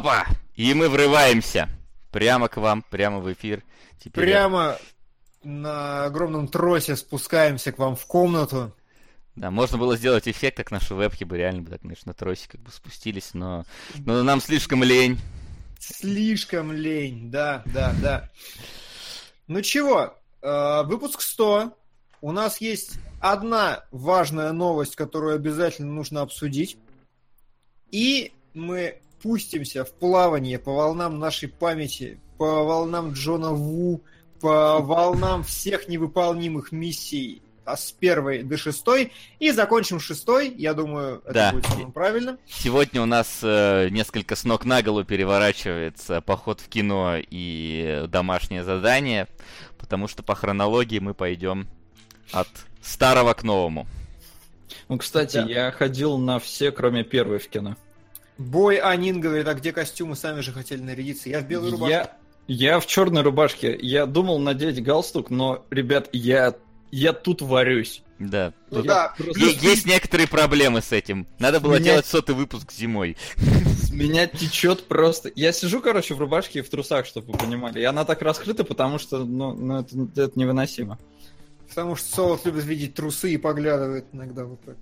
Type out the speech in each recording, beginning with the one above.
Опа! И мы врываемся. Прямо к вам, прямо в эфир. Теперь прямо я... на огромном тросе спускаемся к вам в комнату. Да, можно было сделать эффект, как наши вебки бы реально бы так, знаешь, на тросе как бы спустились, но, но нам слишком лень. Слишком лень, да, да, да. Ну чего, э, выпуск 100. У нас есть одна важная новость, которую обязательно нужно обсудить. И мы пустимся в плавание по волнам нашей памяти, по волнам Джона Ву, по волнам всех невыполнимых миссий а с первой до шестой и закончим шестой. Я думаю, это да. будет самым правильным. Сегодня у нас э, несколько с ног на голову переворачивается поход в кино и домашнее задание, потому что по хронологии мы пойдем от старого к новому. Ну, кстати, да. я ходил на все, кроме первой в кино. Бой Анин говорит, а где костюмы? Сами же хотели нарядиться. Я в белой рубашке. Я, я в черной рубашке. Я думал надеть галстук, но, ребят, я, я тут варюсь. Да. Ну, да. Просто... Есть некоторые проблемы с этим. Надо было меня... делать сотый выпуск зимой. С меня течет просто. Я сижу, короче, в рубашке и в трусах, чтобы вы понимали. И она так раскрыта, потому что, ну, ну это, это невыносимо. Потому что Солод любит видеть трусы и поглядывает иногда вот так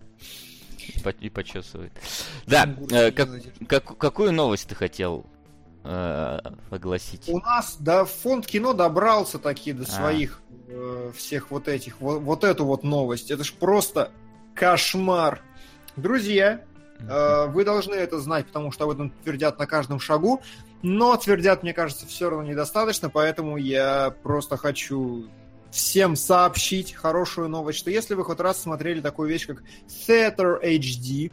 и почесывает. Да, э, как, как, какую новость ты хотел э, огласить? У нас, да, фонд кино добрался таки до а. своих э, всех вот этих, вот, вот эту вот новость. Это ж просто кошмар. Друзья, э, вы должны это знать, потому что об этом твердят на каждом шагу. Но твердят, мне кажется, все равно недостаточно, поэтому я просто хочу всем сообщить хорошую новость, что если вы хоть раз смотрели такую вещь, как Theater HD,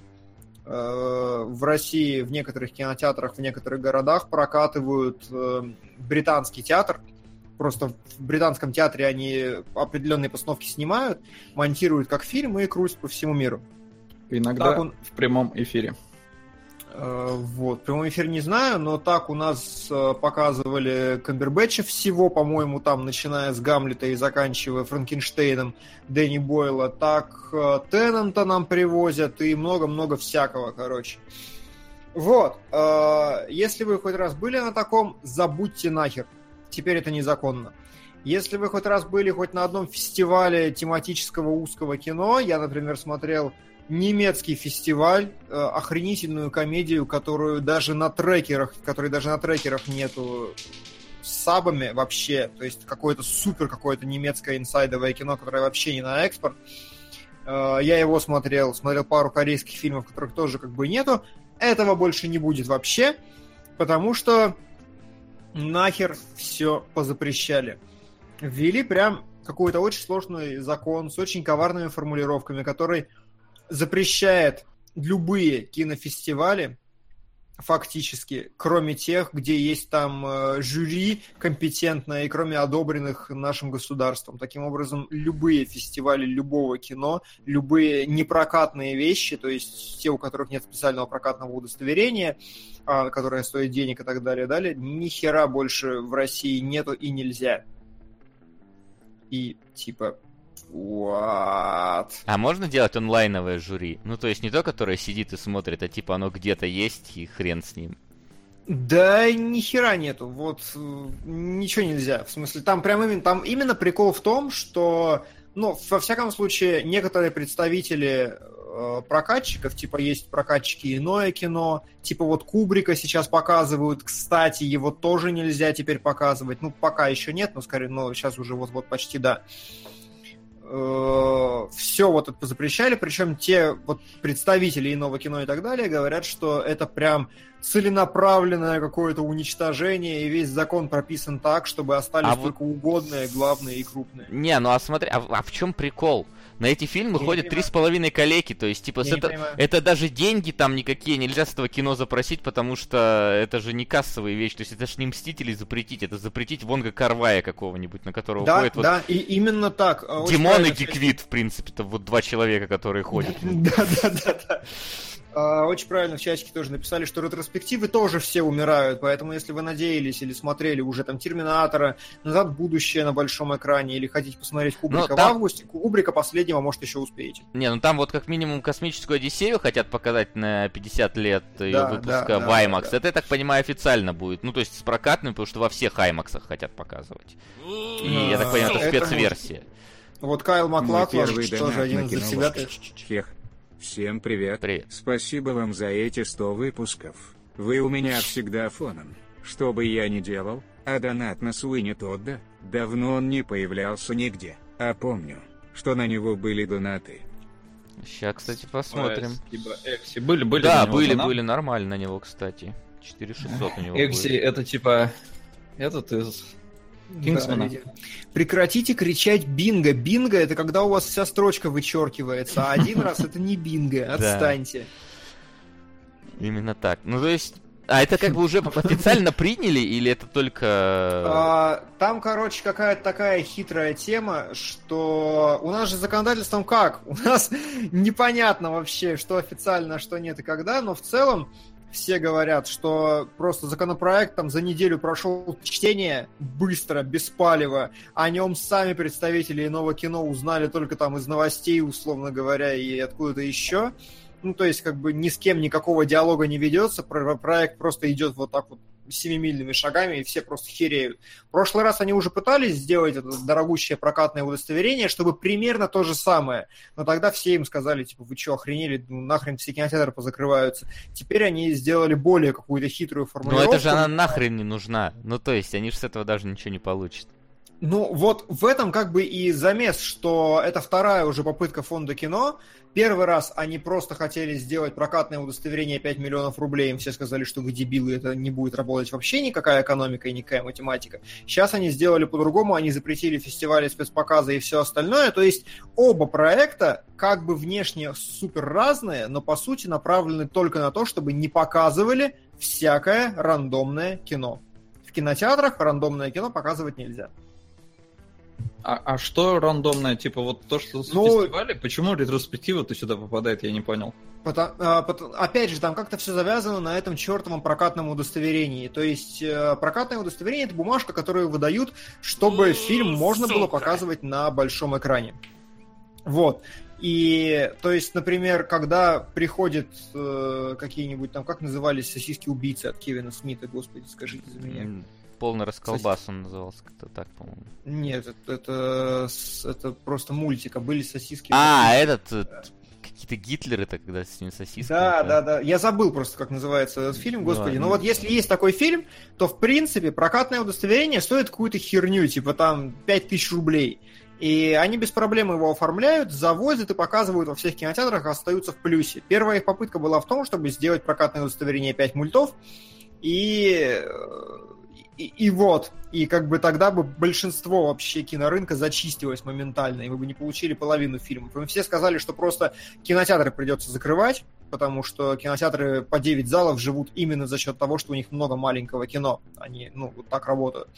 э, в России в некоторых кинотеатрах, в некоторых городах прокатывают э, британский театр. Просто в британском театре они определенные постановки снимают, монтируют как фильм и крутят по всему миру. Иногда он... в прямом эфире. Э, вот, в прямом эфире не знаю, но так у нас э, показывали Камбербэтча всего, по-моему, там, начиная с Гамлета и заканчивая Франкенштейном Дэнни Бойла, так э, Теннанта нам привозят и много-много всякого, короче. Вот, если вы хоть раз были на таком, забудьте нахер. Теперь это незаконно. Если вы хоть раз были хоть на одном фестивале тематического узкого кино, я, например, смотрел немецкий фестиваль, э, охренительную комедию, которую даже на трекерах, которой даже на трекерах нету с сабами вообще, то есть какое-то супер какое-то немецкое инсайдовое кино, которое вообще не на экспорт. Э, я его смотрел, смотрел пару корейских фильмов, которых тоже как бы нету. Этого больше не будет вообще, потому что нахер все позапрещали. Ввели прям какой-то очень сложный закон с очень коварными формулировками, который запрещает любые кинофестивали, фактически, кроме тех, где есть там э, жюри компетентное и кроме одобренных нашим государством. Таким образом, любые фестивали любого кино, любые непрокатные вещи, то есть те, у которых нет специального прокатного удостоверения, а, которое стоит денег и так далее, далее, ни хера больше в России нету и нельзя. И типа What? А можно делать онлайновое жюри? Ну, то есть не то, которое сидит и смотрит, а типа оно где-то есть и хрен с ним. Да ни хера нету, вот ничего нельзя. В смысле, там прям именно, там именно прикол в том, что, ну, во всяком случае, некоторые представители э, прокатчиков, типа есть прокатчики иное кино, типа вот Кубрика сейчас показывают, кстати, его тоже нельзя теперь показывать, ну, пока еще нет, но скорее, но сейчас уже вот-вот почти да. Э, э, все вот это запрещали, причем те вот представители иного кино и так далее говорят, что это прям целенаправленное какое-то уничтожение, и весь закон прописан так, чтобы остались а только вот... угодные, главные и крупные. Не, ну а смотри, а, а в чем прикол? На эти фильмы я ходят три с половиной коллеги, то есть, типа, это, это даже деньги там никакие, нельзя с этого кино запросить, потому что это же не кассовые вещи, то есть это же не Мстители запретить, это запретить Вонга Карвая какого-нибудь, на которого да, ходит да, вот... и именно так. Димон и Диквит, в принципе, это вот два человека, которые ходят. Да, да, да, да. А, очень правильно в чатике тоже написали, что ретроспективы тоже все умирают, поэтому если вы надеялись или смотрели уже там Терминатора, Назад в будущее на большом экране, или хотите посмотреть Кубрика ну, там... в августе, Кубрика последнего, может, еще успеете. Не, ну там вот как минимум космическую Одиссею хотят показать на 50 лет ее да, выпуска да, в да, IMAX. Да. Это, я так понимаю, официально будет. Ну, то есть с прокатными, потому что во всех IMAX хотят показывать. И, я так понимаю, это спецверсия. Вот Кайл Маклаклан, тоже один из завсегдатаев. Всем привет. Привет. Спасибо вам за эти 100 выпусков. Вы у меня всегда фоном. Что бы я ни делал, а донат на Суини Тодда, давно он не появлялся нигде. А помню, что на него были донаты. Сейчас, кстати, посмотрим. Экси были, были. Да, были, донат? были нормально на него, кстати. 4600 у него. Экси это типа этот из Кингсмана. Да, Прекратите кричать бинго. Бинго это когда у вас вся строчка вычеркивается, а один раз это не бинго. Отстаньте. Именно так. Ну, то есть, а это как бы уже официально приняли или это только... А, там, короче, какая-то такая хитрая тема, что у нас же законодательством как? У нас непонятно вообще, что официально, а что нет и когда, но в целом все говорят, что просто законопроект там за неделю прошел чтение быстро, без палева. О нем сами представители иного кино узнали только там из новостей, условно говоря, и откуда-то еще. Ну, то есть, как бы ни с кем никакого диалога не ведется, проект просто идет вот так вот семимильными шагами, и все просто хереют. В прошлый раз они уже пытались сделать это дорогущее прокатное удостоверение, чтобы примерно то же самое. Но тогда все им сказали, типа, вы что, охренели, ну, нахрен все кинотеатры позакрываются. Теперь они сделали более какую-то хитрую формулировку. Но это же она нахрен не нужна. Ну, то есть, они же с этого даже ничего не получат. Ну, вот в этом как бы и замес, что это вторая уже попытка фонда кино. Первый раз они просто хотели сделать прокатное удостоверение 5 миллионов рублей. Им все сказали, что вы дебилы, это не будет работать вообще никакая экономика и никакая математика. Сейчас они сделали по-другому, они запретили фестивали, спецпоказы и все остальное. То есть оба проекта как бы внешне супер разные, но по сути направлены только на то, чтобы не показывали всякое рандомное кино. В кинотеатрах рандомное кино показывать нельзя. А, а что рандомное? Типа вот то, что ну, фестиваля? Почему ретроспектива-то сюда попадает, я не понял. Потому, а, потому, опять же, там как-то все завязано на этом чертовом прокатном удостоверении. То есть э, прокатное удостоверение это бумажка, которую выдают, чтобы фильм можно Сука. было показывать на большом экране. Вот. И, то есть, например, когда приходят э, какие-нибудь там, как назывались сосиски убийцы от Кевина Смита, господи, скажите за меня. Полный расколбас он назывался как-то так, по-моему. Нет, это, это, это просто мультик, а были сосиски. А, этот э, какие-то Гитлеры так когда с ними сосиски. Да, да, да. Я забыл просто, как называется этот фильм, господи. Ну, Но вот если есть такой фильм, то, в принципе, прокатное удостоверение стоит какую-то херню, типа там 5000 рублей. И они без проблем его оформляют, завозят и показывают во всех кинотеатрах, остаются в плюсе. Первая их попытка была в том, чтобы сделать прокатное удостоверение 5 мультов, и э, и, и вот, и как бы тогда бы большинство вообще кинорынка зачистилось моментально, и мы бы не получили половину фильмов. Мы все сказали, что просто кинотеатры придется закрывать, потому что кинотеатры по 9 залов живут именно за счет того, что у них много маленького кино. Они, ну, вот так работают.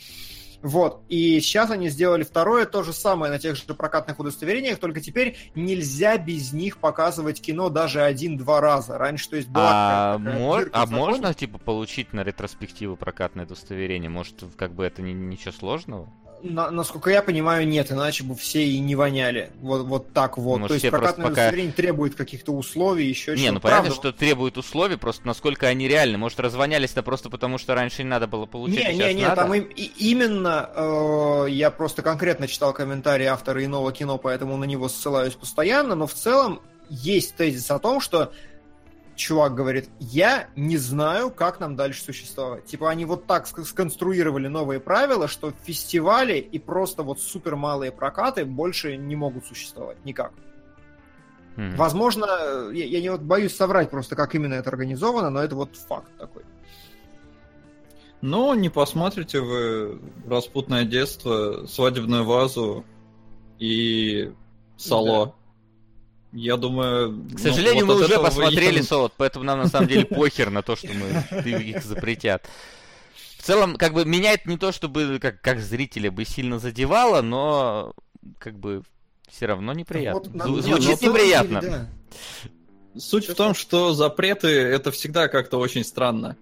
Вот. И сейчас они сделали второе, то же самое на тех же прокатных удостоверениях, только теперь нельзя без них показывать кино даже один-два раза. Раньше, то есть, была а, мор... а можно, типа, получить на ретроспективу прокатное удостоверение? Может, как бы это не, ничего сложного? На, насколько я понимаю, нет, иначе бы все и не воняли. Вот, вот так вот. Может, То есть прокатное пока... удостоверение требует каких-то условий, еще Не, ну понятно, что требует условий, просто насколько они реальны. Может, развонялись-то просто потому, что раньше не надо было получить, не, не, не, надо? там им, и, именно э, я просто конкретно читал комментарии автора иного кино, поэтому на него ссылаюсь постоянно, но в целом есть тезис о том, что чувак говорит, я не знаю, как нам дальше существовать. Типа они вот так сконструировали новые правила, что фестивали и просто вот супер малые прокаты больше не могут существовать никак. Mm-hmm. Возможно, я, я не вот боюсь соврать просто, как именно это организовано, но это вот факт такой. Ну, не посмотрите вы «Распутное детство», «Свадебную вазу» и «Сало». Да. Я думаю... К сожалению, ну, вот мы уже посмотрели Солод, поэтому нам на самом деле похер на то, что мы их запретят. В целом, как бы меня это не то, чтобы как, как зрителя бы сильно задевало, но как бы все равно неприятно. Вот, Звучит неприятно. Деле, да. Суть в том, что запреты это всегда как-то очень странно.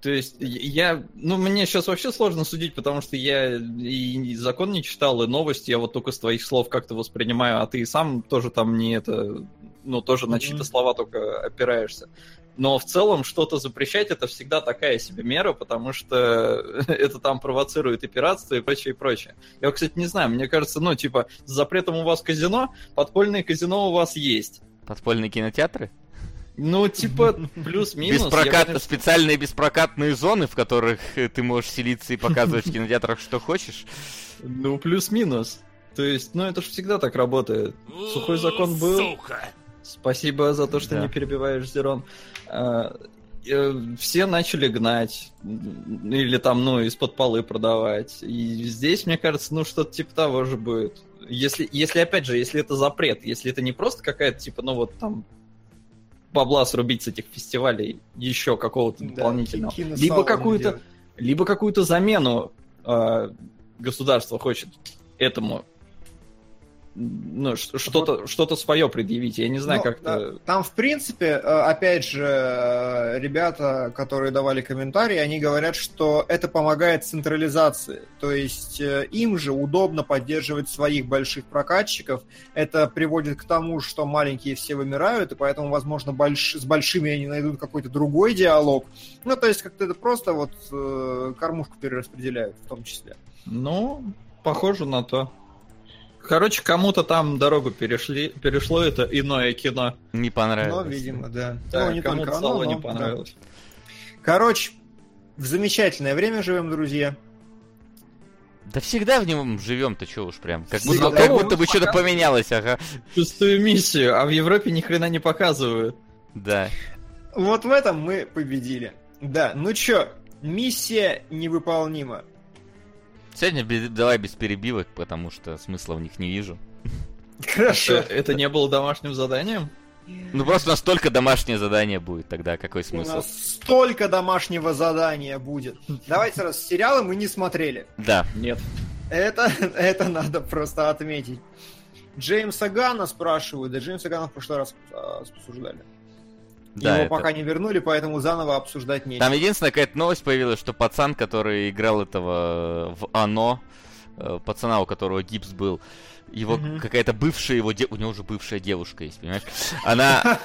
То есть я, ну мне сейчас вообще сложно судить, потому что я и закон не читал, и новости я вот только с твоих слов как-то воспринимаю, а ты сам тоже там не это, ну тоже на чьи-то слова только опираешься. Но в целом что-то запрещать это всегда такая себе мера, потому что это там провоцирует и пиратство и прочее, и прочее. Я, кстати, не знаю, мне кажется, ну, типа, с запретом у вас казино, подпольные казино у вас есть. Подпольные кинотеатры? Ну, типа, плюс-минус. Беспрокат... Я, Специальные беспрокатные зоны, в которых ты можешь селиться и показывать в кинотеатрах, что хочешь. Ну, плюс-минус. То есть, ну, это же всегда так работает. Сухой закон был. Сука! Спасибо за то, что да. не перебиваешь, Зерон. А, э, все начали гнать. Или там, ну, из-под полы продавать. И здесь, мне кажется, ну, что-то типа того же будет. Если, если, опять же, если это запрет, если это не просто какая-то, типа, ну, вот там бабла срубить с этих фестивалей еще какого-то да, дополнительного. Либо какую-то, либо какую-то замену э, государство хочет этому ну, что-то что свое предъявить. Я не знаю, ну, как да. Там, в принципе, э, опять же, э, ребята, которые давали комментарии, они говорят, что это помогает централизации. То есть э, им же удобно поддерживать своих больших прокатчиков. Это приводит к тому, что маленькие все вымирают, и поэтому, возможно, больш... с большими они найдут какой-то другой диалог. Ну, то есть как-то это просто вот кормушку перераспределяют в том числе. Ну, похоже на то. Короче, кому-то там дорогу перешли, перешло это иное кино. Не понравилось. Ну, видимо, да. да ну, не кому-то оно, но, не понравилось. Да. Короче, в замечательное время живем, друзья. Да всегда в нем живем-то, что уж прям. Как будто, как будто бы что-то поменялось, ага. Шестую миссию, а в Европе ни хрена не показывают. Да. Вот в этом мы победили. Да, ну чё, миссия невыполнима. Сегодня давай без перебивок, потому что смысла в них не вижу. Хорошо. Это, это не было домашним заданием? Ну просто настолько домашнее задание будет тогда, какой смысл? У нас столько домашнего задания будет. Давайте раз, сериалы мы не смотрели. Да. Нет. Это, это надо просто отметить. Джеймса Ганна спрашивают, да Джеймса Ганна в прошлый раз а, обсуждали. Да, Его это... пока не вернули, поэтому заново обсуждать нечего. Там единственная какая-то новость появилась, что пацан, который играл этого в Оно, э, пацана, у которого гипс был, его mm-hmm. какая-то бывшая его де... у него уже бывшая девушка есть, понимаешь? Она,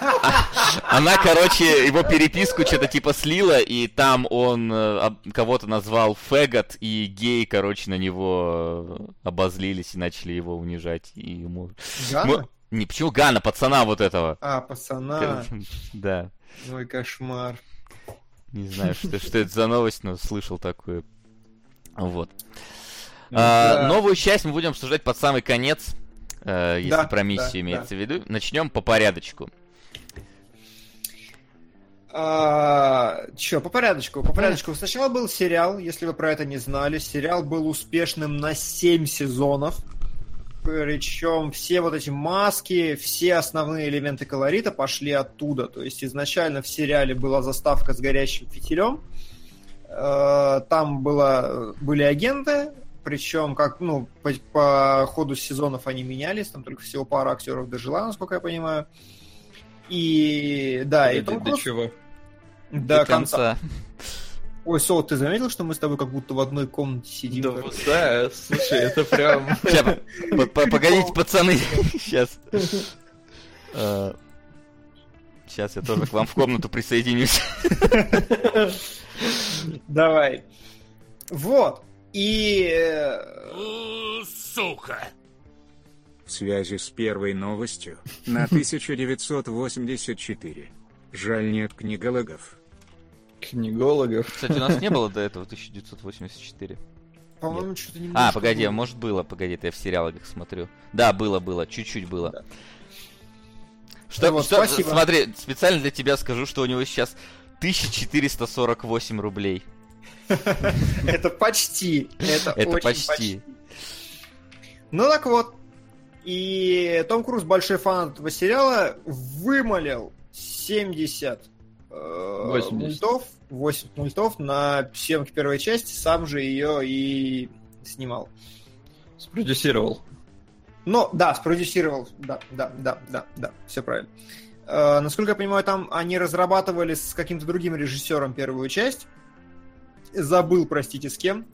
она, короче, его переписку что-то типа слила, и там он э, кого-то назвал фэгот, и гей, короче, на него э, обозлились и начали его унижать. И ему... Не, почему Гана, пацана вот этого? А, пацана. Да. Ой, кошмар. Не знаю, что, что это за новость, но слышал такое. Вот. Ну а, новую часть мы будем обсуждать под самый конец, э, если да, про миссию да, имеется да. в виду. Начнем по порядочку. А, Че, по порядочку, по порядочку. Сначала был сериал, если вы про это не знали. Сериал был успешным на 7 сезонов. Причем все вот эти маски, все основные элементы колорита пошли оттуда. То есть изначально в сериале была заставка с горящим фитилем. Э, там было, были агенты, причем как, ну, по, по ходу сезонов они менялись, там только всего пара актеров дожила, насколько я понимаю. И да, и Круз... До чего? До, до конца. конца. Ой, Сол, ты заметил, что мы с тобой как будто в одной комнате сидим? Да, да слушай, это прям... Погодите, пацаны, сейчас. Сейчас я тоже к вам в комнату присоединюсь. Давай. Вот. И... Э, сука! В связи с первой новостью на 1984. Жаль, нет книгологов книгологов. Кстати, у нас не было до этого 1984. По-моему, что-то не А, погоди, было. может было, погоди, это я в сериалах смотрю. Да, было, было, чуть-чуть было. Да. Что, вот, что спасибо. смотри, специально для тебя скажу, что у него сейчас 1448 рублей. Это почти. Это Это почти. Ну так вот. И Том Круз, большой фанат этого сериала, вымолил 70 80. мультов, 8 мультов на съемке первой части, сам же ее и снимал. Спродюсировал. Ну, да, спродюсировал, да, да, да, да, да, все правильно. Э, насколько я понимаю, там они разрабатывали с каким-то другим режиссером первую часть. Забыл, простите, с кем.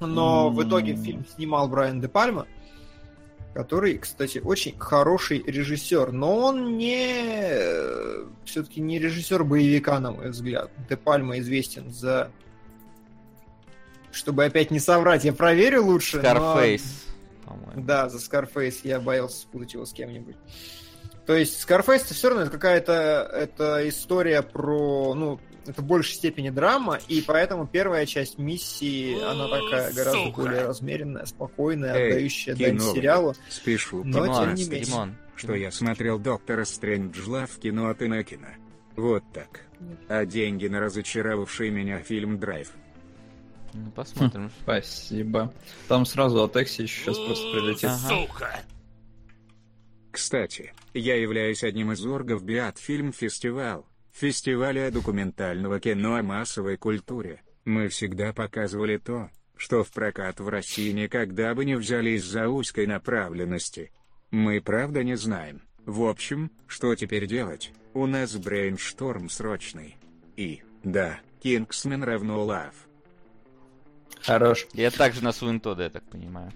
Но mm-hmm. в итоге фильм снимал Брайан Де Пальма, который, кстати, очень хороший режиссер. Но он не... Все-таки не режиссер боевика, на мой взгляд. Де Пальма известен за... Чтобы опять не соврать, я проверю лучше. Scarface, но... по-моему. Да, за Scarface я боялся спутать его с кем-нибудь. То есть Scarface это все равно это какая-то это история про, ну, это в большей степени драма, и поэтому первая часть миссии, она такая гораздо Сука. более размеренная, спокойная, Эй, отдающая дань сериалу. Спешу но Димон, тем не менее. Димон, что я смотрел Доктора Стрэнджла в кино от Инакина. Вот так. А деньги на разочаровавший меня фильм «Драйв». Ну, посмотрим. Хм, спасибо. Там сразу от Экси сейчас просто прилетит. Ага. Сука! Кстати, я являюсь одним из оргов Beat Film Festival, фестиваля документального кино о массовой культуре. Мы всегда показывали то, что в прокат в России никогда бы не взяли из-за узкой направленности. Мы правда не знаем. В общем, что теперь делать? У нас brainstorm срочный. И, да, Кингсмен равно лав. Хорош. Я также на Суинтода, я так понимаю.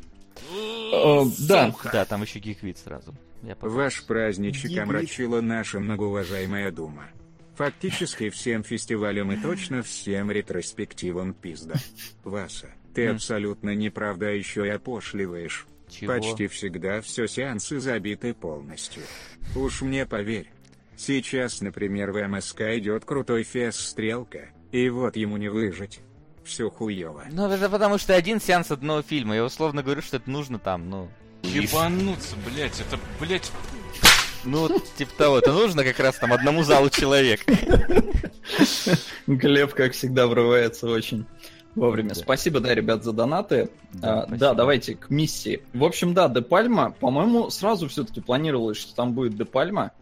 О, да. Да, там еще гиквит сразу. Ваш праздничек омрачила наша многоуважаемая Дума. Фактически всем фестивалям и точно всем ретроспективам пизда. Васа, ты абсолютно неправда еще и опошливаешь. Чего? Почти всегда все сеансы забиты полностью. Уж мне поверь. Сейчас, например, в МСК идет крутой фест «Стрелка», и вот ему не выжить. Все хуево. Ну, это потому что один сеанс одного фильма. Я условно говорю, что это нужно там, ну, Ебануться, блядь, это, блядь... Ну, типа того, это нужно как раз там одному залу человек. Глеб, как всегда, врывается очень вовремя. Да. Спасибо, да, ребят, за донаты. Да, а, да, давайте к миссии. В общем, да, Де Пальма, по-моему, сразу все-таки планировалось, что там будет Де Пальма.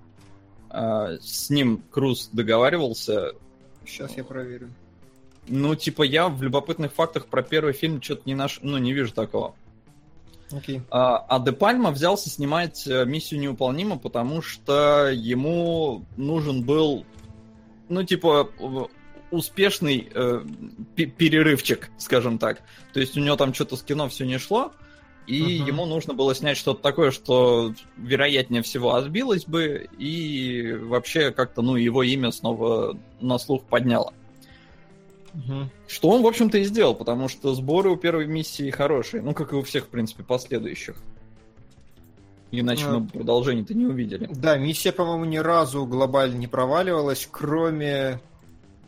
А, с ним Круз договаривался. Сейчас я проверю. Ну, типа, я в любопытных фактах про первый фильм что-то не наш, ну, не вижу такого. Okay. А, а Де Пальма взялся снимать э, миссию невыполнима, потому что ему нужен был, ну, типа, успешный э, перерывчик, скажем так. То есть у него там что-то с кино все не шло, и uh-huh. ему нужно было снять что-то такое, что вероятнее всего отбилось бы, и вообще как-то, ну, его имя снова на слух подняло. Угу. Что он, в общем-то, и сделал, потому что сборы у первой миссии хорошие. Ну, как и у всех, в принципе, последующих. Иначе а... мы продолжение-то не увидели. Да, миссия, по-моему, ни разу глобально не проваливалась, кроме...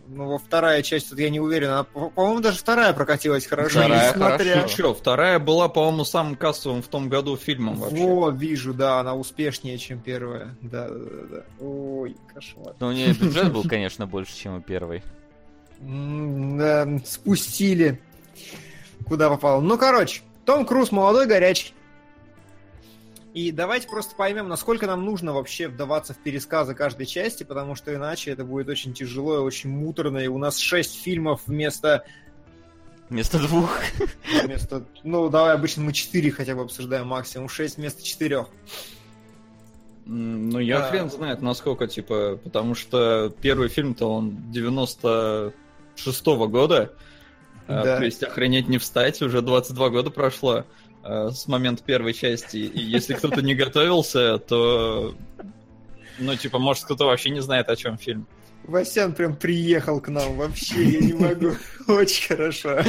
Ну, во вторая часть, тут я не уверен. Она, по-моему, даже вторая прокатилась хорошо. Вторая несмотря... хорошо. Что, вторая была, по-моему, самым кассовым в том году фильмом вообще. О, вижу, да, она успешнее, чем первая. Да, да, да. Ой, кошмар. Ну, у нее бюджет был, конечно, больше, чем у первой спустили куда попало. Ну, короче, Том Круз молодой, горячий. И давайте просто поймем, насколько нам нужно вообще вдаваться в пересказы каждой части, потому что иначе это будет очень тяжело и очень муторно. И у нас шесть фильмов вместо... Вместо двух. Вместо... Ну, давай, обычно мы четыре хотя бы обсуждаем максимум. Шесть вместо четырех. Ну, я а... хрен знает, насколько, типа, потому что первый фильм-то он 90 шестого года. А, да. То есть охренеть не встать, уже 22 года прошло а, с момента первой части. И если кто-то не готовился, то... Ну, типа, может, кто-то вообще не знает, о чем фильм. Васян прям приехал к нам вообще, я не могу. Очень хорошо.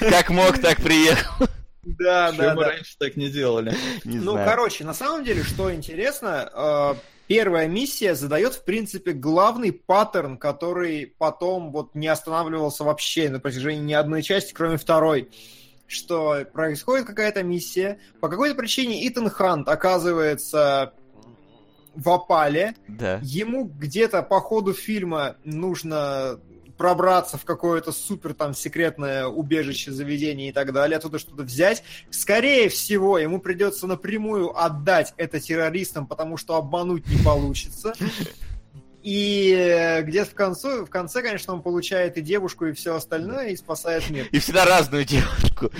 Как мог, так приехал. Да, да, да. раньше так не делали? ну, короче, на самом деле, что интересно, а, первая миссия задает, в принципе, главный паттерн, который потом вот не останавливался вообще на протяжении ни одной части, кроме второй. Что происходит какая-то миссия, по какой-то причине Итан Хант оказывается в опале. Да. Ему где-то по ходу фильма нужно пробраться в какое-то супер там секретное убежище, заведение и так далее, оттуда что-то взять. Скорее всего, ему придется напрямую отдать это террористам, потому что обмануть не получится. И где-то в конце, в конце, конечно, он получает и девушку, и все остальное, и спасает мир. И всегда разную девушку.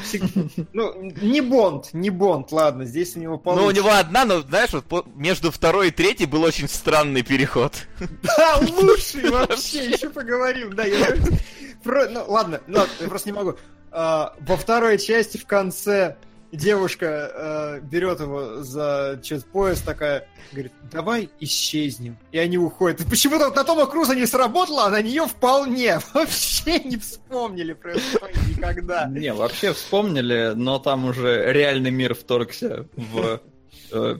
Ну, не Бонд, не Бонд, ладно, здесь у него получится. Ну, у него одна, но, знаешь, вот между второй и третьей был очень странный переход. Да, лучший вообще, еще поговорим. Да, я... Ну, ладно, ладно, я просто не могу. А, во второй части в конце девушка э, берет его за через пояс такая, говорит, давай исчезнем. И они уходят. И почему-то вот на Тома Круза не сработало, а на нее вполне. Вообще не вспомнили про это никогда. Не, вообще вспомнили, но там уже реальный мир вторгся в э,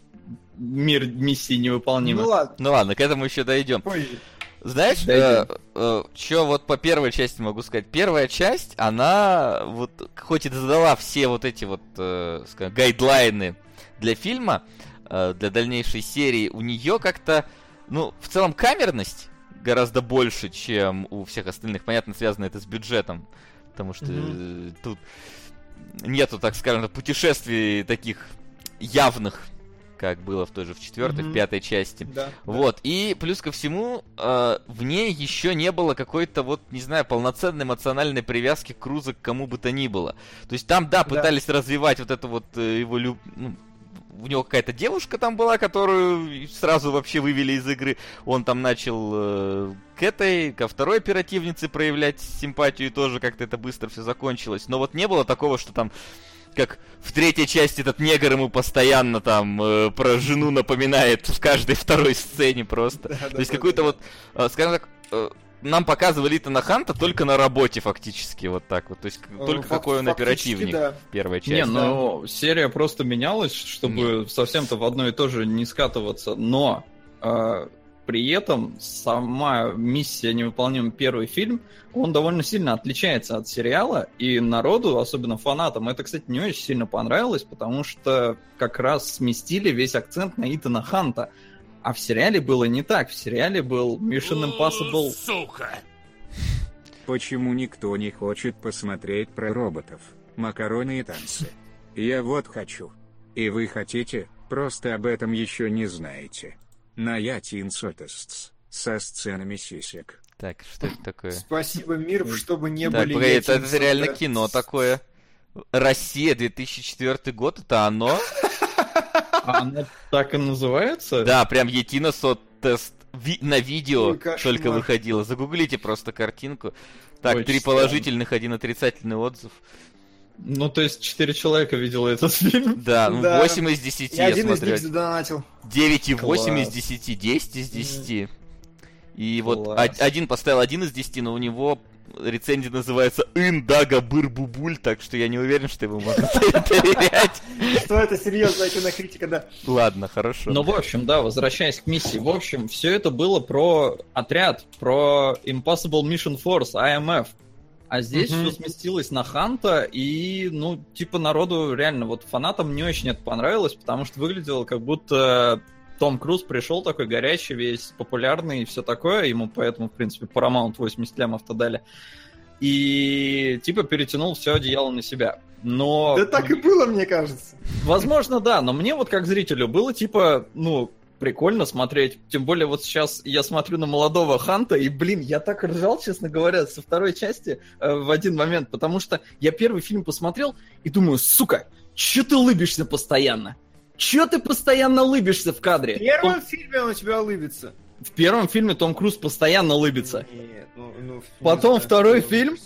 мир миссии невыполнимых. Ну ладно. Ну ладно, к этому еще дойдем. Позже. Знаешь, э, э, что вот по первой части могу сказать? Первая часть, она вот хоть и задала все вот эти вот, э, скажем, гайдлайны для фильма, э, для дальнейшей серии, у нее как-то, ну, в целом камерность гораздо больше, чем у всех остальных. Понятно, связано это с бюджетом, потому что mm-hmm. тут нету, так скажем, путешествий таких явных как было в той же в четвертой, mm-hmm. в пятой части. Да, вот. Да. И плюс ко всему, э, в ней еще не было какой-то вот, не знаю, полноценной эмоциональной привязки Круза к кому бы то ни было. То есть там, да, пытались да. развивать вот это вот э, его люб... ну, у него какая-то девушка там была, которую сразу вообще вывели из игры. Он там начал э, к этой, ко второй оперативнице проявлять симпатию, и тоже как-то это быстро все закончилось. Но вот не было такого, что там как в третьей части этот негр ему постоянно там э, про жену напоминает в каждой второй сцене просто. Да, То есть да, какой-то да. вот, э, скажем так, э, нам показывали Итана Ханта только на работе фактически, вот так вот. То есть э, только какой он оперативник, да. первая часть. Не, ну да. серия просто менялась, чтобы Нет. совсем-то в одно и то же не скатываться, но э, при этом сама миссия невыполнима первый фильм, он довольно сильно отличается от сериала, и народу, особенно фанатам, это, кстати, не очень сильно понравилось, потому что как раз сместили весь акцент на Итана Ханта. А в сериале было не так. В сериале был Mission Impossible... Сука! Почему никто не хочет посмотреть про роботов, макароны и танцы? Я вот хочу. И вы хотите, просто об этом еще не знаете. На Ятин Сотестс. Со сценами сисек. Так, что это такое? Спасибо, мир, чтобы не так, были погоди, это, это реально кино такое. Россия, 2004 год, это оно? А оно так и называется? Да, прям Етина Сот тест ви- на видео только выходило. Загуглите просто картинку. Так, три положительных, один отрицательный отзыв. Ну, то есть, четыре человека видело этот фильм. Да, ну, да. 8 из 10 я, я один смотрю. из них задонатил. 9,8 из 10, 10 из 10. И Класс. вот один поставил один из 10, но у него рецензия называется «Индага Бырбубуль», так что я не уверен, что его можно доверять. Что это серьезная кинокритика, да. Ладно, хорошо. Ну, в общем, да, возвращаясь к миссии. В общем, все это было про отряд, про Impossible Mission Force, IMF. А здесь mm-hmm. все сместилось на Ханта, и, ну, типа, народу реально, вот фанатам не очень это понравилось, потому что выглядело как будто том Круз пришел такой горячий, весь популярный и все такое, ему поэтому, в принципе, Paramount 80 лямов-то дали. И типа перетянул все одеяло на себя. Но... Да так и было, мне кажется. Возможно, да, но мне вот как зрителю было типа, ну, прикольно смотреть. Тем более вот сейчас я смотрю на молодого Ханта, и, блин, я так ржал, честно говоря, со второй части э, в один момент, потому что я первый фильм посмотрел и думаю, сука, че ты улыбишься постоянно? Че ты постоянно улыбишься в кадре? В первом он... фильме он у тебя улыбится. В первом фильме Том Круз постоянно улыбится. Нет, ну, ну, Потом второй фильм,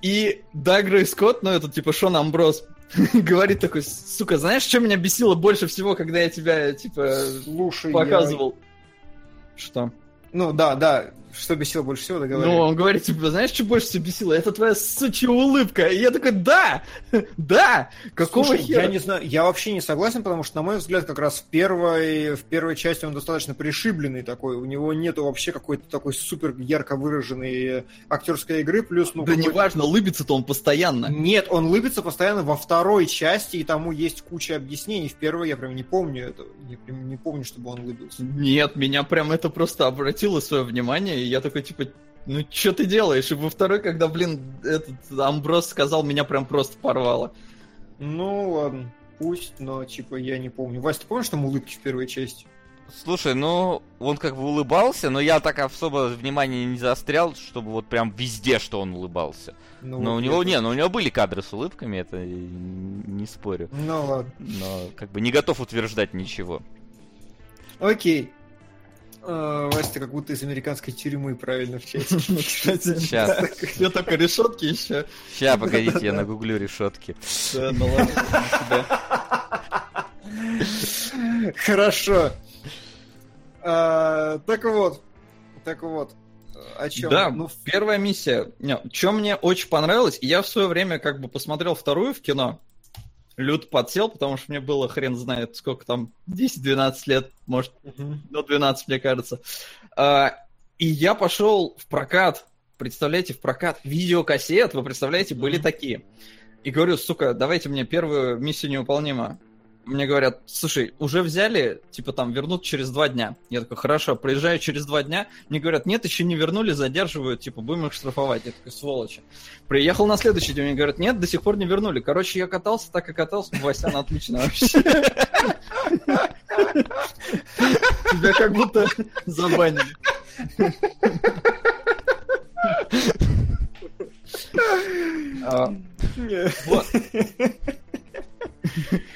и Дагра и Скотт, ну это типа Шон Амброс, говорит такой, сука, знаешь, что меня бесило больше всего, когда я тебя, типа, Слушай, показывал? Я... Что? Ну, да, да, что бесило больше всего, договорились. Ну, он говорит, типа, знаешь, что больше всего бесило? Это твоя сучья улыбка. И я такой, да, да, какого Слушай, хера? Я не знаю, я вообще не согласен, потому что, на мой взгляд, как раз в первой, в первой части он достаточно пришибленный такой, у него нету вообще какой-то такой супер ярко выраженной актерской игры, плюс, ну... Да неважно, лыбится-то он постоянно. Нет, он лыбится постоянно во второй части, и тому есть куча объяснений. В первой я прям не помню этого, я прям не помню, чтобы он лыбился. Нет, меня прям это просто обратило свое внимание, я такой, типа, ну что ты делаешь? И во второй, когда, блин, этот Амброс сказал, меня прям просто порвало. Ну ладно, пусть, но типа я не помню. Вася, ты помнишь там улыбки в первой части? Слушай, ну, он как бы улыбался, но я так особо внимания не заострял, чтобы вот прям везде, что он улыбался. Ну, но у него, это... не, ну у него были кадры с улыбками, это не спорю. Ну ладно. Но как бы не готов утверждать ничего. Окей. А, Вася, как будто из американской тюрьмы, правильно, в чате. Сейчас. Я только решетки еще. Сейчас, погодите, я нагуглю решетки. Да, ну ладно, Хорошо. А, так вот, так вот, о чем? Да, ну, первая миссия. Что мне очень понравилось, я в свое время как бы посмотрел вторую в кино, Люд подсел, потому что мне было хрен знает сколько там, 10-12 лет, может, uh-huh. ну 12, мне кажется. А, и я пошел в прокат, представляете, в прокат видеокассет, вы представляете, были uh-huh. такие. И говорю, сука, давайте мне первую миссию невыполнима мне говорят, слушай, уже взяли, типа там вернут через два дня. Я такой, хорошо, приезжаю через два дня. Мне говорят, нет, еще не вернули, задерживают, типа, будем их штрафовать. Я такой, сволочи. Приехал на следующий день, мне говорят, нет, до сих пор не вернули. Короче, я катался, так и катался. Васян, отлично вообще. Тебя как будто забанили. А, вот.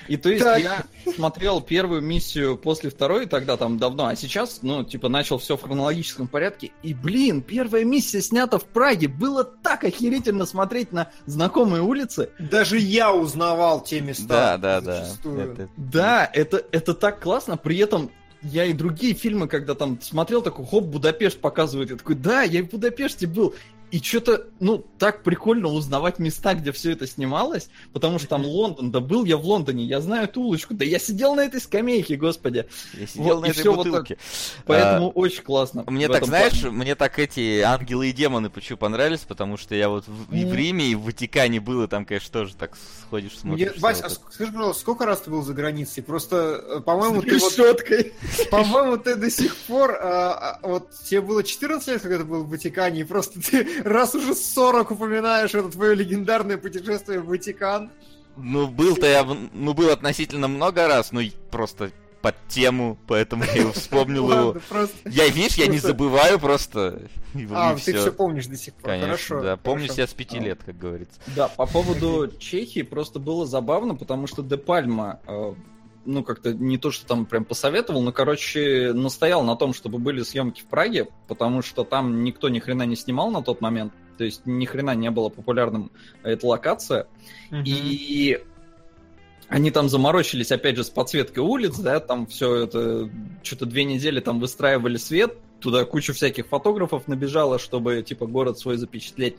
И то есть я смотрел первую миссию после второй тогда там давно, а сейчас, ну, типа, начал все в хронологическом порядке. И, блин, первая миссия снята в Праге. Было так охерительно смотреть на знакомые улицы. Даже я узнавал те места. Да, да, да. Это... Да, это, это так классно. При этом я и другие фильмы, когда там смотрел, такой, хоп, Будапешт показывает. Я такой, да, я в Будапеште был. И что-то, ну, так прикольно узнавать места, где все это снималось, потому что там Лондон, да был я в Лондоне, я знаю эту улочку, да я сидел на этой скамейке, господи. Я сидел вот, на этой бутылке. Вот Поэтому а, очень классно. Мне так, знаешь, плане. мне так эти ангелы и демоны почему понравились, потому что я вот в, и в Риме, и в Ватикане был, и там, конечно, тоже так сходишь, смотришь. Мне, Вась, а скажи, пожалуйста, сколько раз ты был за границей? Просто, э, по-моему, ты вот... По-моему, ты до сих пор... А, а, вот тебе было 14 лет, когда ты был в Ватикане, и просто ты раз уже 40 упоминаешь это твое легендарное путешествие в Ватикан. Ну, был-то я, ну, был относительно много раз, ну, просто под тему, поэтому я вспомнил его. Я, видишь, я не забываю просто. А, ты все помнишь до сих пор. Конечно, да. Помню себя с пяти лет, как говорится. Да, по поводу Чехии просто было забавно, потому что Де Пальма э, ну, как-то не то, что там прям посоветовал, но, короче, настоял на том, чтобы были съемки в Праге, потому что там никто ни хрена не снимал на тот момент, то есть ни хрена не было популярным эта локация. Mm-hmm. И они там заморочились, опять же, с подсветкой улиц, да, там все это, что-то две недели там выстраивали свет, туда куча всяких фотографов набежала, чтобы, типа, город свой запечатлеть.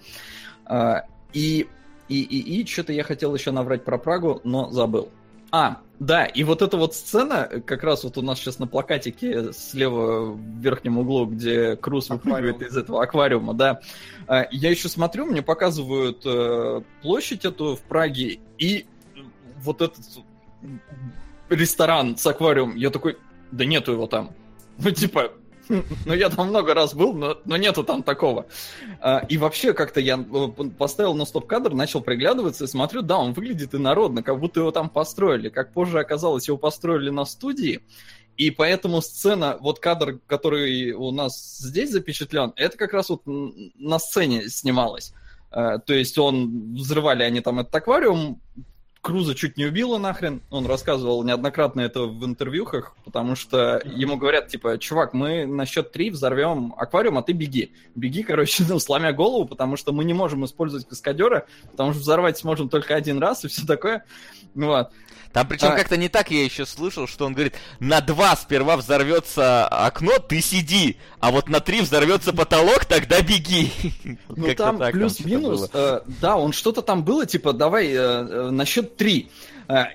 А, и, и, и, и что-то я хотел еще наврать про Прагу, но забыл. А, да, и вот эта вот сцена, как раз вот у нас сейчас на плакатике слева в верхнем углу, где Круз выпрыгивает из этого аквариума, да. А, я еще смотрю, мне показывают э, площадь эту в Праге, и вот этот ресторан с аквариумом, я такой, да нету его там. Ну, типа, Ну, я там много раз был, но, но нету там такого. А, и вообще, как-то я э, поставил на стоп-кадр, начал приглядываться и смотрю, да, он выглядит инородно, как будто его там построили. Как позже оказалось, его построили на студии, и поэтому сцена, вот кадр, который у нас здесь запечатлен, это как раз вот на сцене снималось. А, то есть он, взрывали они там этот аквариум, Круза чуть не убило нахрен. Он рассказывал неоднократно это в интервьюхах, потому что ему говорят, типа, чувак, мы на счет три взорвем аквариум, а ты беги. Беги, короче, ну, сломя голову, потому что мы не можем использовать каскадера, потому что взорвать сможем только один раз и все такое. Вот. Там причем а... как-то не так я еще слышал, что он говорит, на два сперва взорвется окно, ты сиди, а вот на три взорвется потолок, тогда беги. Ну там плюс-минус, э, да, он что-то там было, типа, давай э, э, на счет три. Э,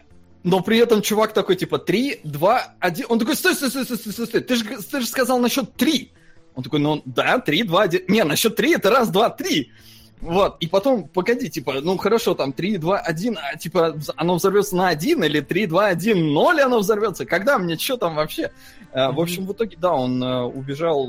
но при этом чувак такой, типа, три, два, один. Он такой, стой, стой, стой, стой, стой, стой, ты же, ты же сказал на счет три. Он такой, ну да, три, два, один. Не, на счет три это раз, два, три. Вот, и потом, погоди, типа, ну хорошо, там 3, 2, 1, а типа оно взорвется на 1 или 3, 2, 1, 0 оно взорвется? Когда мне, что там вообще? Mm-hmm. В общем, в итоге, да, он uh, убежал,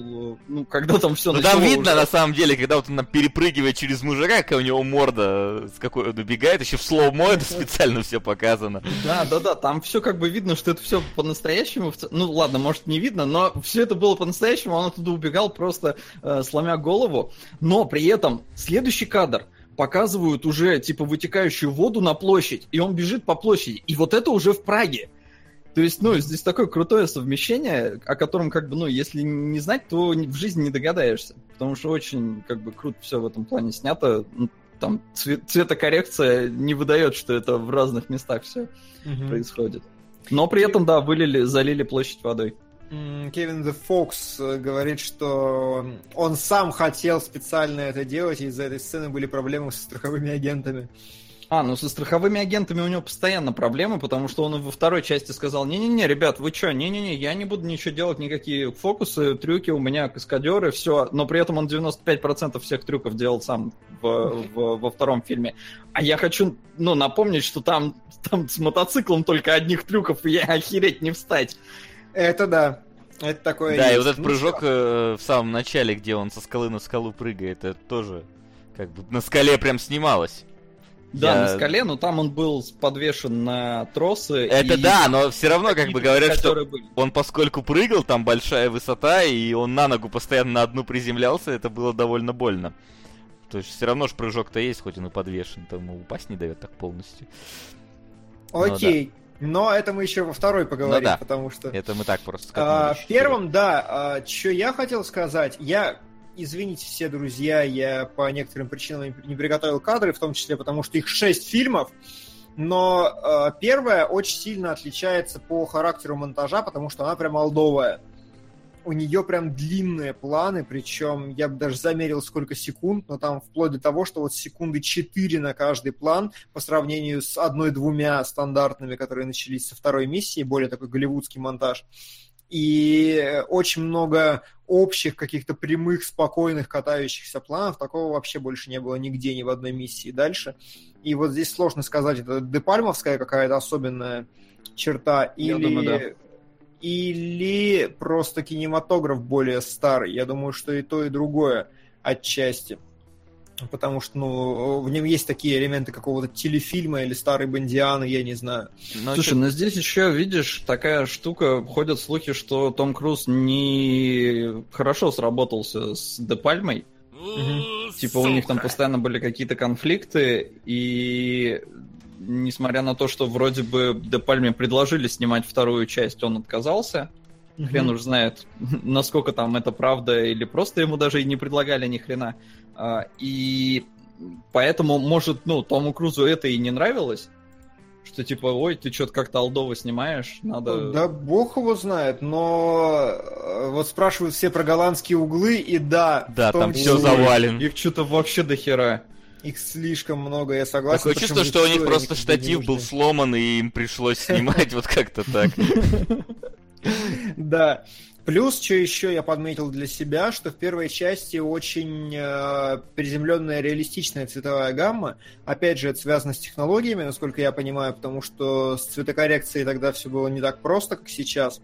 ну, когда там все Ну, там видно, уже... на самом деле, когда вот он перепрыгивает через мужика, какая у него морда, с какой он убегает, еще в слоумо это специально все показано. Да, да, да, там все как бы видно, что это все по-настоящему. Ну, ладно, может, не видно, но все это было по-настоящему, он оттуда убегал просто э, сломя голову. Но при этом следующий кадр показывают уже, типа, вытекающую воду на площадь, и он бежит по площади. И вот это уже в Праге. То есть, ну, здесь такое крутое совмещение, о котором, как бы, ну, если не знать, то в жизни не догадаешься. Потому что очень, как бы, круто все в этом плане снято. Ну, там цвет, цветокоррекция не выдает, что это в разных местах все угу. происходит. Но при этом, да, вылили, залили площадь водой. Кевин The Fox э, говорит, что он сам хотел специально это делать, и из-за этой сцены были проблемы со страховыми агентами. А, ну со страховыми агентами у него постоянно проблемы, потому что он во второй части сказал, не-не-не, ребят, вы что, не-не-не, я не буду ничего делать, никакие фокусы, трюки, у меня каскадеры, все, но при этом он 95% всех трюков делал сам в, в, во втором фильме. А я хочу, ну, напомнить, что там, там с мотоциклом только одних трюков, и я охереть не встать. Это да. Это такое. Да, есть. и вот этот ну, прыжок э, в самом начале, где он со скалы на скалу прыгает, это тоже как бы на скале прям снималось. Да, я... на скале, но там он был подвешен на тросы. Это и... да, но все равно как бы говорят, что были. он поскольку прыгал, там большая высота, и он на ногу постоянно на одну приземлялся, это было довольно больно. То есть все равно же прыжок-то есть, хоть он и подвешен, там упасть не дает так полностью. Окей. Но это мы еще во второй поговорим, ну, да. потому что... Это мы так просто а, Первым, да, а, что я хотел сказать, я извините все, друзья, я по некоторым причинам не приготовил кадры, в том числе потому, что их шесть фильмов, но э, первая очень сильно отличается по характеру монтажа, потому что она прям олдовая у нее прям длинные планы, причем я бы даже замерил сколько секунд, но там вплоть до того, что вот секунды 4 на каждый план по сравнению с одной-двумя стандартными, которые начались со второй миссии, более такой голливудский монтаж. И очень много общих каких-то прямых, спокойных катающихся планов. Такого вообще больше не было нигде, ни в одной миссии дальше. И вот здесь сложно сказать, это депальмовская какая-то особенная черта, Я или... Думаю, да или просто кинематограф более старый. Я думаю, что и то, и другое отчасти. Потому что, ну, в нем есть такие элементы какого-то телефильма или старой бандианы, я не знаю. Но Слушай, что... ну здесь еще, видишь, такая штука, ходят слухи, что Том Круз не хорошо сработался с Де Пальмой. Угу. Типа у них там постоянно были какие-то конфликты, и несмотря на то, что вроде бы Де Пальме предложили снимать вторую часть, он отказался. Mm-hmm. Хрен уж знает, насколько там это правда, или просто ему даже и не предлагали ни хрена. А, и поэтому, может, ну, Тому Крузу это и не нравилось, что типа, ой, ты что-то как-то алдово снимаешь, надо... Да бог его знает, но э, вот спрашивают все про голландские углы, и да... Да, там все завален. Их что-то вообще до хера. Их слишком много, я согласен. Такое чувство, что у них просто штатив был сломан, и им пришлось снимать вот как-то так. Да. Плюс, что еще я подметил для себя, что в первой части очень э, приземленная реалистичная цветовая гамма. Опять же, это связано с технологиями, насколько я понимаю, потому что с цветокоррекцией тогда все было не так просто, как сейчас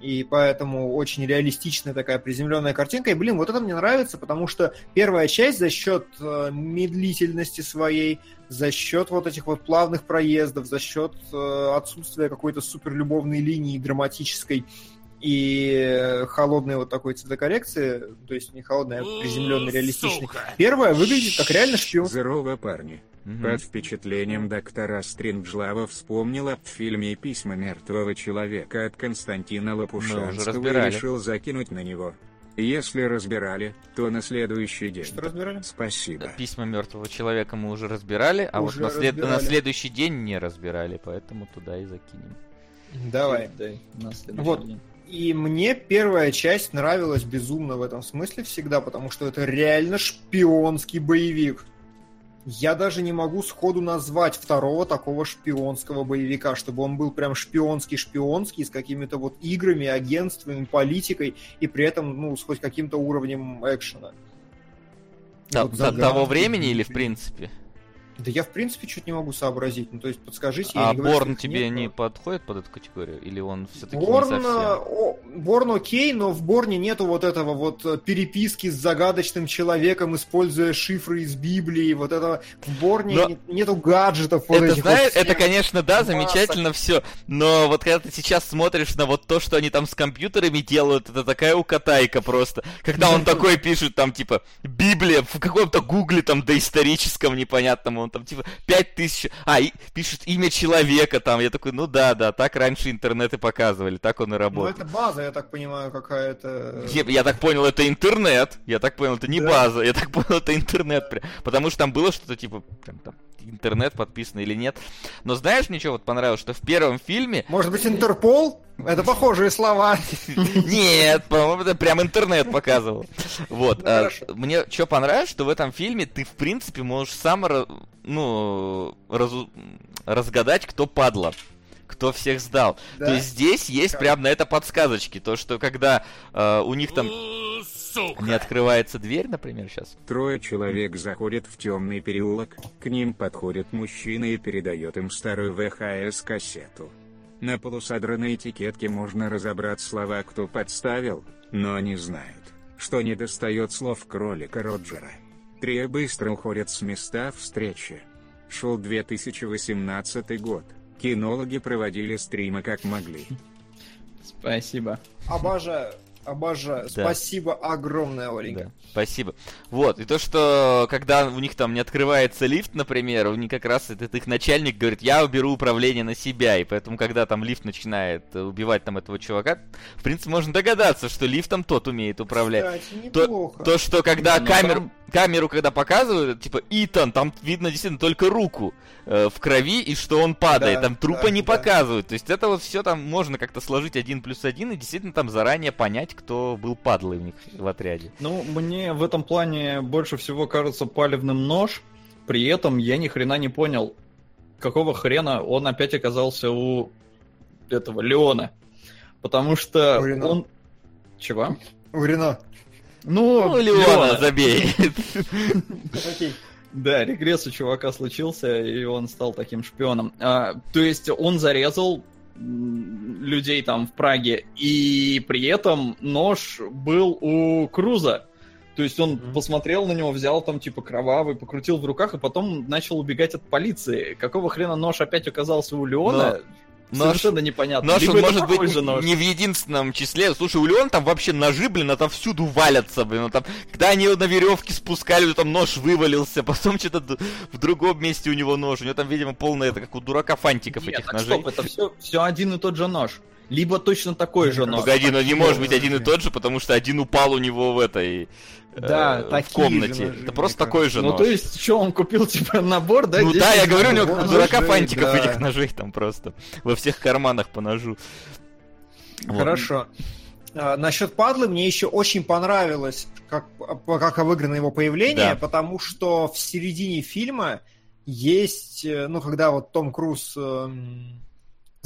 и поэтому очень реалистичная такая приземленная картинка. И, блин, вот это мне нравится, потому что первая часть за счет э, медлительности своей, за счет вот этих вот плавных проездов, за счет э, отсутствия какой-то суперлюбовной линии драматической и холодной вот такой цветокоррекции, то есть не холодная, а приземленная, реалистичная. Первая выглядит как реально шпион. Здорово, парни. Угу. Под впечатлением доктора Стринджлава вспомнила в фильме «Письма мертвого человека» от Константина Лопушанского и решил закинуть на него. Если разбирали, то на следующий день. Что разбирали? Спасибо. Письма мертвого человека мы уже разбирали, а уже вот на, след... на следующий день не разбирали, поэтому туда и закинем. Давай. Дай, на вот. День. И мне первая часть нравилась безумно в этом смысле всегда, потому что это реально шпионский боевик. Я даже не могу сходу назвать второго такого шпионского боевика, чтобы он был прям шпионский-шпионский, с какими-то вот играми, агентствами, политикой, и при этом, ну, с хоть каким-то уровнем экшена. вот того времени или в принципе? Да я, в принципе, что-то не могу сообразить. Ну, то есть, подскажите. А Борн тебе нет, не но... подходит под эту категорию? Или он все-таки Борн, не совсем? Борн окей, но в Борне нету вот этого вот э, переписки с загадочным человеком, используя шифры из Библии. Вот этого в Борне но... нет, нету гаджетов. Вот это, знаешь, вот это, конечно, да, замечательно все. Но вот когда ты сейчас смотришь на вот то, что они там с компьютерами делают, это такая укатайка просто. Когда он такой пишет там, типа, Библия в каком-то гугле там доисторическом непонятном, он там типа 5000, а, и, пишет имя человека там, я такой, ну да, да, так раньше интернеты показывали, так он и работает. Ну это база, я так понимаю, какая-то... Я, я так понял, это интернет, я так понял, это не да. база, я так понял, это интернет, потому что там было что-то типа, прям там, интернет подписан или нет. Но знаешь, мне что вот понравилось, что в первом фильме... Может быть, Интерпол? Это похожие слова. Нет, по-моему, это прям интернет показывал. Вот. А, мне что понравилось, что в этом фильме ты, в принципе, можешь сам, ну, разгадать, кто падла кто всех сдал. Да? То есть здесь есть как? прям на это подсказочки. То, что когда э, у них там Сука. не открывается дверь, например, сейчас. Трое человек заходят в темный переулок, к ним подходит мужчина и передает им старую ВХС-кассету. На полусодранной этикетке можно разобрать слова «кто подставил», но они знают, что не достает слов кролика Роджера. Три быстро уходят с места встречи. Шел 2018 год. Кинологи проводили стримы как могли. Спасибо. Обожаю. Обожаю. Да. Спасибо огромное, Оленька. Да. Спасибо. Вот, и то, что когда у них там не открывается лифт, например, у них как раз этот их начальник говорит, я уберу управление на себя, и поэтому, когда там лифт начинает убивать там этого чувака, в принципе, можно догадаться, что лифтом тот умеет управлять. Кстати, то, то, что когда камеру, камеру, когда показывают, типа, Итан, там видно действительно только руку э, в крови, и что он падает, да, там трупа да, не да. показывают. То есть это вот все там можно как-то сложить один плюс один и действительно там заранее понять, кто был падлой у них в отряде. Ну, мне в этом плане больше всего кажется палевным нож, при этом я ни хрена не понял, какого хрена он опять оказался у этого Леона. Потому что у он... Чего? У Рено. Ну, ну Леона, Леона. забей. Да, регресс у чувака случился, и он стал таким шпионом. А, то есть он зарезал людей там в Праге, и при этом нож был у Круза. То есть он mm-hmm. посмотрел на него, взял там типа кровавый, покрутил в руках, и потом начал убегать от полиции. Какого хрена нож опять оказался у Леона? Но... Нож, Совершенно непонятно. Нож, он может быть же нож. не в единственном числе. Слушай, у Леона там вообще ножи, блин, отовсюду валятся, блин. Ну, там, когда они его на веревке спускали, там нож вывалился, потом что-то в другом месте у него нож. У него там, видимо, полное, это как у дурака фантиков Нет, этих так ножей. Стоп, это все, все один и тот же нож. Либо точно такой же нож. Погоди, но не может быть один и тот же, потому что один упал у него в этой да, э, в комнате. Ножи, это просто такой же ну, нож. Ну, то есть, что, он купил, типа, набор, да? Ну да, я говорю, у него дурака фантиков да. этих ножей там просто. Во всех карманах по ножу. Хорошо. Вот. А, насчет падлы мне еще очень понравилось, как, как обыграно его появление, да. потому что в середине фильма есть, э, ну, когда вот Том Круз эм,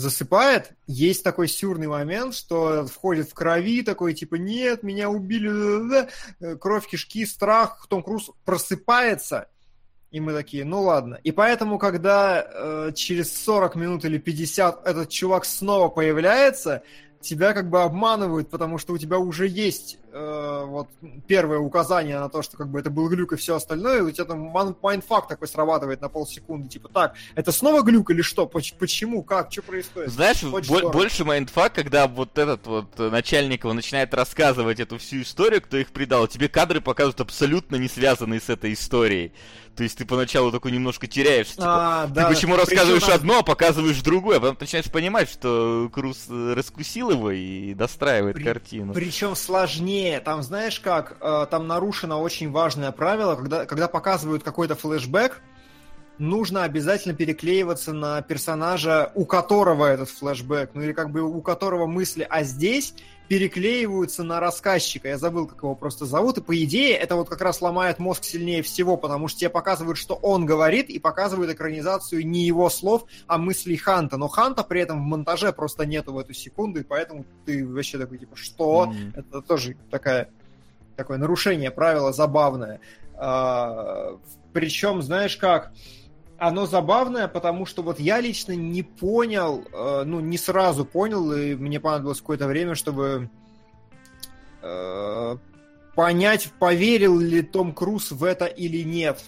засыпает, есть такой сюрный момент, что входит в крови, такой типа, нет, меня убили, э, кровь, кишки, страх, Том Круз просыпается, и мы такие, ну ладно. И поэтому, когда э, через 40 минут или 50 этот чувак снова появляется, тебя как бы обманывают, потому что у тебя уже есть э, вот первое указание на то, что как бы это был глюк и все остальное, и у тебя там mindfuck такой срабатывает на полсекунды, типа, так, это снова глюк или что? Почему? Как? Что происходит? Знаешь, бо- больше mindfuck, когда вот этот вот начальник его начинает рассказывать эту всю историю, кто их предал, тебе кадры показывают абсолютно не связанные с этой историей. То есть ты поначалу такой немножко теряешься. Типа, а, ты да, почему рассказываешь Причем... одно, а показываешь другое, а потом ты начинаешь понимать, что Круз раскусил его и достраивает При... картину. Причем сложнее. Там, знаешь как, э, там нарушено очень важное правило, когда, когда показывают какой-то флешбэк, нужно обязательно переклеиваться на персонажа, у которого этот флешбэк, ну или как бы у которого мысли, а здесь переклеиваются на рассказчика. Я забыл, как его просто зовут. И по идее, это вот как раз ломает мозг сильнее всего, потому что тебе показывают, что он говорит, и показывают экранизацию не его слов, а мыслей Ханта. Но Ханта при этом в монтаже просто нету в эту секунду, и поэтому ты вообще такой, типа, что? Mm-hmm. Это тоже такая, такое нарушение правила забавное. А, причем, знаешь как, оно забавное, потому что вот я лично не понял, э, ну, не сразу понял, и мне понадобилось какое-то время, чтобы э, понять, поверил ли Том Круз в это или нет.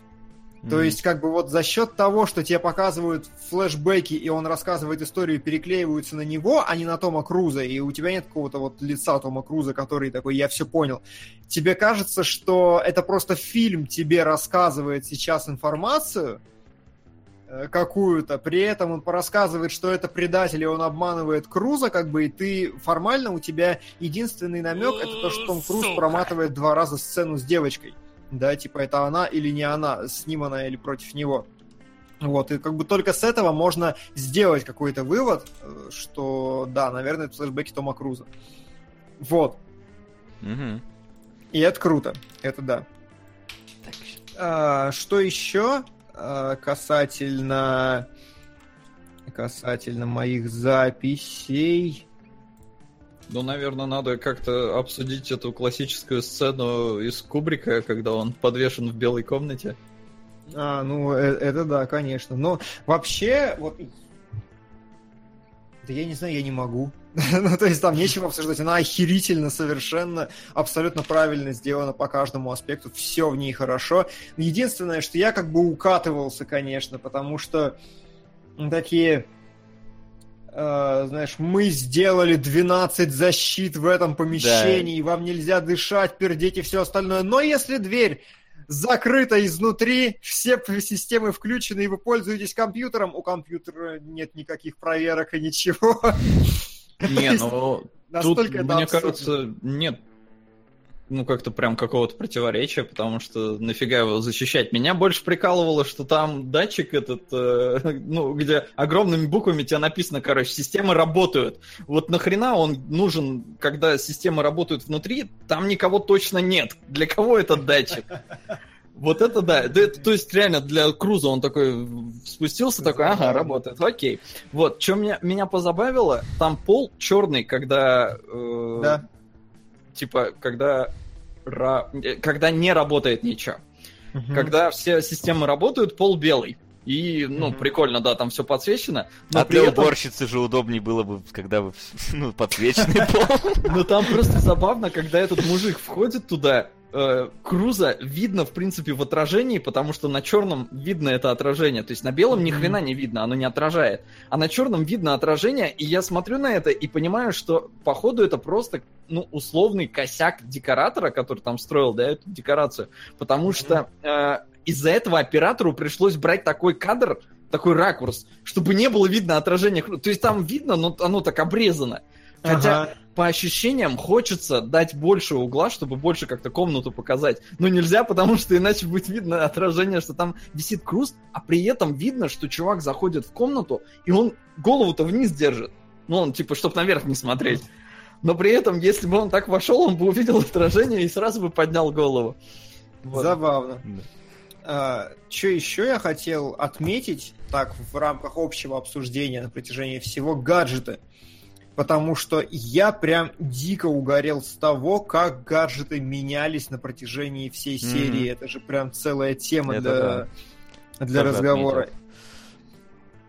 То есть, как бы вот за счет того, что тебе показывают флешбеки, и он рассказывает историю, переклеиваются на него, а не на Тома Круза, и у тебя нет какого-то вот лица Тома Круза, который такой, я все понял. Тебе кажется, что это просто фильм тебе рассказывает сейчас информацию, э, какую-то, при этом он порассказывает, что это предатель, и он обманывает Круза, как бы, и ты формально у тебя единственный намек это то, что Том Круз проматывает два раза сцену с девочкой да, типа это она или не она, с ним она или против него. Вот, и как бы только с этого можно сделать какой-то вывод, э, что да, наверное, это флешбеки Тома Круза. Вот. Угу. И это круто, это да. А, что еще касательно касательно моих записей? Ну, наверное, надо как-то обсудить эту классическую сцену из Кубрика, когда он подвешен в белой комнате. А, ну, это, это да, конечно. Но вообще, вот... Да я не знаю, я не могу. ну, то есть там нечего обсуждать. Она охерительно совершенно, абсолютно правильно сделана по каждому аспекту. Все в ней хорошо. Единственное, что я как бы укатывался, конечно, потому что такие э, знаешь, мы сделали 12 защит в этом помещении, да. вам нельзя дышать, пердеть и все остальное. Но если дверь закрыта изнутри, все системы включены, и вы пользуетесь компьютером, у компьютера нет никаких проверок и ничего. Не, ну, тут, мне кажется, нет ну, как-то прям какого-то противоречия, потому что нафига его защищать. Меня больше прикалывало, что там датчик этот, э, ну, где огромными буквами тебе написано, короче, системы работают. Вот нахрена он нужен, когда системы работают внутри, там никого точно нет. Для кого этот датчик? Вот это да. да это, то есть реально для Круза он такой спустился, такой, ага, работает, окей. Вот, что меня, меня позабавило, там пол черный, когда э, да типа, когда, когда не работает ничего. Угу. Когда все системы работают, пол белый. И, ну, mm прикольно, да, там все подсвечено. Но а для этом... уборщицы же удобнее было бы, когда бы, ну, подсвеченный пол. Ну, там просто забавно, когда этот мужик входит туда, э, Круза видно, в принципе, в отражении, потому что на черном видно это отражение. То есть на белом ни хрена не видно, оно не отражает. А на черном видно отражение, и я смотрю на это и понимаю, что, походу, это просто, ну, условный косяк декоратора, который там строил, да, эту декорацию. Потому что э, из-за этого оператору пришлось брать такой кадр, такой ракурс, чтобы не было видно отражения. То есть там видно, но оно так обрезано. Хотя ага. По ощущениям хочется дать больше угла, чтобы больше как-то комнату показать. Но нельзя, потому что иначе будет видно отражение, что там висит круст, а при этом видно, что чувак заходит в комнату, и он голову-то вниз держит. Ну, он типа, чтобы наверх не смотреть. Но при этом, если бы он так вошел, он бы увидел отражение и сразу бы поднял голову. Вот. Забавно. А, что еще я хотел отметить, так, в рамках общего обсуждения на протяжении всего, гаджеты потому что я прям дико угорел с того, как гаджеты менялись на протяжении всей серии. Mm-hmm. Это же прям целая тема Это для, да. для разговора. Отметил.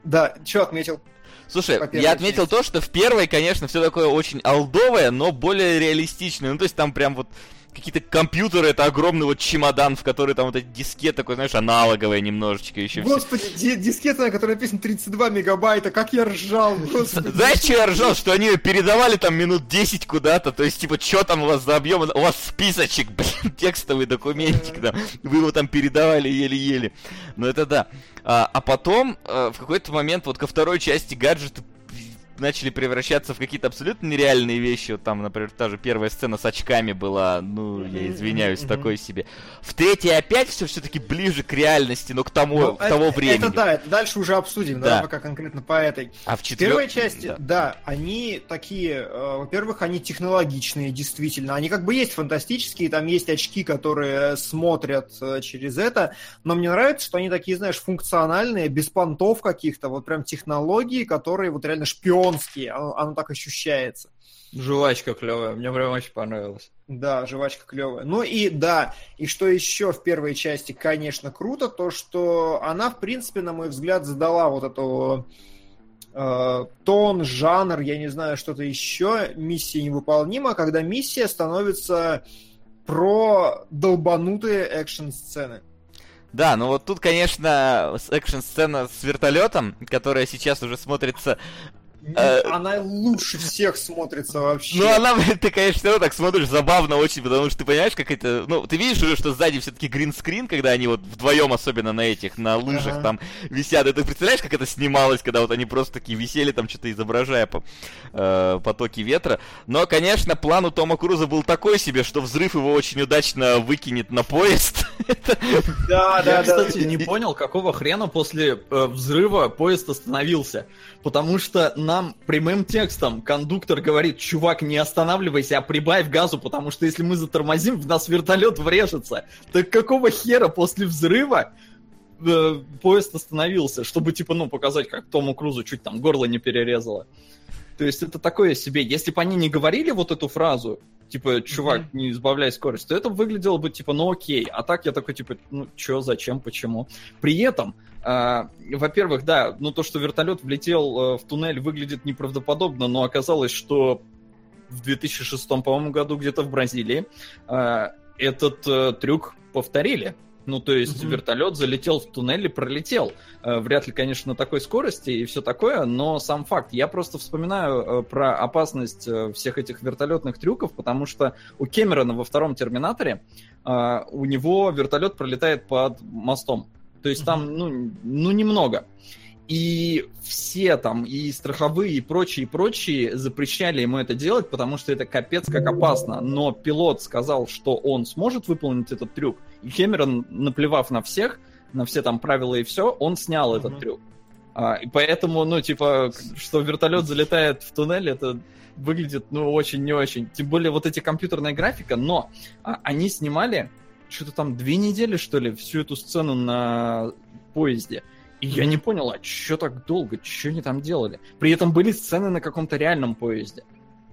Да, что отметил? Слушай, я отметил части. то, что в первой, конечно, все такое очень алдовое, но более реалистичное. Ну, то есть там прям вот какие-то компьютеры, это огромный вот чемодан, в который там вот эти дискет такой, знаешь, аналоговая немножечко еще. Господи, все. дискета, на которой написано 32 мегабайта, как я ржал, господи. Знаешь, что я ржал? Что они передавали там минут 10 куда-то, то есть, типа, что там у вас за объем? У вас списочек, блин, текстовый документик там, вы его там передавали еле-еле. Но это да. А, а потом, а, в какой-то момент, вот ко второй части гаджеты начали превращаться в какие-то абсолютно нереальные вещи. Вот там, например, та же первая сцена с очками была, ну, я извиняюсь, mm-hmm. такой себе. В третьей опять все все-таки ближе к реальности, но к тому, ну, к это, того времени. Это да, это дальше уже обсудим, да, да пока конкретно по этой. А в четвер... первой части, да. да, они такие, э, во-первых, они технологичные, действительно. Они как бы есть фантастические, там есть очки, которые смотрят э, через это, но мне нравится, что они такие, знаешь, функциональные, без понтов каких-то, вот прям технологии, которые вот реально шпион шпионский, оно, оно так ощущается. Жвачка клевая, мне прям очень понравилось. Да, жвачка клевая. Ну и да, и что еще в первой части, конечно, круто, то что она, в принципе, на мой взгляд, задала вот эту э, тон, жанр, я не знаю, что-то еще, миссия невыполнима, когда миссия становится про долбанутые экшн-сцены. Да, ну вот тут, конечно, экшн-сцена с вертолетом, которая сейчас уже смотрится она лучше всех смотрится вообще. Ну, она, ты, конечно, все равно так смотришь забавно очень, потому что ты понимаешь, как это... Ну, ты видишь уже, что сзади все-таки гринскрин, когда они вот вдвоем, особенно на этих, на лыжах там висят. И ты представляешь, как это снималось, когда вот они просто такие висели там, что-то изображая по, э, потоки ветра. Но, конечно, план у Тома Круза был такой себе, что взрыв его очень удачно выкинет на поезд. Да, да, Я, кстати, не понял, какого хрена после э, взрыва поезд остановился. Потому что нам прямым текстом кондуктор говорит, чувак, не останавливайся, а прибавь газу, потому что если мы затормозим, в нас вертолет врежется. Так какого хера после взрыва э, поезд остановился, чтобы, типа, ну, показать, как Тому Крузу чуть там горло не перерезало. То есть это такое себе. Если бы они не говорили вот эту фразу, типа, чувак, mm-hmm. не избавляй скорость, то это выглядело бы, типа, ну окей. А так я такой, типа, ну чё, зачем, почему? При этом а, во-первых, да, ну то, что вертолет влетел э, в туннель, выглядит неправдоподобно, но оказалось, что в 2006, по-моему, году где-то в Бразилии а, этот э, трюк повторили. Ну, то есть mm-hmm. вертолет залетел в туннель и пролетел. Э, вряд ли, конечно, на такой скорости и все такое, но сам факт. Я просто вспоминаю про опасность всех этих вертолетных трюков, потому что у Кэмерона во втором Терминаторе у него вертолет пролетает под мостом. То есть там, ну, ну немного. И все там, и страховые, и прочие, и прочие запрещали ему это делать, потому что это капец как опасно. Но пилот сказал, что он сможет выполнить этот трюк. И Хэмерон, наплевав на всех, на все там правила и все, он снял mm-hmm. этот трюк. А, и поэтому, ну, типа, что вертолет залетает в туннель, это выглядит, ну, очень не очень. Тем более вот эти компьютерная графика, но а, они снимали что-то там две недели, что ли, всю эту сцену на поезде. И я не понял, а что так долго, что они там делали? При этом были сцены на каком-то реальном поезде.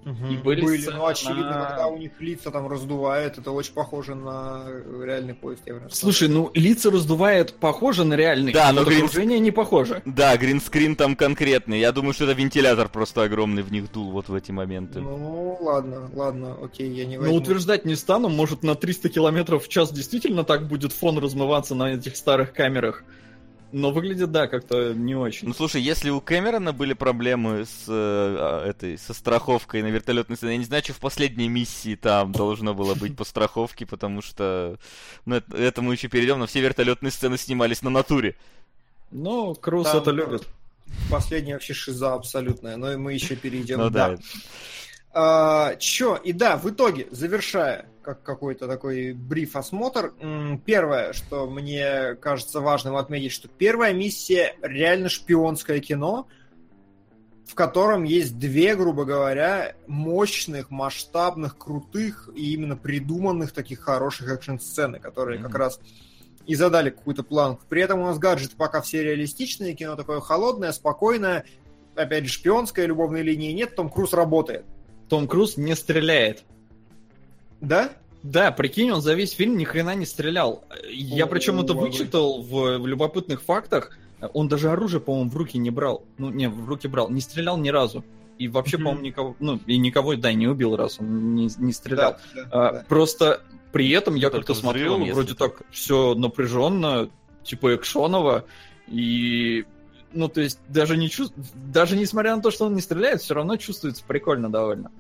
Угу. И были, были ну очевидно, на... когда у них лица там раздувают, это очень похоже на реальный поезд. Я Слушай, ну лица раздувает похоже на реальный, да, но грин... окружение не похоже. Да, гринскрин там конкретный. Я думаю, что это вентилятор просто огромный в них дул вот в эти моменты. Ну, ладно, ладно, окей, я не возьму. Но утверждать не стану, может на 300 километров в час действительно так будет фон размываться на этих старых камерах. Но выглядит, да, как-то не очень. Ну, слушай, если у Кэмерона были проблемы с э, а, этой, со страховкой на вертолетной сцене, я не знаю, что в последней миссии там должно было быть по страховке, потому что, ну, это, это мы еще перейдем, но все вертолетные сцены снимались на натуре. Ну, Круз там, это любит. Последняя вообще шиза абсолютная, но мы еще перейдем. Ну, да. А, чё, и да, в итоге, завершая как какой-то такой бриф-осмотр, первое, что мне кажется важным отметить, что первая миссия реально шпионское кино, в котором есть две, грубо говоря, мощных, масштабных, крутых и именно придуманных таких хороших экшн-сцены, которые mm-hmm. как раз и задали какую-то планку. При этом у нас гаджеты пока все реалистичные, кино такое холодное, спокойное, опять же, шпионская любовной линии нет, Том Круз работает. Том Круз не стреляет. Да? Да, прикинь, он за весь фильм ни хрена не стрелял. Я причем это вычитал в, в любопытных фактах. Он даже оружие, по-моему, в руки не брал. Ну, не, в руки брал. Не стрелял ни разу. И вообще, mm-hmm. по-моему, никого, ну, и никого, да, не убил, раз он не, не стрелял. Да, да, а, да. Просто при этом я как-то смотрел, взрывом, вроде так все напряженно, типа экшоново, и ну, то есть, даже, не чувств... даже несмотря на то, что он не стреляет, все равно чувствуется прикольно довольно.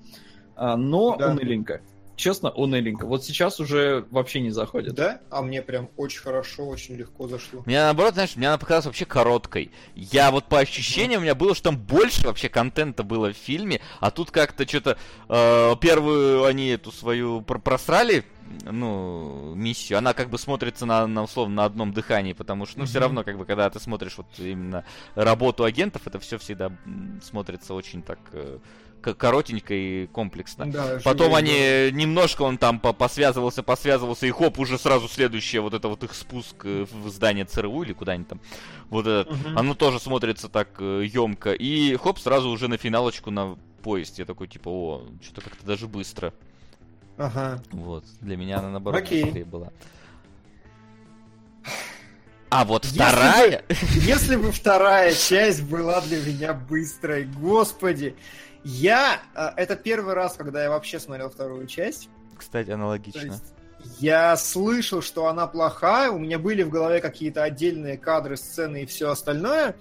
А, но да. уныленько. Честно, уныленько. Вот сейчас уже вообще не заходит. Да? А мне прям очень хорошо, очень легко зашло. Мне наоборот, знаешь, мне она показалась вообще короткой. Я вот по ощущениям, у меня было, что там больше вообще контента было в фильме, а тут как-то что-то э, первую они эту свою просрали, ну, миссию, она как бы смотрится на, на условно на одном дыхании, потому что, ну, mm-hmm. все равно, как бы, когда ты смотришь вот именно работу агентов, это все всегда смотрится очень так э, коротенько и комплексно. Да, Потом они да. немножко он там посвязывался, посвязывался, и хоп, уже сразу следующее вот это вот их спуск э, в здание ЦРУ или куда-нибудь там. Вот это, угу. оно тоже смотрится так емко. Э, и хоп, сразу уже на финалочку на поезд. Я такой, типа, о, что-то как-то даже быстро. Ага. Вот, для меня она наоборот Окей. быстрее была. А вот вторая... Если бы, если бы вторая часть была для меня быстрой, господи. Я... Э, это первый раз, когда я вообще смотрел вторую часть. Кстати, аналогично. я слышал, что она плохая, у меня были в голове какие-то отдельные кадры, сцены и все остальное.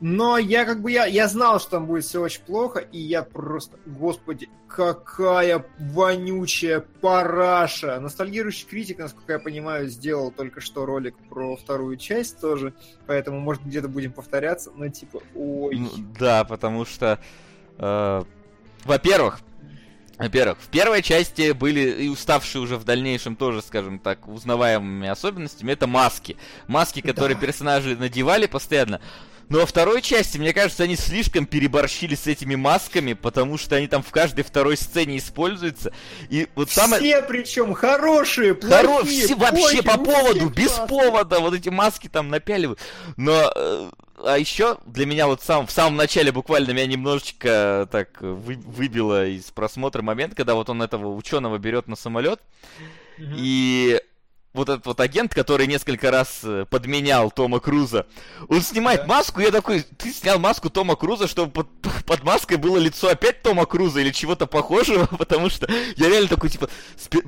Но я как бы, я, я знал, что там будет все очень плохо, и я просто, господи, какая вонючая параша. Ностальгирующий критик, насколько я понимаю, сделал только что ролик про вторую часть тоже, поэтому, может, где-то будем повторяться, но типа, ой. Ну, да, потому что, э, во-первых, во-первых, в первой части были и уставшие уже в дальнейшем тоже, скажем так, узнаваемыми особенностями, это маски. Маски, которые да. персонажи надевали постоянно. Но во второй части, мне кажется, они слишком переборщили с этими масками, потому что они там в каждой второй сцене используются. И вот самое... Все причем хорошие, плохие, Хоро... Все вообще по поводу, без классные. повода, вот эти маски там напяливают. Но э, а еще для меня вот сам, в самом начале буквально меня немножечко так вы, выбило из просмотра момент, когда вот он этого ученого берет на самолет, mm-hmm. и вот этот вот агент, который несколько раз э, подменял Тома Круза, он снимает да. маску, я такой, ты снял маску Тома Круза, чтобы под, под маской было лицо опять Тома Круза или чего-то похожего, потому что я реально такой, типа,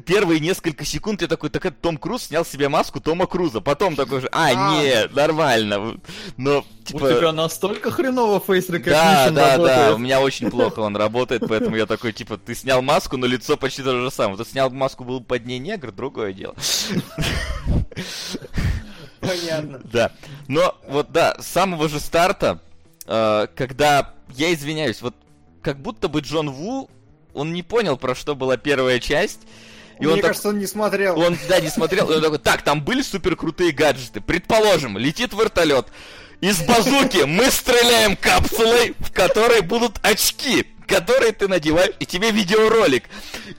первые несколько секунд я такой, так это Том Круз снял себе маску Тома Круза, потом такой же, а, а. нет, нормально, но, типа... У тебя настолько хреново фейс Да, да, работает. да, у меня очень плохо он работает, поэтому я такой, типа, ты снял маску, но лицо почти то же самое. Ты снял маску, был под ней негр, другое дело. Понятно. Да. Но вот да, с самого же старта, э, когда, я извиняюсь, вот как будто бы Джон Ву, он не понял, про что была первая часть. И Мне он кажется, так, он не смотрел. Он, да, не смотрел. И он такой, так, там были супер крутые гаджеты. Предположим, летит вертолет. Из базуки мы стреляем капсулой, в которой будут очки которые ты надеваешь, и тебе видеоролик.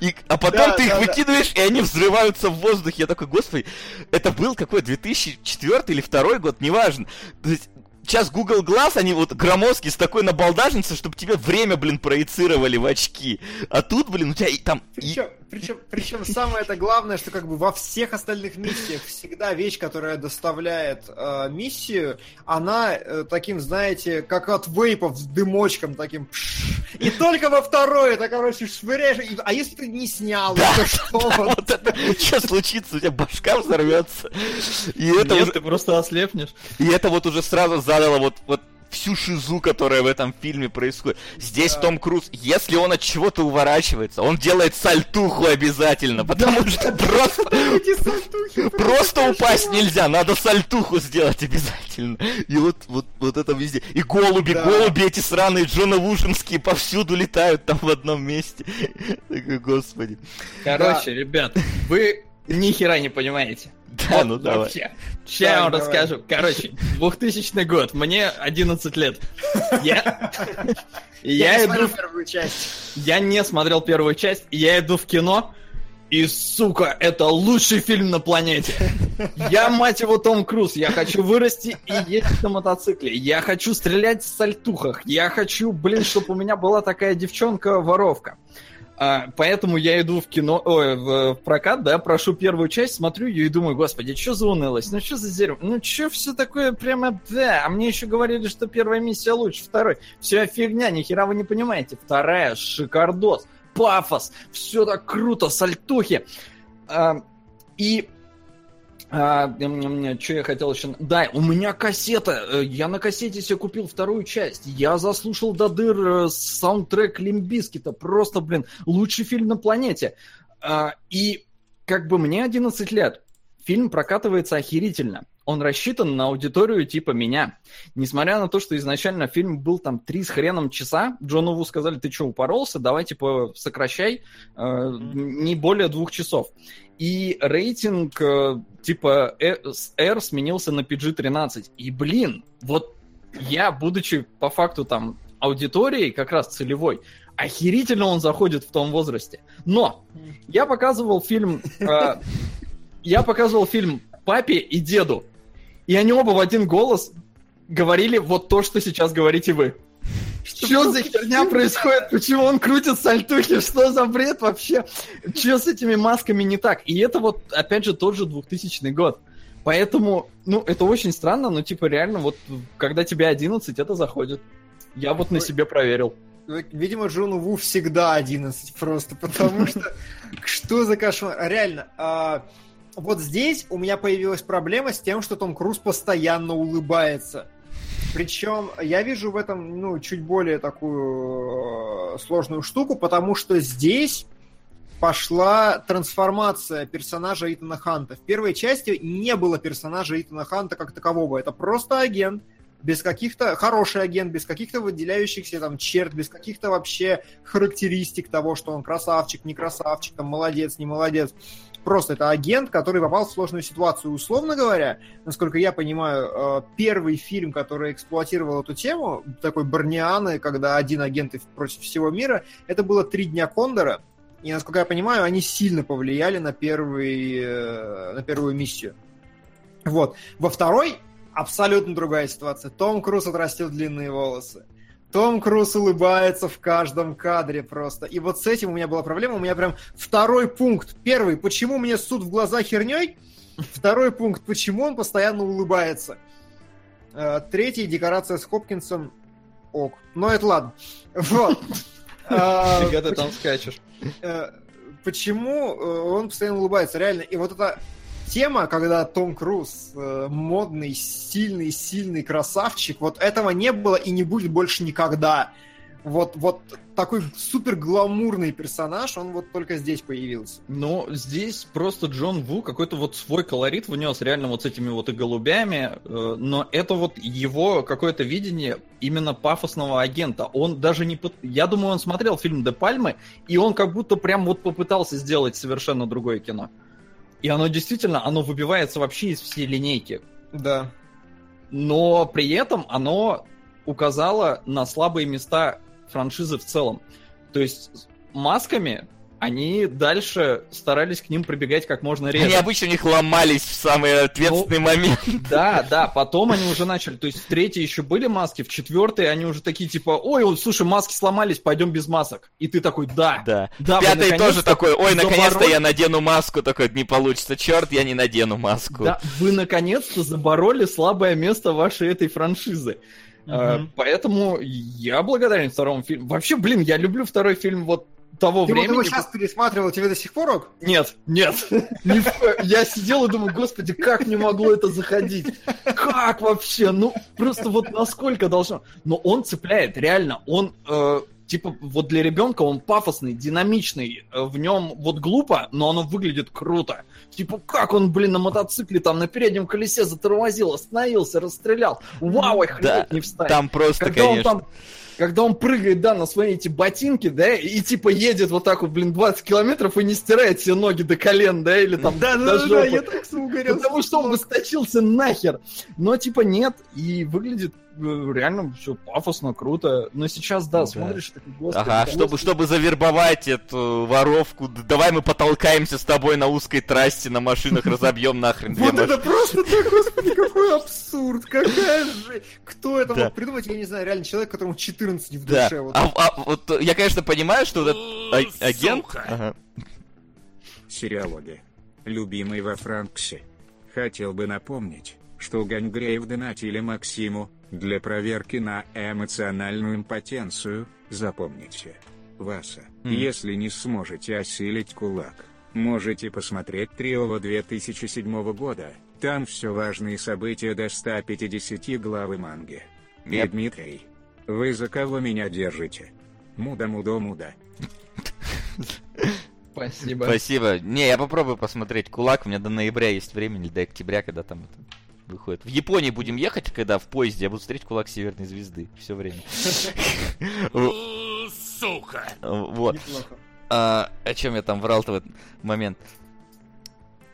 И, а потом да, ты да, их да. выкидываешь, и они взрываются в воздухе. Я такой, господи, это был какой, 2004 или 2002 год, неважно. То есть, сейчас Google Glass, они вот громоздкие с такой набалдажницей, чтобы тебе время, блин, проецировали в очки. А тут, блин, у тебя и там... Причем, и... причем, причем самое это главное, что как бы во всех остальных миссиях всегда вещь, которая доставляет э, миссию, она э, таким, знаете, как от вейпов с дымочком таким... Пш, и только во второй это, короче, швыряешь. И, а если ты не снял, да, то что? Да, вот это, что случится? У тебя башка взорвется. И это Нет, уже... ты просто ослепнешь. И это вот уже сразу за задало вот, вот всю шизу, которая в этом фильме происходит. Здесь да. Том Круз, если он от чего-то уворачивается, он делает сальтуху обязательно, потому да, что просто, просто упасть нельзя, надо сальтуху сделать обязательно. И вот, вот, вот это везде. И голуби, да. голуби эти сраные Джона Вушинские повсюду летают там в одном месте. Господи. Короче, ребят, вы ни хера не понимаете. Да, ну давай. Вообще. Сейчас я вам расскажу. Короче, 2000 год, мне 11 лет. Я... Я иду... первую часть. Я не смотрел первую часть, я иду в кино, и, сука, это лучший фильм на планете. Я, мать его, Том Круз. Я хочу вырасти и ездить на мотоцикле. Я хочу стрелять в сальтухах. Я хочу, блин, чтобы у меня была такая девчонка-воровка. А, поэтому я иду в кино, ой, в, в прокат, да, прошу первую часть, смотрю ее и думаю, господи, что за унылость, ну что за дерево, ну что все такое прямо, да, а мне еще говорили, что первая миссия лучше второй. Все фигня, ни хера вы не понимаете. Вторая, шикардос, пафос, все так круто, сальтухи. А, и а, что я хотел еще... Да, у меня кассета. Э, я на кассете себе купил вторую часть. Я заслушал до дыр э, саундтрек Limp Bizkit а. Просто, блин, лучший фильм на планете. А, и как бы мне 11 лет. Фильм прокатывается охерительно. Он рассчитан на аудиторию типа меня. Несмотря на то, что изначально фильм был там три с хреном часа, Джону Ву сказали, ты что, упоролся? Давай, типа, сокращай, э, не более двух часов и рейтинг э, типа R сменился на PG-13. И, блин, вот я, будучи по факту там аудиторией как раз целевой, охерительно он заходит в том возрасте. Но я показывал фильм... Э, я показывал фильм папе и деду. И они оба в один голос говорили вот то, что сейчас говорите вы. Что за херня происходит? Почему он крутит сальтухи? Что за бред вообще? Что с этими масками не так? И это вот, опять же, тот же 2000 год. Поэтому, ну, это очень странно, но, типа, реально, вот, когда тебе 11, это заходит. Я вот на себе проверил. Видимо, Джону Ву всегда 11 просто, потому что что за кошмар? Реально, а, вот здесь у меня появилась проблема с тем, что Том Круз постоянно улыбается. Причем я вижу в этом, ну, чуть более такую э, сложную штуку, потому что здесь пошла трансформация персонажа Итана Ханта. В первой части не было персонажа Итана Ханта как такового. Это просто агент, без каких-то... Хороший агент, без каких-то выделяющихся там черт, без каких-то вообще характеристик того, что он красавчик, не красавчик, там, молодец, не молодец. Просто это агент, который попал в сложную ситуацию. Условно говоря, насколько я понимаю, э, первый фильм, который эксплуатировал эту тему, такой Барнианы, когда один агент против всего мира, это было «Три дня Кондора», и, насколько я понимаю, они сильно повлияли на, первый, э, на первую миссию. Вот. Во второй абсолютно другая ситуация. Том Круз отрастил длинные волосы. Том Круз улыбается в каждом кадре просто. И вот с этим у меня была проблема. У меня прям второй пункт. Первый, почему мне суд в глаза херней? Второй пункт, почему он постоянно улыбается? Э, третий, декорация с Хопкинсом. Ок. Но это ладно. Вот. Фига ты там скачешь. Э, почему э, он постоянно улыбается, реально. И вот эта тема, когда Том Круз э, модный, сильный, сильный красавчик, вот этого не было и не будет больше никогда. Вот, вот такой супер гламурный персонаж, он вот только здесь появился. Ну, здесь просто Джон Ву какой-то вот свой колорит внес, реально вот с этими вот и голубями, э, но это вот его какое-то видение именно пафосного агента. Он даже не... Я думаю, он смотрел фильм «Де Пальмы», и он как будто прям вот попытался сделать совершенно другое кино. И оно действительно, оно выбивается вообще из всей линейки. Да. Но при этом оно указало на слабые места франшизы в целом. То есть масками они дальше старались к ним прибегать как можно реже. Они обычно у них ломались в самый ответственный ну, момент. Да, да, потом они уже начали, то есть в третьей еще были маски, в четвертой они уже такие типа, ой, слушай, маски сломались, пойдем без масок. И ты такой, да. Да. да в пятой тоже такой, ой, наконец-то я надену маску, такой, не получится, черт, я не надену маску. Да, вы наконец-то забороли слабое место вашей этой франшизы. Uh-huh. поэтому я благодарен второму фильму. Вообще, блин, я люблю второй фильм вот того ты времени... Ты его сейчас пересматривал, тебе до сих пор ок? Нет, нет. Я сидел и думаю, господи, как не могло это заходить? Как вообще? Ну, просто вот насколько должно... Но он цепляет, реально. Он, э, типа, вот для ребенка он пафосный, динамичный. Э, в нем вот глупо, но оно выглядит круто. Типа, как он, блин, на мотоцикле там на переднем колесе затормозил, остановился, расстрелял. Вау, охренеть да, не встать. Там просто, Когда конечно... Он там когда он прыгает, да, на свои эти ботинки, да, и типа едет вот так вот, блин, 20 километров и не стирает все ноги до колен, да, или там да, да, да, я так. Потому что он бы сточился нахер. Но типа нет, и выглядит реально все пафосно, круто. Но сейчас, да, да. смотришь, такой, господи. Ага, чтобы, чтобы завербовать эту воровку, давай мы потолкаемся с тобой на узкой трассе на машинах, разобьем нахрен Вот это просто, господи, какой абсурд, какая же... Кто это мог придумать, я не знаю, реально человек, которому 14 в душе. А, а вот я, конечно, понимаю, что этот а, агент... Сериалоги. Любимый во Франксе. Хотел бы напомнить, что Гангрейв донатили Максиму, для проверки на эмоциональную импотенцию, запомните. Васа, mm. если не сможете осилить кулак, можете посмотреть Трио 2007 года, там все важные события до 150 главы манги. Yep. И Дмитрий, вы за кого меня держите? Муда-муда-муда. Спасибо. Спасибо. Не, я попробую посмотреть кулак. У меня до ноября есть времени, или до октября, когда там это выходит. В Японии будем ехать, когда в поезде я буду смотреть кулак Северной Звезды все время. Сука! Вот. А, о чем я там врал-то в этот момент?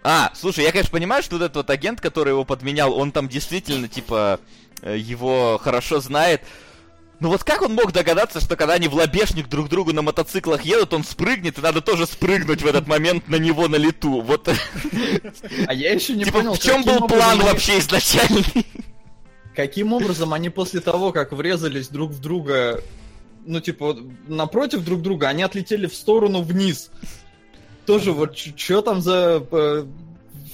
А, слушай, я, конечно, понимаю, что вот этот вот агент, который его подменял, он там действительно, типа, э, его хорошо знает. Ну вот как он мог догадаться, что когда они в лобешник друг другу на мотоциклах едут, он спрыгнет, и надо тоже спрыгнуть в этот момент на него на лету. Вот. А я еще не типа, понял, в чем был план они... вообще изначальный? Каким образом они после того, как врезались друг в друга, ну типа напротив друг друга, они отлетели в сторону вниз. Тоже вот что там за э,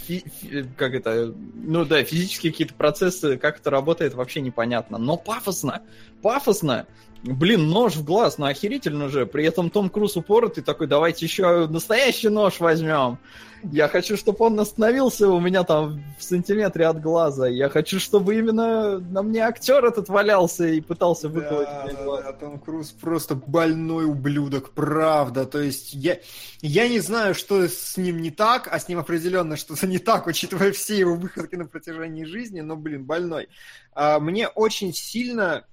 фи, фи, как это, ну да, физические какие-то процессы, как это работает, вообще непонятно. Но пафосно, пафосно. Блин, нож в глаз, ну охерительно же. При этом Том Круз упоротый такой, давайте еще настоящий нож возьмем. Я хочу, чтобы он остановился у меня там в сантиметре от глаза. Я хочу, чтобы именно на мне актер этот валялся и пытался выколоть да, мне глаз. Да, Том Круз просто больной ублюдок, правда. То есть я, я не знаю, что с ним не так, а с ним определенно что-то не так, учитывая все его выходки на протяжении жизни, но, блин, больной. А, мне очень сильно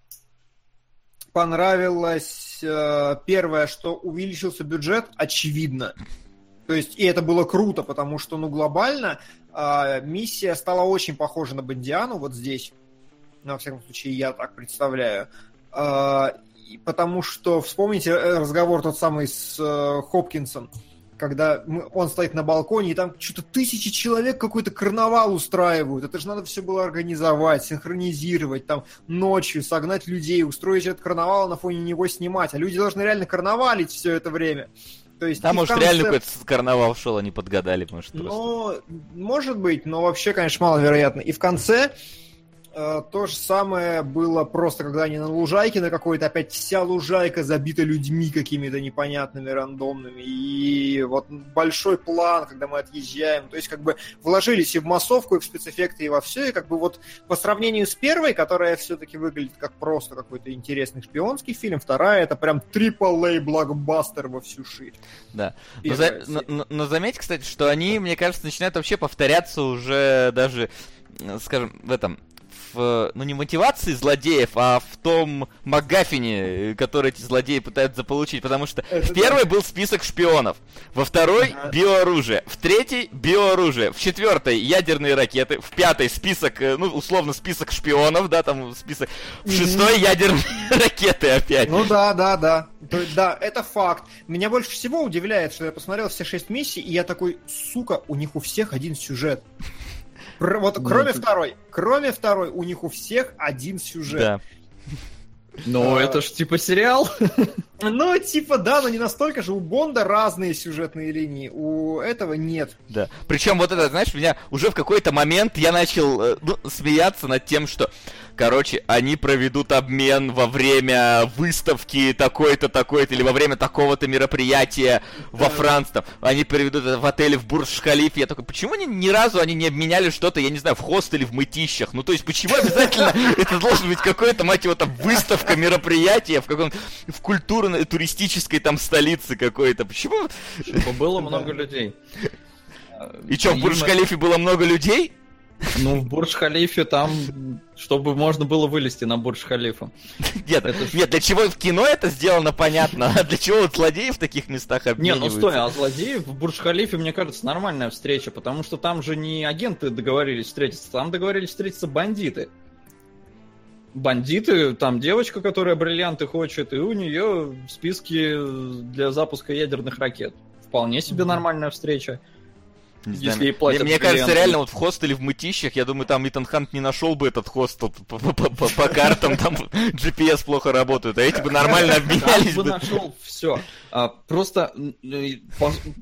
понравилось э, первое, что увеличился бюджет, очевидно. То есть, и это было круто, потому что, ну, глобально э, миссия стала очень похожа на Бондиану вот здесь. Ну, во всяком случае, я так представляю. Э, потому что, вспомните э, разговор тот самый с э, Хопкинсом, когда он стоит на балконе, и там что-то тысячи человек какой-то карнавал устраивают. Это же надо все было организовать, синхронизировать, там ночью согнать людей, устроить этот карнавал, на фоне него снимать. А люди должны реально карнавалить все это время. То есть, да, может, конце... реально какой-то карнавал шел, они подгадали, может, просто. Ну, может быть, но вообще, конечно, маловероятно. И в конце то же самое было просто, когда они на лужайке на какой-то, опять вся лужайка забита людьми какими-то непонятными, рандомными. И вот большой план, когда мы отъезжаем. То есть как бы вложились и в массовку, и в спецэффекты, и во все. И как бы вот по сравнению с первой, которая все-таки выглядит как просто какой-то интересный шпионский фильм, вторая это прям AAA блокбастер во всю ширь. Да. Но, за... но, но, но заметь, кстати, что они, мне кажется, начинают вообще повторяться уже даже скажем, в этом в, ну не мотивации злодеев, а в том МакГаффине, который эти злодеи пытаются заполучить, потому что Это в первой да. был список шпионов, во второй ага. биооружие, в третьей биооружие, в четвертой ядерные ракеты, в пятой список, э, ну условно список шпионов, да, там список, в шестой ядерные ракеты опять. Ну да, да, да, да, это факт. Меня больше всего удивляет, что я посмотрел все шесть миссий, и я такой, сука, у них у всех один сюжет. Вот кроме второй, кроме второй, у них у всех один сюжет. Да. Ну, а... это ж типа сериал. Ну, типа, да, но не настолько же. У Бонда разные сюжетные линии, у этого нет. Да. Причем вот это, знаешь, меня уже в какой-то момент я начал э, ну, смеяться над тем, что Короче, они проведут обмен во время выставки такой-то, такой-то, или во время такого-то мероприятия во Франции. Они проведут это в отеле в Бурж-Халиф. Я такой, почему они, ни разу они не обменяли что-то, я не знаю, в хостеле, в мытищах? Ну, то есть, почему обязательно это должен быть какой-то, мать его, там, выставка, мероприятие в каком в культурной, туристической там столице какой-то? Почему? Чтобы было много людей. И что, в Бурж-Халифе было много людей? Ну, в Бурдж-Халифе там, чтобы можно было вылезти на Бурдж-Халифа. Нет, это... нет, для чего в кино это сделано, понятно, а для чего вот злодеи в таких местах обмениваются? Не, ну стой, а злодеи в Бурдж-Халифе, мне кажется, нормальная встреча, потому что там же не агенты договорились встретиться, там договорились встретиться бандиты. Бандиты, там девочка, которая бриллианты хочет, и у нее в списке для запуска ядерных ракет. Вполне себе mm-hmm. нормальная встреча. Не Если знаю. ей платят Мне, мне кажется, реально вот в хостеле в Мытищах, я думаю, там Итан Хант не нашел бы этот хостел по, по, по, по картам, там GPS плохо работает, а эти бы нормально обменялись бы. нашел все. А, просто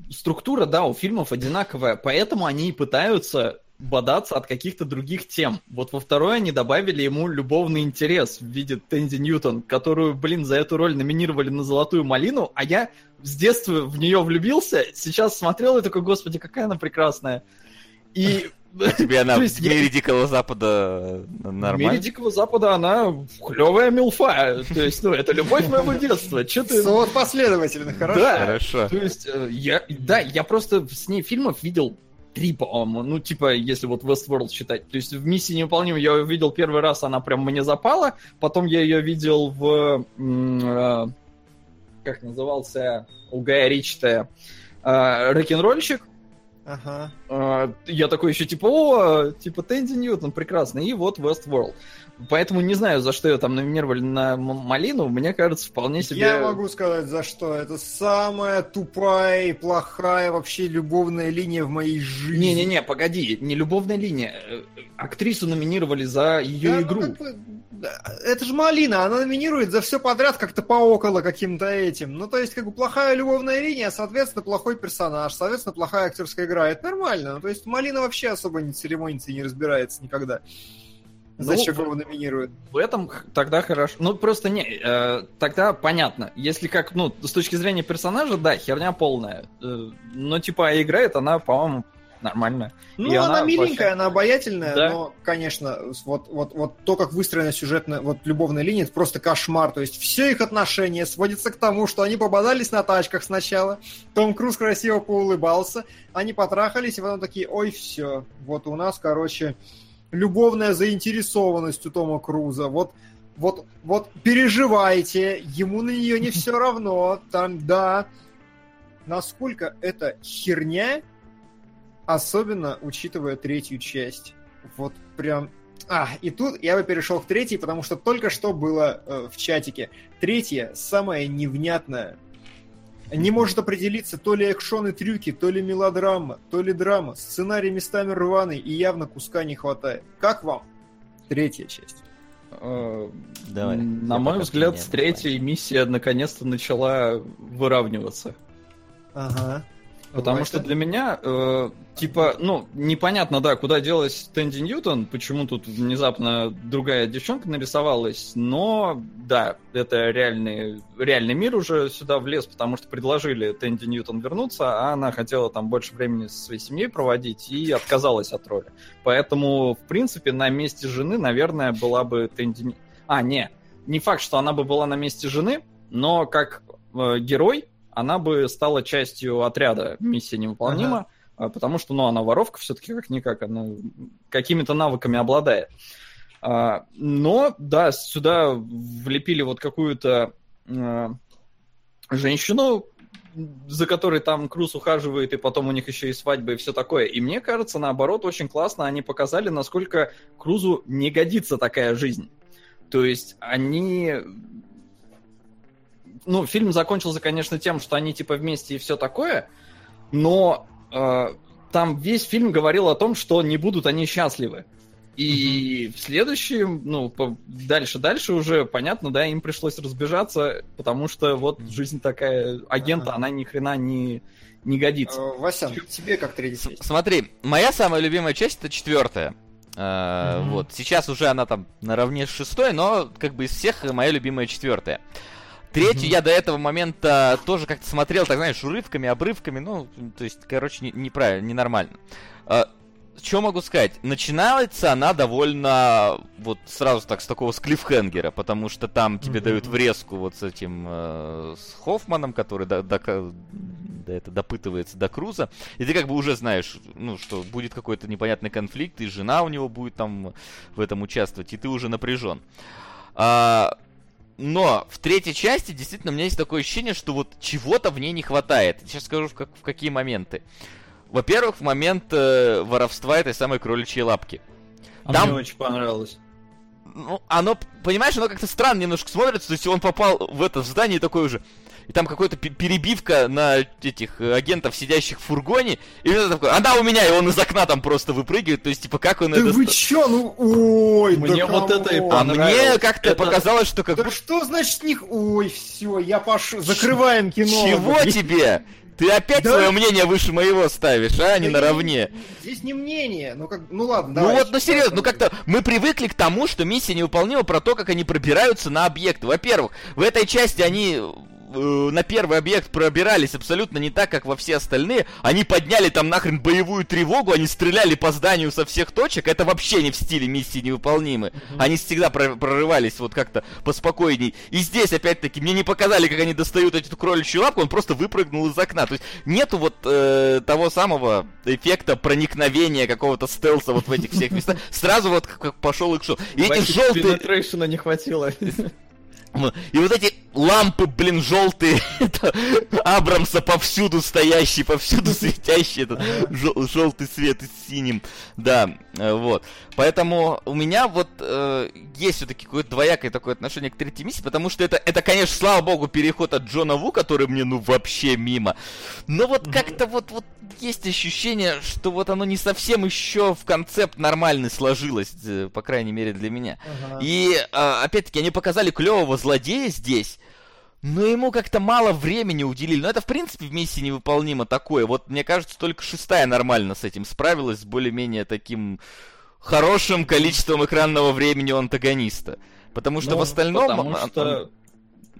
структура, да, у фильмов одинаковая, поэтому они и пытаются бодаться от каких-то других тем. Вот во второй они добавили ему любовный интерес в виде Тенди Ньютон, которую, блин, за эту роль номинировали на «Золотую малину», а я с детства в нее влюбился, сейчас смотрел и такой, господи, какая она прекрасная. И Тебе она в мире. Дикого Запада нормально? В мире Дикого Запада она клевая милфа. То есть, ну, это любовь моего детства. Че ты... Вот последовательно, хорошо. Да, хорошо. То есть, э, я, да, я просто с ней фильмов видел три, по-моему. Ну, типа, если вот Westworld считать. То есть в «Миссии невыполнима» я ее видел первый раз, она прям мне запала. Потом я ее видел в... Э, как назывался у Гая Ричта? Э, Рок-н-ролльщик. Ага. А, я такой еще типа, о, типа Тэнди Ньютон, прекрасно. И вот Westworld. Поэтому не знаю, за что ее там номинировали на Малину. Мне кажется, вполне себе... Я могу сказать, за что. Это самая тупая и плохая вообще любовная линия в моей жизни. Не-не-не, погоди. Не любовная линия. Э, актрису номинировали за ее да, игру. Ну, как бы, это же Малина, она номинирует за все подряд как-то по около каким-то этим. Ну, то есть, как бы плохая любовная линия, соответственно, плохой персонаж, соответственно, плохая актерская игра. Это нормально. Ну, то есть, Малина вообще особо не церемонится и не разбирается никогда. Зачем ну, его номинируют? В этом тогда хорошо. Ну, просто не, э, тогда понятно. Если как, ну, с точки зрения персонажа, да, херня полная. Э, но, типа, а играет она, по-моему, нормально. Ну, она, она миленькая, вообще... она обаятельная, да? но, конечно, вот, вот, вот то, как выстроена сюжетная, вот любовная линия, это просто кошмар. То есть все их отношения сводятся к тому, что они пободались на тачках сначала, Том Круз красиво поулыбался, они потрахались, и потом такие, ой, все, вот у нас, короче, любовная заинтересованность у Тома Круза. Вот, вот, вот переживайте, ему на нее не все равно, там, да. Насколько это херня, особенно учитывая третью часть. Вот прям... А, и тут я бы перешел к третьей, потому что только что было э, в чатике. Третья, самая невнятная, не может определиться то ли экшон и трюки, то ли мелодрама, то ли драма. Сценарий местами рваный и явно куска не хватает. Как вам третья часть? Э, Давай. На мой взгляд, с третьей миссия наконец-то начала выравниваться. Ага. Потому что для меня, э, типа, ну, непонятно, да, куда делась Тэнди Ньютон, почему тут внезапно другая девчонка нарисовалась, но, да, это реальный, реальный мир уже сюда влез, потому что предложили Тэнди Ньютон вернуться, а она хотела там больше времени со своей семьей проводить и отказалась от роли. Поэтому, в принципе, на месте жены, наверное, была бы Тэнди... А, не, не факт, что она бы была на месте жены, но как э, герой она бы стала частью отряда «Миссия невыполнима», ага. потому что, ну, она воровка все-таки как-никак, она какими-то навыками обладает. А, но, да, сюда влепили вот какую-то а, женщину, за которой там Круз ухаживает, и потом у них еще и свадьба, и все такое. И мне кажется, наоборот, очень классно они показали, насколько Крузу не годится такая жизнь. То есть они ну, фильм закончился, конечно, тем, что они типа вместе и все такое, но э, там весь фильм говорил о том, что не будут они счастливы. И в следующем, ну, дальше-дальше уже, понятно, да, им пришлось разбежаться, потому что вот жизнь такая агента, она ни хрена не, не годится. Э, Васян, тебе как третья? Смотри, моя самая любимая часть это четвертая. Mm-hmm. Вот сейчас уже она там наравне с шестой, но как бы из всех моя любимая четвертая. Третью я до этого момента тоже как-то смотрел, так знаешь, урывками, обрывками, ну, то есть, короче, не, неправильно, ненормально. А, что могу сказать? Начинается она довольно вот сразу так с такого с клиффхенгера, потому что там тебе mm-hmm. дают врезку вот с этим э, с Хоффманом, который до, до, до это допытывается до Круза, и ты как бы уже знаешь, ну что будет какой-то непонятный конфликт, и жена у него будет там в этом участвовать, и ты уже напряжен. А, но в третьей части действительно у меня есть такое ощущение, что вот чего-то в ней не хватает. Сейчас скажу в, как, в какие моменты. Во-первых, в момент э, воровства этой самой кроличьей лапки. А Там... мне очень понравилось. Ну, оно, понимаешь, оно как-то странно немножко смотрится. То есть он попал в это здание такой уже и там какая-то перебивка на этих э, агентов, сидящих в фургоне, и он такой, она у меня, и он из окна там просто выпрыгивает, то есть, типа, как он да это... вы чё, ну, ой, Мне да вот это и А мне как-то это... показалось, что как Да что значит них... Ой, все, я пошел, закрываем кино. Чего тебе? Ты опять да? свое мнение выше моего ставишь, а, не да наравне. Здесь не мнение, ну как, ну ладно, Ну вот, ну серьезно, ну как-то мы привыкли к тому, что миссия невыполнима про то, как они пробираются на объекты. Во-первых, в этой части они на первый объект пробирались абсолютно не так, как во все остальные. Они подняли там нахрен боевую тревогу, они стреляли по зданию со всех точек. Это вообще не в стиле миссии невыполнимы. Mm-hmm. Они всегда прорывались вот как-то поспокойней. И здесь, опять-таки, мне не показали, как они достают эту кроличью лапку, он просто выпрыгнул из окна. То есть нету вот э, того самого эффекта проникновения какого-то стелса вот в этих всех местах. Сразу вот как пошел и шел. И эти желтые... не хватило. И вот эти лампы, блин, желтые, Абрамса повсюду стоящие, повсюду светящие, этот желтый свет с синим, да, э, вот. Поэтому у меня вот э, есть все-таки какое-то двоякое такое отношение к третьей миссии, потому что это, это, конечно, слава богу, переход от Джона Ву, который мне, ну, вообще мимо. Но вот как-то вот, вот есть ощущение, что вот оно не совсем еще в концепт нормальный сложилось, э, по крайней мере для меня. И, э, опять-таки, они показали клевого злодея здесь, но ему как-то мало времени уделили. Но это, в принципе, в миссии невыполнимо такое. Вот, мне кажется, только шестая нормально с этим справилась, с более-менее таким хорошим количеством экранного времени у антагониста. Потому что ну, в остальном... Потому что...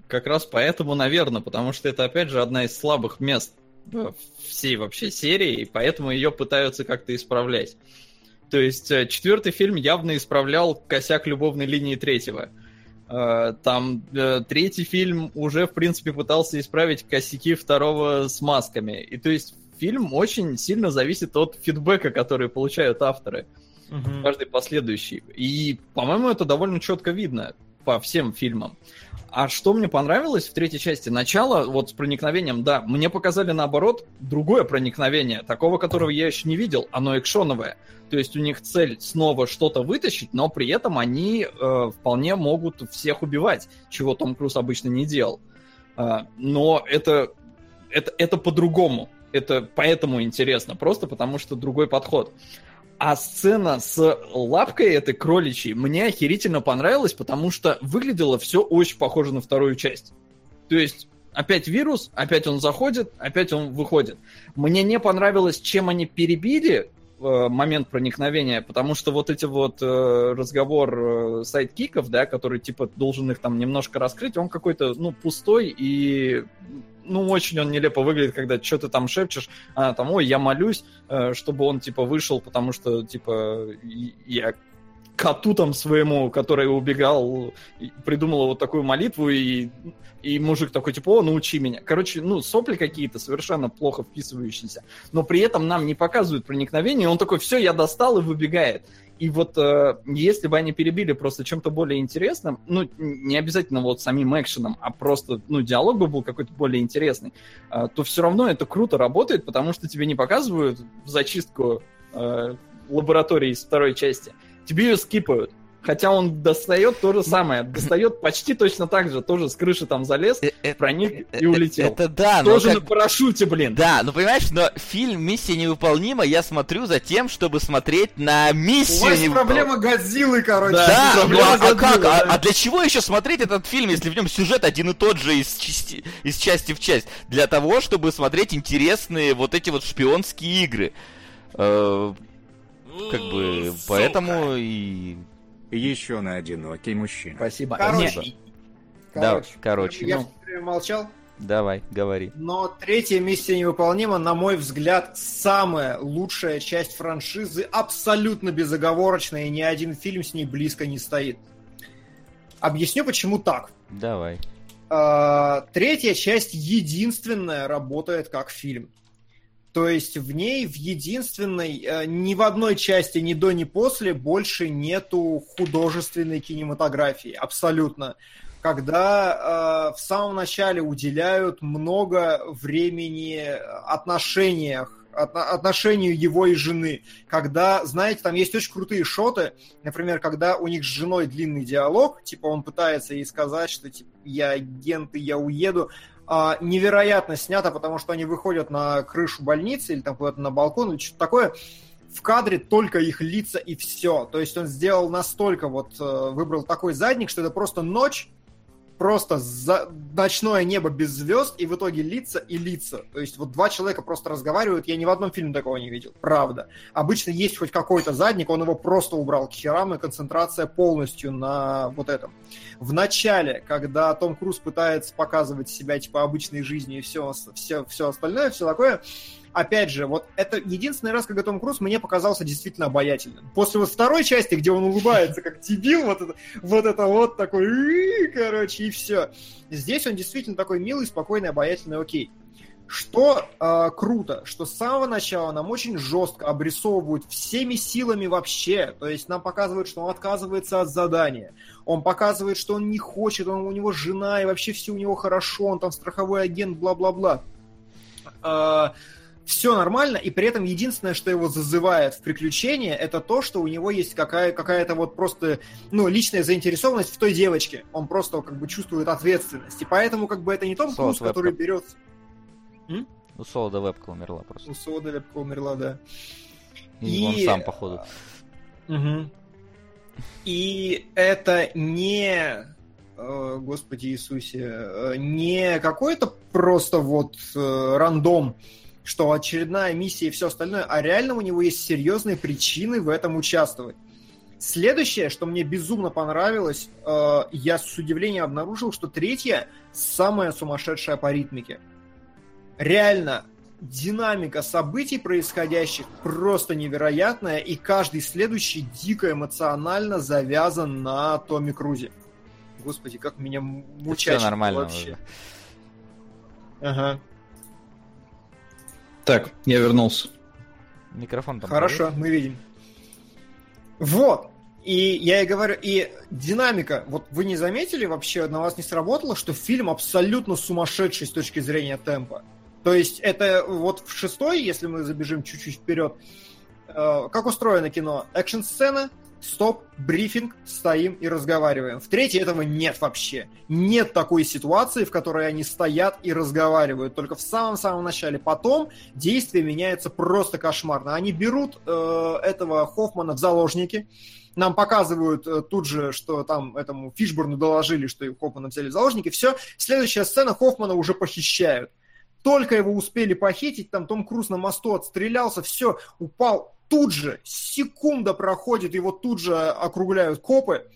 Как раз поэтому, наверное, потому что это, опять же, одна из слабых мест всей вообще серии, и поэтому ее пытаются как-то исправлять. То есть э, четвертый фильм явно исправлял косяк любовной линии третьего. Там э, третий фильм уже, в принципе, пытался исправить косяки второго с масками. И то есть фильм очень сильно зависит от фидбэка, который получают авторы. Угу. Каждый последующий. И, по-моему, это довольно четко видно по всем фильмам. А что мне понравилось в третьей части? Начало вот с проникновением, да, мне показали наоборот другое проникновение, такого, которого я еще не видел, оно экшоновое. То есть у них цель снова что-то вытащить, но при этом они э, вполне могут всех убивать, чего Том Круз обычно не делал. Э, но это, это, это по-другому. Это поэтому интересно, просто потому что другой подход. А сцена с лапкой этой кроличьей мне охерительно понравилась, потому что выглядело все очень похоже на вторую часть. То есть опять вирус, опять он заходит, опять он выходит. Мне не понравилось, чем они перебили э, момент проникновения, потому что вот эти вот э, разговор э, сайдкиков, да, который типа должен их там немножко раскрыть, он какой-то, ну, пустой и ну, очень он нелепо выглядит, когда что ты там шепчешь, а там, ой, я молюсь, э, чтобы он, типа, вышел, потому что, типа, я коту там своему, который убегал, придумала вот такую молитву, и, и мужик такой, типа, о, научи меня. Короче, ну, сопли какие-то совершенно плохо вписывающиеся. Но при этом нам не показывают проникновение, он такой, все, я достал и выбегает. И вот э, если бы они перебили просто чем-то более интересным, ну, не обязательно вот самим экшеном, а просто, ну, диалог бы был какой-то более интересный, э, то все равно это круто работает, потому что тебе не показывают зачистку э, лаборатории из второй части, тебе ее скипают. Хотя он достает то же самое. Достает почти точно так же. Тоже с крыши там залез, э, э, проник э, и улетел. Это да, но Тоже на парашюте, блин. Да, ну понимаешь, но фильм «Миссия невыполнима» я смотрю за тем, чтобы смотреть на миссию У вас проблема Годзиллы, короче. Да, да ну, а, а как? А, а для чего еще смотреть этот фильм, если в нем сюжет один и тот же из части, из части в часть? Для того, чтобы смотреть интересные вот эти вот шпионские игры. Как бы, поэтому и еще на одинокий мужчина. Спасибо. Короче, Нет. короче, да, короче. Я ну, время молчал. Давай, говори. Но третья миссия невыполнима, на мой взгляд, самая лучшая часть франшизы, абсолютно безоговорочная, и ни один фильм с ней близко не стоит. Объясню, почему так. Давай. А, третья часть единственная работает как фильм. То есть в ней, в единственной, э, ни в одной части, ни до, ни после больше нету художественной кинематографии. Абсолютно. Когда э, в самом начале уделяют много времени отношениях отношению его и жены. Когда, знаете, там есть очень крутые шоты, например, когда у них с женой длинный диалог, типа он пытается ей сказать, что типа, я агент и я уеду, а, невероятно снято, потому что они выходят на крышу больницы или там куда-то на балкон или что-то такое. В кадре только их лица и все. То есть он сделал настолько вот, э, выбрал такой задник, что это просто ночь, просто за... ночное небо без звезд, и в итоге лица и лица. То есть вот два человека просто разговаривают, я ни в одном фильме такого не видел, правда. Обычно есть хоть какой-то задник, он его просто убрал к херам, и концентрация полностью на вот этом. В начале, когда Том Круз пытается показывать себя типа обычной жизнью и все, все, все остальное, все такое, опять же, вот это единственный раз, когда Том Круз мне показался действительно обаятельным. После вот второй части, где он улыбается как дебил, вот это вот, это вот такой, короче, и все. Здесь он действительно такой милый, спокойный, обаятельный, окей. Что э, круто, что с самого начала нам очень жестко обрисовывают всеми силами вообще. То есть нам показывают, что он отказывается от задания. Он показывает, что он не хочет, он, у него жена, и вообще все у него хорошо, он там страховой агент, бла-бла-бла. Э, все нормально, и при этом единственное, что его зазывает в приключения, это то, что у него есть какая- какая-то вот просто, ну, личная заинтересованность в той девочке. Он просто как бы чувствует ответственность. И поэтому как бы это не Том Круз, который берет М? У Солода вебка умерла просто. У Солода вебка умерла, да. И, и... он сам, походу. Угу. И это не, э, Господи Иисусе, э, не какой-то просто вот э, рандом, что очередная миссия и все остальное, а реально у него есть серьезные причины в этом участвовать. Следующее, что мне безумно понравилось, я с удивлением обнаружил, что третья самая сумасшедшая по ритмике реально динамика событий происходящих просто невероятная, и каждый следующий дико эмоционально завязан на Томми Крузе. Господи, как меня мучает нормально вообще. Уже. Ага. Так, я вернулся. Микрофон там. Хорошо, будет? мы видим. Вот. И я и говорю, и динамика, вот вы не заметили вообще, на вас не сработало, что фильм абсолютно сумасшедший с точки зрения темпа? То есть это вот в шестой, если мы забежим чуть-чуть вперед, э, как устроено кино? Экшн-сцена, стоп, брифинг, стоим и разговариваем. В третьей этого нет вообще. Нет такой ситуации, в которой они стоят и разговаривают. Только в самом-самом начале. Потом действие меняется просто кошмарно. Они берут э, этого Хоффмана в заложники, нам показывают э, тут же, что там этому Фишборну доложили, что Хоффмана взяли в заложники. Все, следующая сцена Хоффмана уже похищают. Только его успели похитить, там Том Круз на мосту отстрелялся, все, упал. Тут же, секунда проходит, его тут же округляют копы.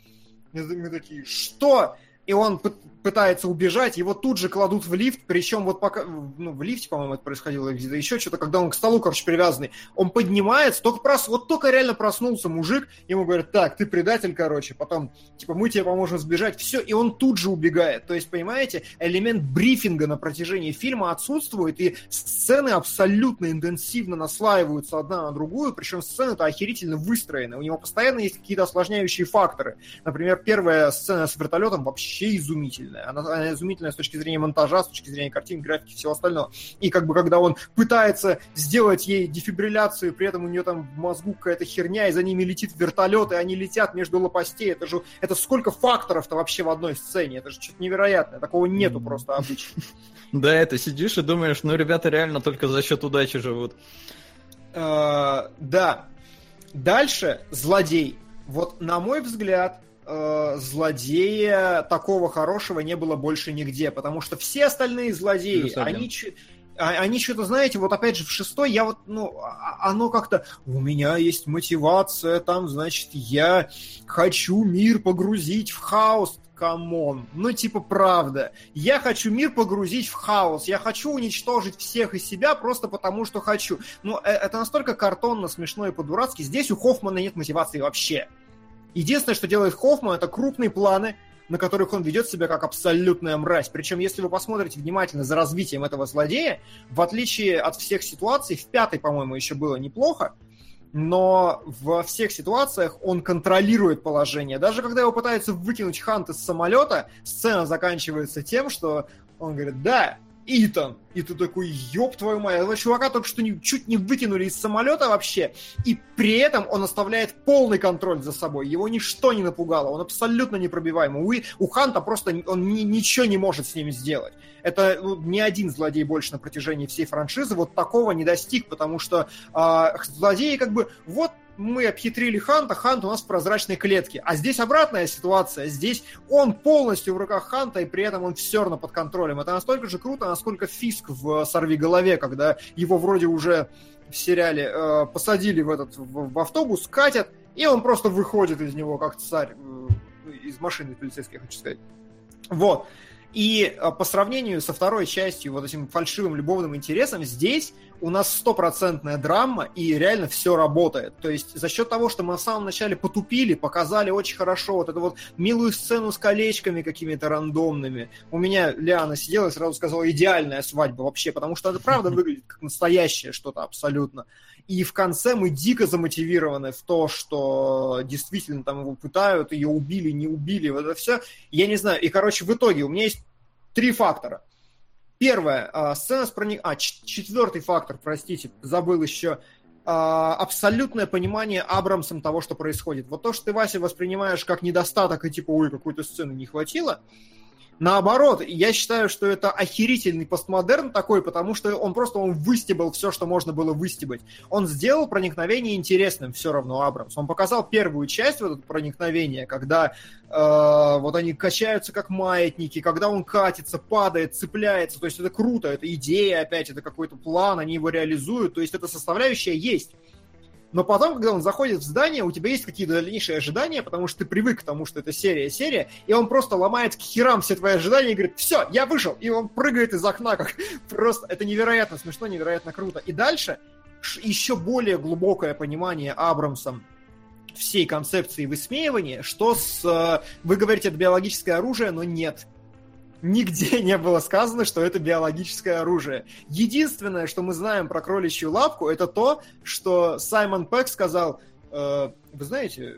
Мы такие, что? И он пытается убежать, его тут же кладут в лифт, причем вот пока, ну, в лифте, по-моему, это происходило, где-то еще что-то, когда он к столу, короче, привязанный, он поднимается, только прос, вот только реально проснулся мужик, ему говорят, так, ты предатель, короче, потом, типа, мы тебе поможем сбежать, все, и он тут же убегает. То есть, понимаете, элемент брифинга на протяжении фильма отсутствует, и сцены абсолютно интенсивно наслаиваются одна на другую, причем сцены-то охерительно выстроены, у него постоянно есть какие-то осложняющие факторы. Например, первая сцена с вертолетом вообще изумительная изумительная. Она, она изумительная с точки зрения монтажа, с точки зрения картин, графики, всего остального. И как бы когда он пытается сделать ей дефибрилляцию, при этом у нее там в мозгу какая-то херня, и за ними летит вертолет, и они летят между лопастей. Это же это сколько факторов-то вообще в одной сцене. Это же что-то невероятное. Такого нету просто обычно. Да, это сидишь и думаешь, ну, ребята реально только за счет удачи живут. А, да. Дальше злодей. Вот, на мой взгляд, э, злодея такого хорошего не было больше нигде, потому что все остальные злодеи, они а, они что-то, знаете, вот опять же в шестой я вот, ну, а, а, оно как-то, у меня есть мотивация, там, значит, я хочу мир погрузить в хаос, come on, ну, типа, правда, я хочу мир погрузить в хаос, я хочу уничтожить всех и себя просто потому, что хочу. Ну, э, это настолько картонно, смешно и по-дурацки, здесь у Хоффмана нет мотивации вообще. Единственное, что делает Хоффман, это крупные планы, на которых он ведет себя как абсолютная мразь. Причем, если вы посмотрите внимательно за развитием этого злодея, в отличие от всех ситуаций, в пятой, по-моему, еще было неплохо, но во всех ситуациях он контролирует положение. Даже когда его пытаются выкинуть Хант из самолета, сцена заканчивается тем, что он говорит, да, Итан. И ты такой, ёб твою мать, этого чувака только что не, чуть не выкинули из самолета вообще, и при этом он оставляет полный контроль за собой, его ничто не напугало, он абсолютно непробиваемый. У, у Ханта просто он ни, ничего не может с ним сделать. Это ну, ни один злодей больше на протяжении всей франшизы вот такого не достиг, потому что э, злодеи как бы, вот мы обхитрили Ханта, Хант у нас в прозрачной клетке. А здесь обратная ситуация. Здесь он полностью в руках Ханта, и при этом он все равно под контролем. Это настолько же круто, насколько Фиск в «Сорви голове», когда его вроде уже в сериале э, посадили в этот в, в автобус, катят, и он просто выходит из него как царь, э, из машины полицейской, хочу сказать. Вот. И э, по сравнению со второй частью, вот этим фальшивым любовным интересом, здесь у нас стопроцентная драма, и реально все работает. То есть за счет того, что мы в самом начале потупили, показали очень хорошо вот эту вот милую сцену с колечками какими-то рандомными. У меня Лиана сидела и сразу сказала, идеальная свадьба вообще, потому что это правда выглядит как настоящее что-то абсолютно. И в конце мы дико замотивированы в то, что действительно там его пытают, ее убили, не убили, вот это все. Я не знаю. И, короче, в итоге у меня есть три фактора. Первое, а, сцена с проник... А, четвертый фактор, простите, забыл еще. А, абсолютное понимание Абрамсом того, что происходит. Вот то, что ты, Вася, воспринимаешь как недостаток и типа, ой, какой-то сцены не хватило, Наоборот, я считаю, что это охерительный постмодерн такой, потому что он просто он выстебал все, что можно было выстебать. Он сделал проникновение интересным все равно Абрамс. Он показал первую часть вот этого проникновения, когда э, вот они качаются как маятники, когда он катится, падает, цепляется. То есть это круто, это идея опять, это какой-то план, они его реализуют. То есть эта составляющая есть. Но потом, когда он заходит в здание, у тебя есть какие-то дальнейшие ожидания, потому что ты привык к тому, что это серия-серия, и он просто ломает к херам все твои ожидания и говорит, все, я вышел, и он прыгает из окна, как просто, это невероятно смешно, невероятно круто. И дальше еще более глубокое понимание Абрамсом всей концепции высмеивания, что с... Э, вы говорите, это биологическое оружие, но нет нигде не было сказано, что это биологическое оружие. Единственное, что мы знаем про кроличью лапку, это то, что Саймон Пэк сказал, э, вы знаете,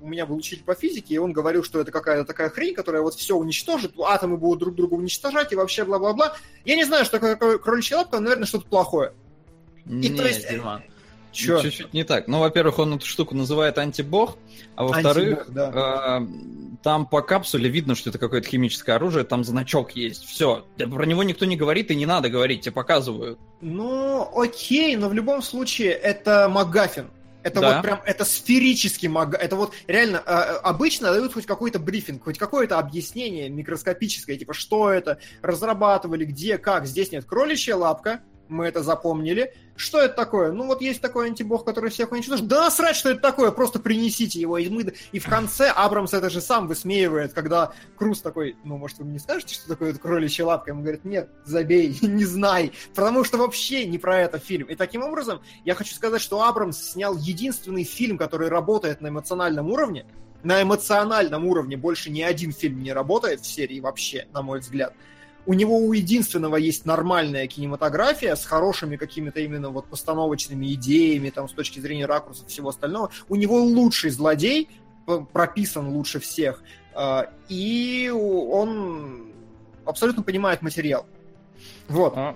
у меня был учитель по физике, и он говорил, что это какая-то такая хрень, которая вот все уничтожит, атомы будут друг друга уничтожать, и вообще бла-бла-бла. Я не знаю, что такое кроличья лапка, но, наверное, что-то плохое. И Нет, то есть... Диман. Чё? Чуть-чуть не так. Ну, во-первых, он эту штуку называет антибог, а во-вторых, да. э, там по капсуле видно, что это какое-то химическое оружие, там значок есть. Все. Про него никто не говорит, и не надо говорить, тебе показывают. Ну, окей, но в любом случае это МакГаффин. Это да. вот прям, это сферический маг, это вот реально, э, обычно дают хоть какой-то брифинг, хоть какое-то объяснение микроскопическое, типа, что это, разрабатывали, где, как. Здесь нет кроличья лапка, мы это запомнили. Что это такое? Ну вот есть такой антибог, который всех уничтожит. Да насрать, что это такое, просто принесите его. И, мы... и в конце Абрамс это же сам высмеивает, когда Круз такой, ну может вы мне не скажете, что такое кроличья лапка? Ему говорит, нет, забей, не знай. Потому что вообще не про это фильм. И таким образом я хочу сказать, что Абрамс снял единственный фильм, который работает на эмоциональном уровне. На эмоциональном уровне больше ни один фильм не работает в серии вообще, на мой взгляд у него у единственного есть нормальная кинематография с хорошими какими-то именно вот постановочными идеями, там, с точки зрения ракурса всего остального. У него лучший злодей, прописан лучше всех, а, и он абсолютно понимает материал. Вот. А,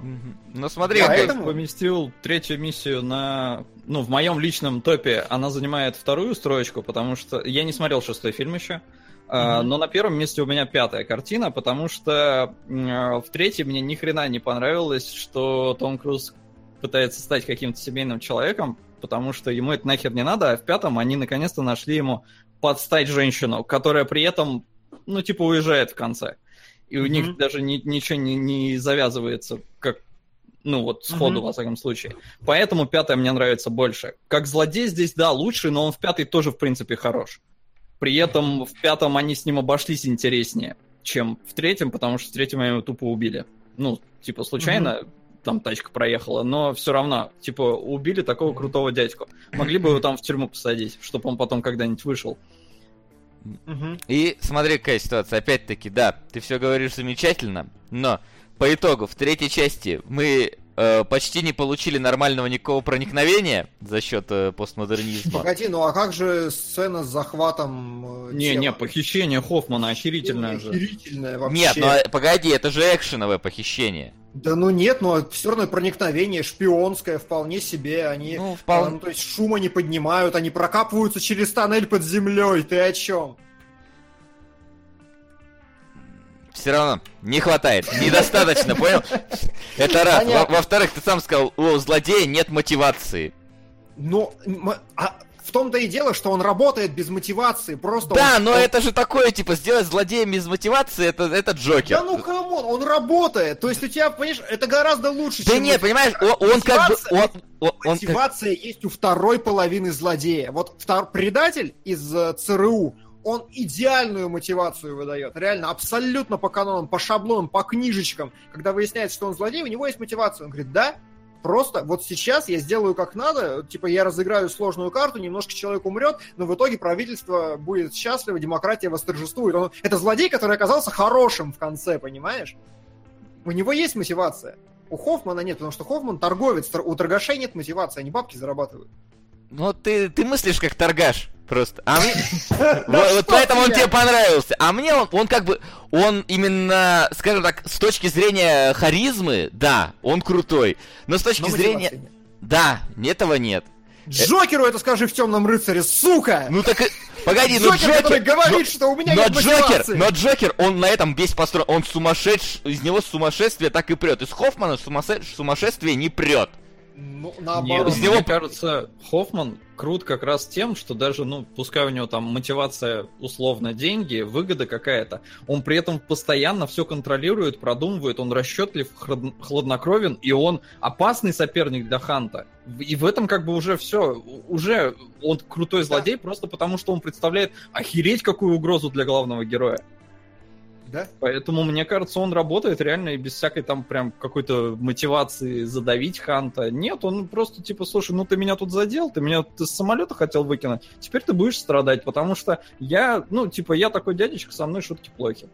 ну смотри, Поэтому... поместил третью миссию на... Ну, в моем личном топе она занимает вторую строчку, потому что я не смотрел шестой фильм еще. Uh-huh. Но на первом месте у меня пятая картина, потому что в третьей мне ни хрена не понравилось, что Том Круз пытается стать каким-то семейным человеком, потому что ему это нахер не надо, а в пятом они наконец-то нашли ему подстать женщину, которая при этом, ну, типа, уезжает в конце. И у mm-hmm. них даже ни, ничего не, не завязывается, как, ну, вот сходу, mm-hmm. во всяком случае. Поэтому пятая мне нравится больше. Как злодей здесь, да, лучший, но он в пятой тоже, в принципе, хорош. При этом в пятом они с ним обошлись интереснее, чем в третьем, потому что в третьем они его тупо убили. Ну, типа, случайно mm-hmm. там тачка проехала, но все равно, типа, убили такого крутого дядьку. Могли бы его там в тюрьму посадить, чтобы он потом когда-нибудь вышел. И смотри, какая ситуация. Опять-таки, да, ты все говоришь замечательно, но по итогу в третьей части мы э, почти не получили нормального никакого проникновения за счет э, постмодернизма. Погоди, ну а как же сцена с захватом э, Не, тела? не, похищение Хоффмана охерительное же. Охерительное вообще. Нет, ну погоди, это же экшеновое похищение. Да ну нет, но все равно проникновение шпионское вполне себе. Они, ну, впол... а, ну, то есть шума не поднимают, они прокапываются через тоннель под землей. Ты о чем? Все равно не хватает, недостаточно, понял? Это раз. Во-вторых, ты сам сказал, у злодея нет мотивации. Ну, а в том-то и дело, что он работает без мотивации, просто... Да, он, но он... это же такое, типа, сделать злодеем без мотивации, это, это Джокер. Да ну come on, он работает, то есть у тебя, понимаешь, это гораздо лучше, да чем... Да нет, понимаешь, он, он как бы... Он, он, мотивация как... есть у второй половины злодея. Вот втор... предатель из э, ЦРУ, он идеальную мотивацию выдает. Реально, абсолютно по канонам, по шаблонам, по книжечкам. Когда выясняется, что он злодей, у него есть мотивация. Он говорит, да, Просто вот сейчас я сделаю как надо, типа я разыграю сложную карту, немножко человек умрет, но в итоге правительство будет счастливо, демократия восторжествует. Он, это злодей, который оказался хорошим в конце, понимаешь? У него есть мотивация. У Хоффмана нет, потому что Хоффман торговец, у торгашей нет мотивации, они бабки зарабатывают. Ну, ты, ты мыслишь как торгаш просто. А мне... Вот поэтому он тебе понравился. А мне он, он как бы, он именно, скажем так, с точки зрения харизмы, да, он крутой. Но с точки зрения... Да, этого нет. Джокеру это скажи в темном рыцаре, сука! Ну так Погоди, но Джокер, который говорит, но, что у меня но нет Джокер, но Джокер, он на этом весь построен, он сумасшедший, из него сумасшествие так и прет. Из Хоффмана сумасшествие не прет. Ну, наоборот. Нет, мне кажется, Хоффман крут как раз тем, что даже, ну, пускай у него там мотивация условно деньги, выгода какая-то, он при этом постоянно все контролирует, продумывает, он расчетлив, хладнокровен, и он опасный соперник для Ханта. И в этом как бы уже все, уже он крутой злодей да. просто потому, что он представляет охереть какую угрозу для главного героя. Да? Поэтому, мне кажется, он работает реально и без всякой там прям какой-то мотивации задавить Ханта. Нет, он просто типа, слушай, ну ты меня тут задел, ты меня ты с самолета хотел выкинуть, теперь ты будешь страдать, потому что я, ну, типа, я такой дядечка, со мной шутки плохи.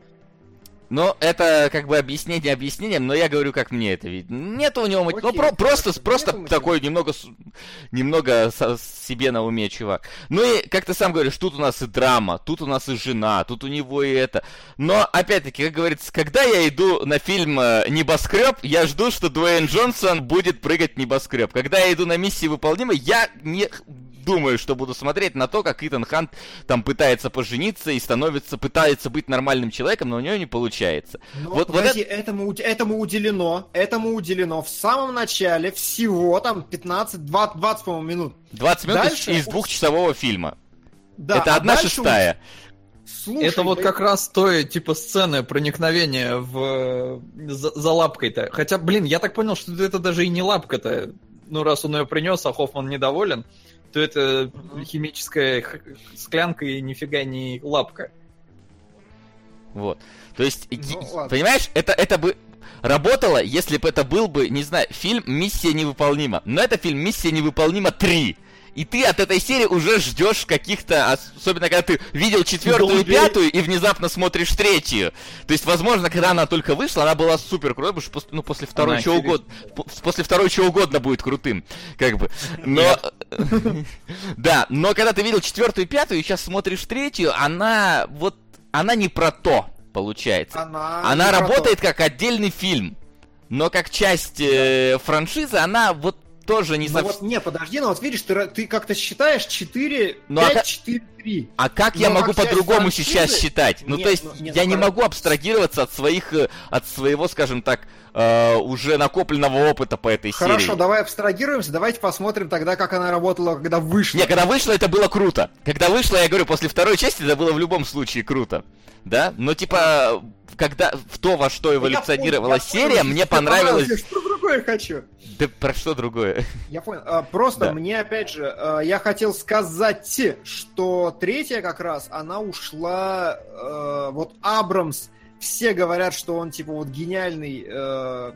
Но это как бы объяснение объяснением, но я говорю, как мне это видно. Нет у него... Окей, ну, про- просто, просто такой немного, немного со- себе на уме, чувак. Ну и, как ты сам говоришь, тут у нас и драма, тут у нас и жена, тут у него и это. Но, опять-таки, как говорится, когда я иду на фильм э, «Небоскреб», я жду, что Дуэйн Джонсон будет прыгать небоскреб. Когда я иду на миссии выполнимой, я не думаю, что буду смотреть на то, как Итан Хант там пытается пожениться и становится, пытается быть нормальным человеком, но у него не получается. Но, вот, подожди, вот это... этому, этому уделено, этому уделено в самом начале всего там 15, 20, 20 по-моему, минут. 20 минут дальше... из, двухчасового фильма. Да, это а одна шестая. Слушай, это вот как раз той, типа, сцены проникновения в... за, за лапкой-то. Хотя, блин, я так понял, что это даже и не лапка-то. Ну, раз он ее принес, а Хоффман недоволен то это химическая склянка и нифига не лапка. Вот. То есть, ну, понимаешь, это, это бы работало, если бы это был бы, не знаю, фильм «Миссия невыполнима». Но это фильм «Миссия невыполнима 3» и ты от этой серии уже ждешь каких-то, особенно когда ты видел четвертую и пятую, и внезапно смотришь третью. То есть, возможно, когда она только вышла, она была супер крутой, потому что после, ну, после второй чего угодно, после второй чего угодно будет крутым, как бы. Но, да, но когда ты видел четвертую и пятую, и сейчас смотришь третью, она вот, она не про то, получается. Она, она работает как отдельный фильм. Но как часть э, франшизы, она вот тоже не совсем... вот, не, подожди, ну вот видишь, ты, ты как-то считаешь 4, ну, 5, а 4, 3. А как я могу по-другому сейчас считать? Ну, нет, то есть, ну, нет, я ну, не могу абстрагироваться от своих, э, от своего, скажем так, э, уже накопленного опыта по этой Хорошо, серии. Хорошо, давай абстрагируемся, давайте посмотрим тогда, как она работала, когда вышла. Не, когда вышла, это было круто. Когда вышла, я говорю, после второй части это было в любом случае круто. Да? Но типа, когда в то, во что эволюционировала я серия, понял, мне понравилось... Что другое хочу? Да про что другое? Я понял. А, просто да. мне, опять же, а, я хотел сказать, что третья как раз, она ушла... А, вот Абрамс, все говорят, что он, типа, вот гениальный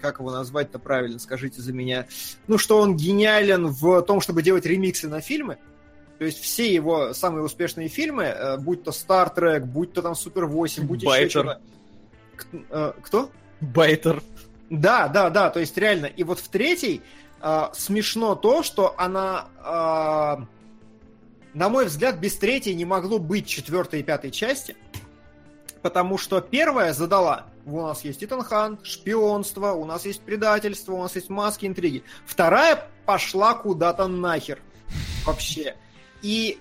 как его назвать-то правильно, скажите за меня, ну, что он гениален в том, чтобы делать ремиксы на фильмы. То есть все его самые успешные фильмы, э, будь то Star Trek, будь то там Супер 8, будь Байтер. еще что-то... Э, кто? Байтер. Да, да, да, то есть реально. И вот в третьей э, смешно то, что она, э, на мой взгляд, без третьей не могло быть четвертой и пятой части, потому что первая задала, у нас есть Итан Хант, шпионство, у нас есть предательство, у нас есть маски, интриги. Вторая пошла куда-то нахер вообще. И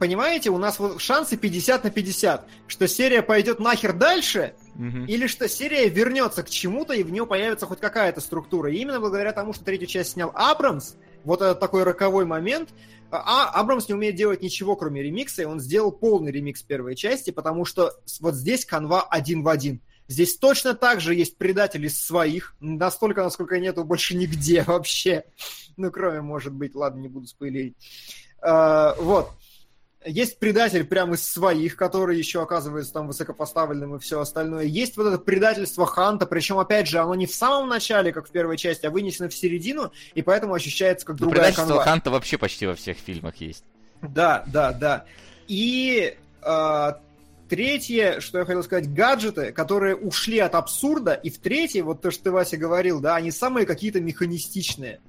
понимаете, у нас вот шансы 50 на 50, что серия пойдет нахер дальше, угу. или что серия вернется к чему-то, и в нее появится хоть какая-то структура. И именно благодаря тому, что третью часть снял Абрамс, вот этот такой роковой момент, а Абрамс не умеет делать ничего, кроме ремикса, и он сделал полный ремикс первой части, потому что вот здесь канва один в один. Здесь точно так же есть предатели своих, настолько, насколько нету больше нигде вообще. Ну, кроме, может быть, ладно, не буду спойлерить. Uh, вот. Есть предатель прямо из своих, который еще оказывается там высокопоставленным и все остальное. Есть вот это предательство Ханта, причем, опять же, оно не в самом начале, как в первой части, а вынесено в середину, и поэтому ощущается как ну, другая предательство канва. Ханта вообще почти во всех фильмах есть. Да, да, да. И э, третье, что я хотел сказать, гаджеты, которые ушли от абсурда, и в третье, вот то, что ты, Вася, говорил, да, они самые какие-то механистичные.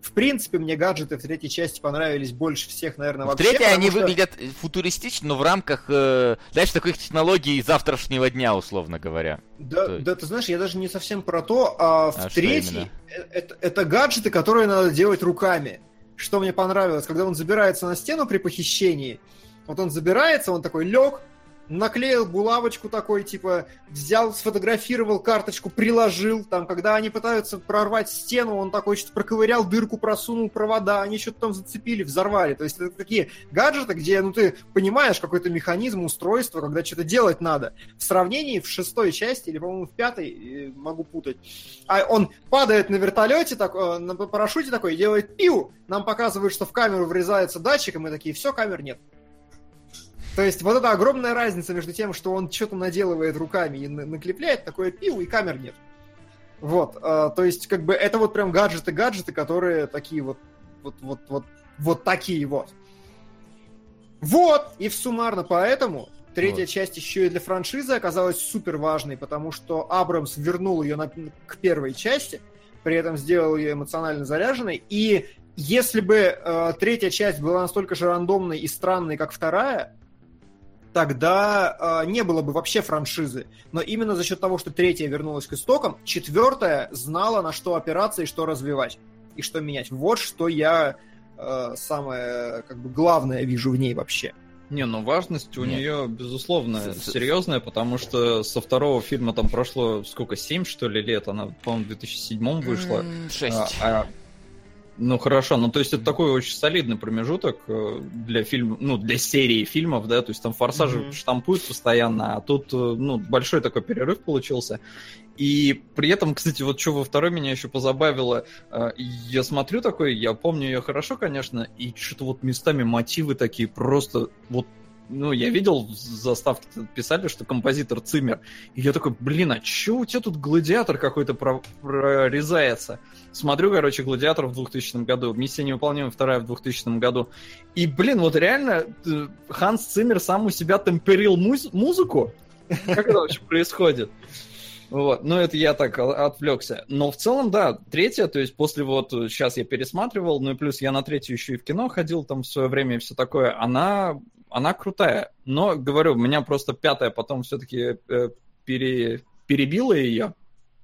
В принципе, мне гаджеты в третьей части понравились больше всех, наверное, вообще. В третьей они что... выглядят футуристично, но в рамках, э, знаешь, таких технологий завтрашнего дня, условно говоря. Да, то... да, ты знаешь, я даже не совсем про то, а в а третьей э, это, это гаджеты, которые надо делать руками. Что мне понравилось, когда он забирается на стену при похищении, вот он забирается, он такой лег, наклеил булавочку такой, типа, взял, сфотографировал карточку, приложил, там, когда они пытаются прорвать стену, он такой что-то проковырял дырку, просунул провода, они что-то там зацепили, взорвали. То есть это такие гаджеты, где, ну, ты понимаешь какой-то механизм, устройство, когда что-то делать надо. В сравнении в шестой части, или, по-моему, в пятой, э, могу путать, а он падает на вертолете, так, э, на парашюте такой, делает пиу, нам показывают, что в камеру врезается датчик, и мы такие, все, камер нет. То есть вот эта огромная разница между тем, что он что-то наделывает руками и наклепляет такое пиво, и камер нет. Вот, э, то есть как бы это вот прям гаджеты-гаджеты, которые такие вот, вот, вот, вот, вот такие вот. Вот, и в суммарно поэтому третья вот. часть еще и для франшизы оказалась супер важной, потому что Абрамс вернул ее на, к первой части, при этом сделал ее эмоционально заряженной, и если бы э, третья часть была настолько же рандомной и странной, как вторая, тогда э, не было бы вообще франшизы. Но именно за счет того, что третья вернулась к истокам, четвертая знала, на что опираться и что развивать, и что менять. Вот что я э, самое как бы главное вижу в ней вообще. Не, ну важность у Нет. нее, безусловно, серьезная, потому что со второго фильма там прошло сколько, семь что ли, лет? Она, по-моему, в 2007 вышла. Шесть. А, а ну хорошо, ну то есть это такой очень солидный промежуток э, для фильма, ну для серии фильмов, да, то есть там форсажи mm-hmm. штампуют постоянно, а тут э, ну большой такой перерыв получился. И при этом, кстати, вот что во второй меня еще позабавило, э, я смотрю такой, я помню ее хорошо, конечно, и что-то вот местами мотивы такие просто вот ну, я видел в заставке писали, что композитор Цимер. И я такой, блин, а чё у тебя тут гладиатор какой-то прорезается? Смотрю, короче, гладиатор в 2000 году, миссия невыполнима вторая в 2000 году. И, блин, вот реально э, Ханс Цимер сам у себя темперил муз- музыку? Как это вообще происходит? Вот, ну это я так отвлекся. Но в целом, да, третья, то есть после вот, сейчас я пересматривал, ну и плюс я на третью еще и в кино ходил там в свое время и все такое, она она крутая. Но, говорю, меня просто пятая потом все-таки э, пере, перебила ее.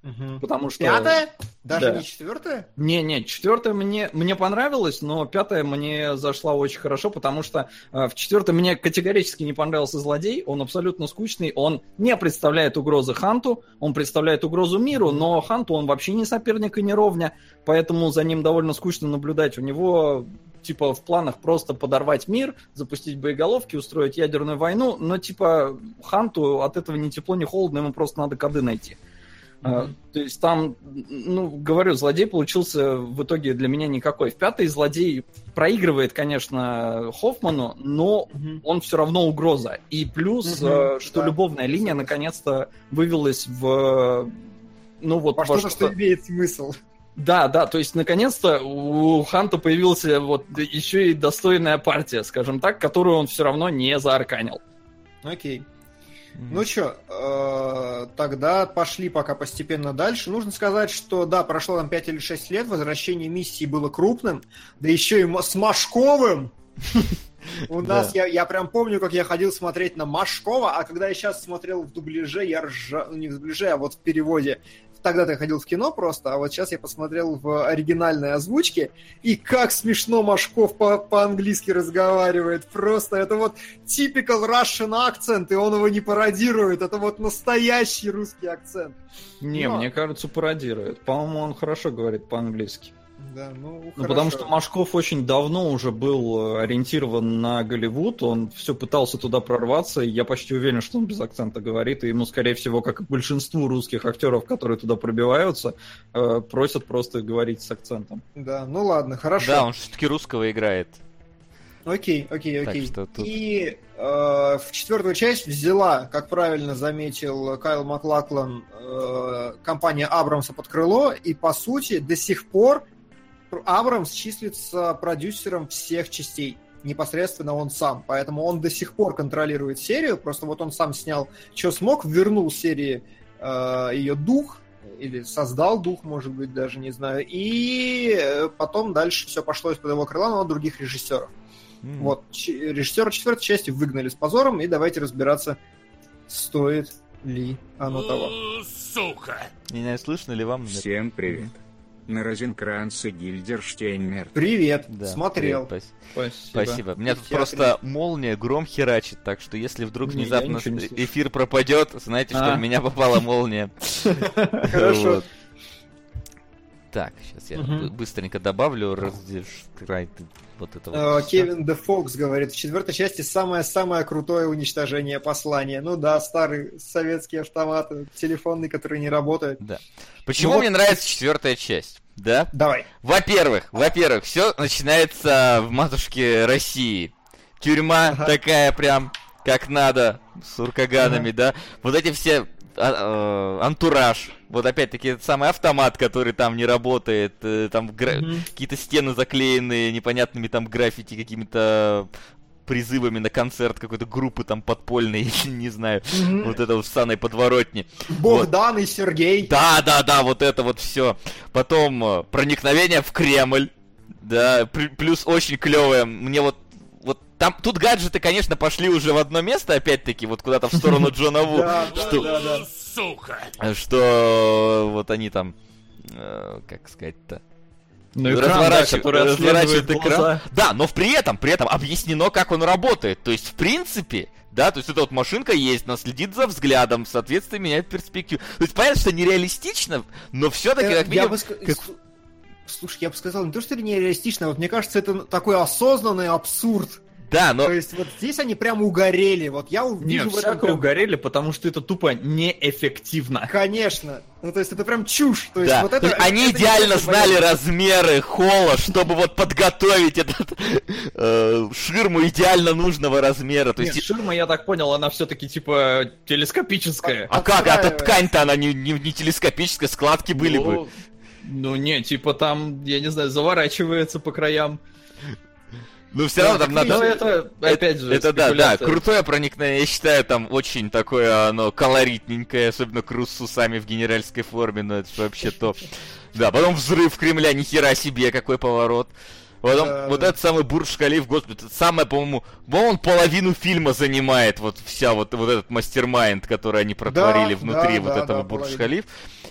Угу. Потому что... Пятая? Даже да. не четвертая? Не, не, четвертая мне, мне понравилась, но пятая мне зашла очень хорошо, потому что э, в четвертой мне категорически не понравился злодей, он абсолютно скучный, он не представляет угрозы Ханту, он представляет угрозу миру, но Ханту он вообще не соперник и не ровня, поэтому за ним довольно скучно наблюдать. У него типа в планах просто подорвать мир, запустить боеголовки, устроить ядерную войну, но типа Ханту от этого ни тепло, ни холодно, ему просто надо коды найти. Mm-hmm. то есть там, ну, говорю, злодей получился в итоге для меня никакой. В пятой злодей проигрывает, конечно, Хоффману, но mm-hmm. он все равно угроза. И плюс, mm-hmm. что да, любовная линия наконец-то вывелась в ну вот во, во что-то, что имеет смысл. Да, да, то есть наконец-то у Ханта появился вот еще и достойная партия, скажем так, которую он все равно не заарканил. Окей. Mm-hmm. Ну что, э, тогда пошли пока постепенно дальше. Нужно сказать, что да, прошло там 5 или 6 лет, возвращение миссии было крупным, да еще и с Машковым. У нас, я, я прям помню, как я ходил смотреть на Машкова, а когда я сейчас смотрел в дубляже, я ржал, ну не в дубляже, а вот в переводе, тогда-то я ходил в кино просто, а вот сейчас я посмотрел в оригинальной озвучке, и как смешно Машков по- по-английски разговаривает. Просто это вот typical Russian акцент, и он его не пародирует. Это вот настоящий русский акцент. Не, Но... мне кажется, пародирует. По-моему, он хорошо говорит по-английски. Да, ну, ну потому что Машков очень давно уже был э, ориентирован на Голливуд, он все пытался туда прорваться, и я почти уверен, что он без акцента говорит, и ему, скорее всего, как и большинству русских актеров, которые туда пробиваются, э, просят просто говорить с акцентом. Да, ну ладно, хорошо. Да, он все-таки русского играет. Окей, окей, окей. Тут... И э, в четвертую часть взяла, как правильно заметил Кайл Маклаклан, э, компания Абрамса под крыло, и по сути до сих пор Абрамс числится продюсером всех частей. Непосредственно он сам. Поэтому он до сих пор контролирует серию. Просто вот он сам снял, что смог, вернул серии э, ее дух, или создал дух, может быть, даже не знаю. И э, потом дальше все пошло из-под его крыла, но других режиссеров. Mm. Вот, режиссера четвертой части выгнали с позором, и давайте разбираться, стоит ли оно того. Сука! Знаю, слышно ли вам? Всем привет. На Розенкранц и Гильдерштейн Привет, да, смотрел. Привет, спасибо. спасибо. У меня тут просто молния, гром херачит, так что если вдруг не, внезапно эфир пропадет, знаете, что а. в меня попала молния. Хорошо. Так, сейчас я угу. быстренько добавлю разрешай вот это вот. Э, Кевин Де Фокс говорит, в четвертой части самое-самое крутое уничтожение послания. Ну да, старый советский автомат, телефонный, который не работает. Да. Почему ну, мне нравится четвертая часть? Да? Давай. Во-первых, во-первых, все начинается в матушке России. Тюрьма ага. такая прям, как надо, с уркаганами, ага. да. Вот эти все а, э, антураж. Вот опять-таки этот самый автомат, который там не работает, э, там гра- mm-hmm. какие-то стены заклеенные непонятными там граффити какими-то призывами на концерт какой-то группы там подпольной, не знаю, mm-hmm. вот это вот в саной подворотне. Богдан вот. и Сергей. Да, да, да, вот это вот все. Потом э, проникновение в Кремль. Да, плюс очень клевое. Мне вот вот там, тут гаджеты, конечно, пошли уже в одно место, опять-таки, вот куда-то в сторону Джона Ву. Что, сука! Что вот они там, э, как сказать-то, ну, экран, разворачивают, да, который разворачивает экран. Да, но при этом, при этом объяснено, как он работает. То есть, в принципе, да, то есть эта вот машинка есть, она следит за взглядом, соответственно, меняет перспективу. То есть понятно, что нереалистично, но все-таки, э, как минимум... Бы... Как... Слушай, я бы сказал, не то, что нереалистично, вот мне кажется, это такой осознанный абсурд. Да, но... То есть вот здесь они прям угорели. Вот я вижу Нет, в этом прям... угорели, потому что это тупо неэффективно. Конечно. Ну, то есть это прям чушь. То есть, да. вот это, есть, они это идеально знали понятно. размеры холла, чтобы вот подготовить этот э, ширму идеально нужного размера. То Нет, есть... ширма, я так понял, она все-таки типа телескопическая. А, а как? А ткань-то она не, не, не телескопическая, складки были ну, бы. Ну не, типа там, я не знаю, заворачивается по краям. Ну, все равно там надо... Ну, это, опять же, Это да, да, крутое проникновение. Я считаю, там очень такое, оно колоритненькое, особенно Круз с усами в генеральской форме, но это вообще то. Да, потом взрыв Кремля, нихера себе, какой поворот. Потом да, вот да. этот самый Бурж-Халиф, господи, это самое, по-моему, он половину фильма занимает, вот вся вот, вот этот мастер-майнд, который они протворили да, внутри да, вот да, этого да, Бурж-Халиф.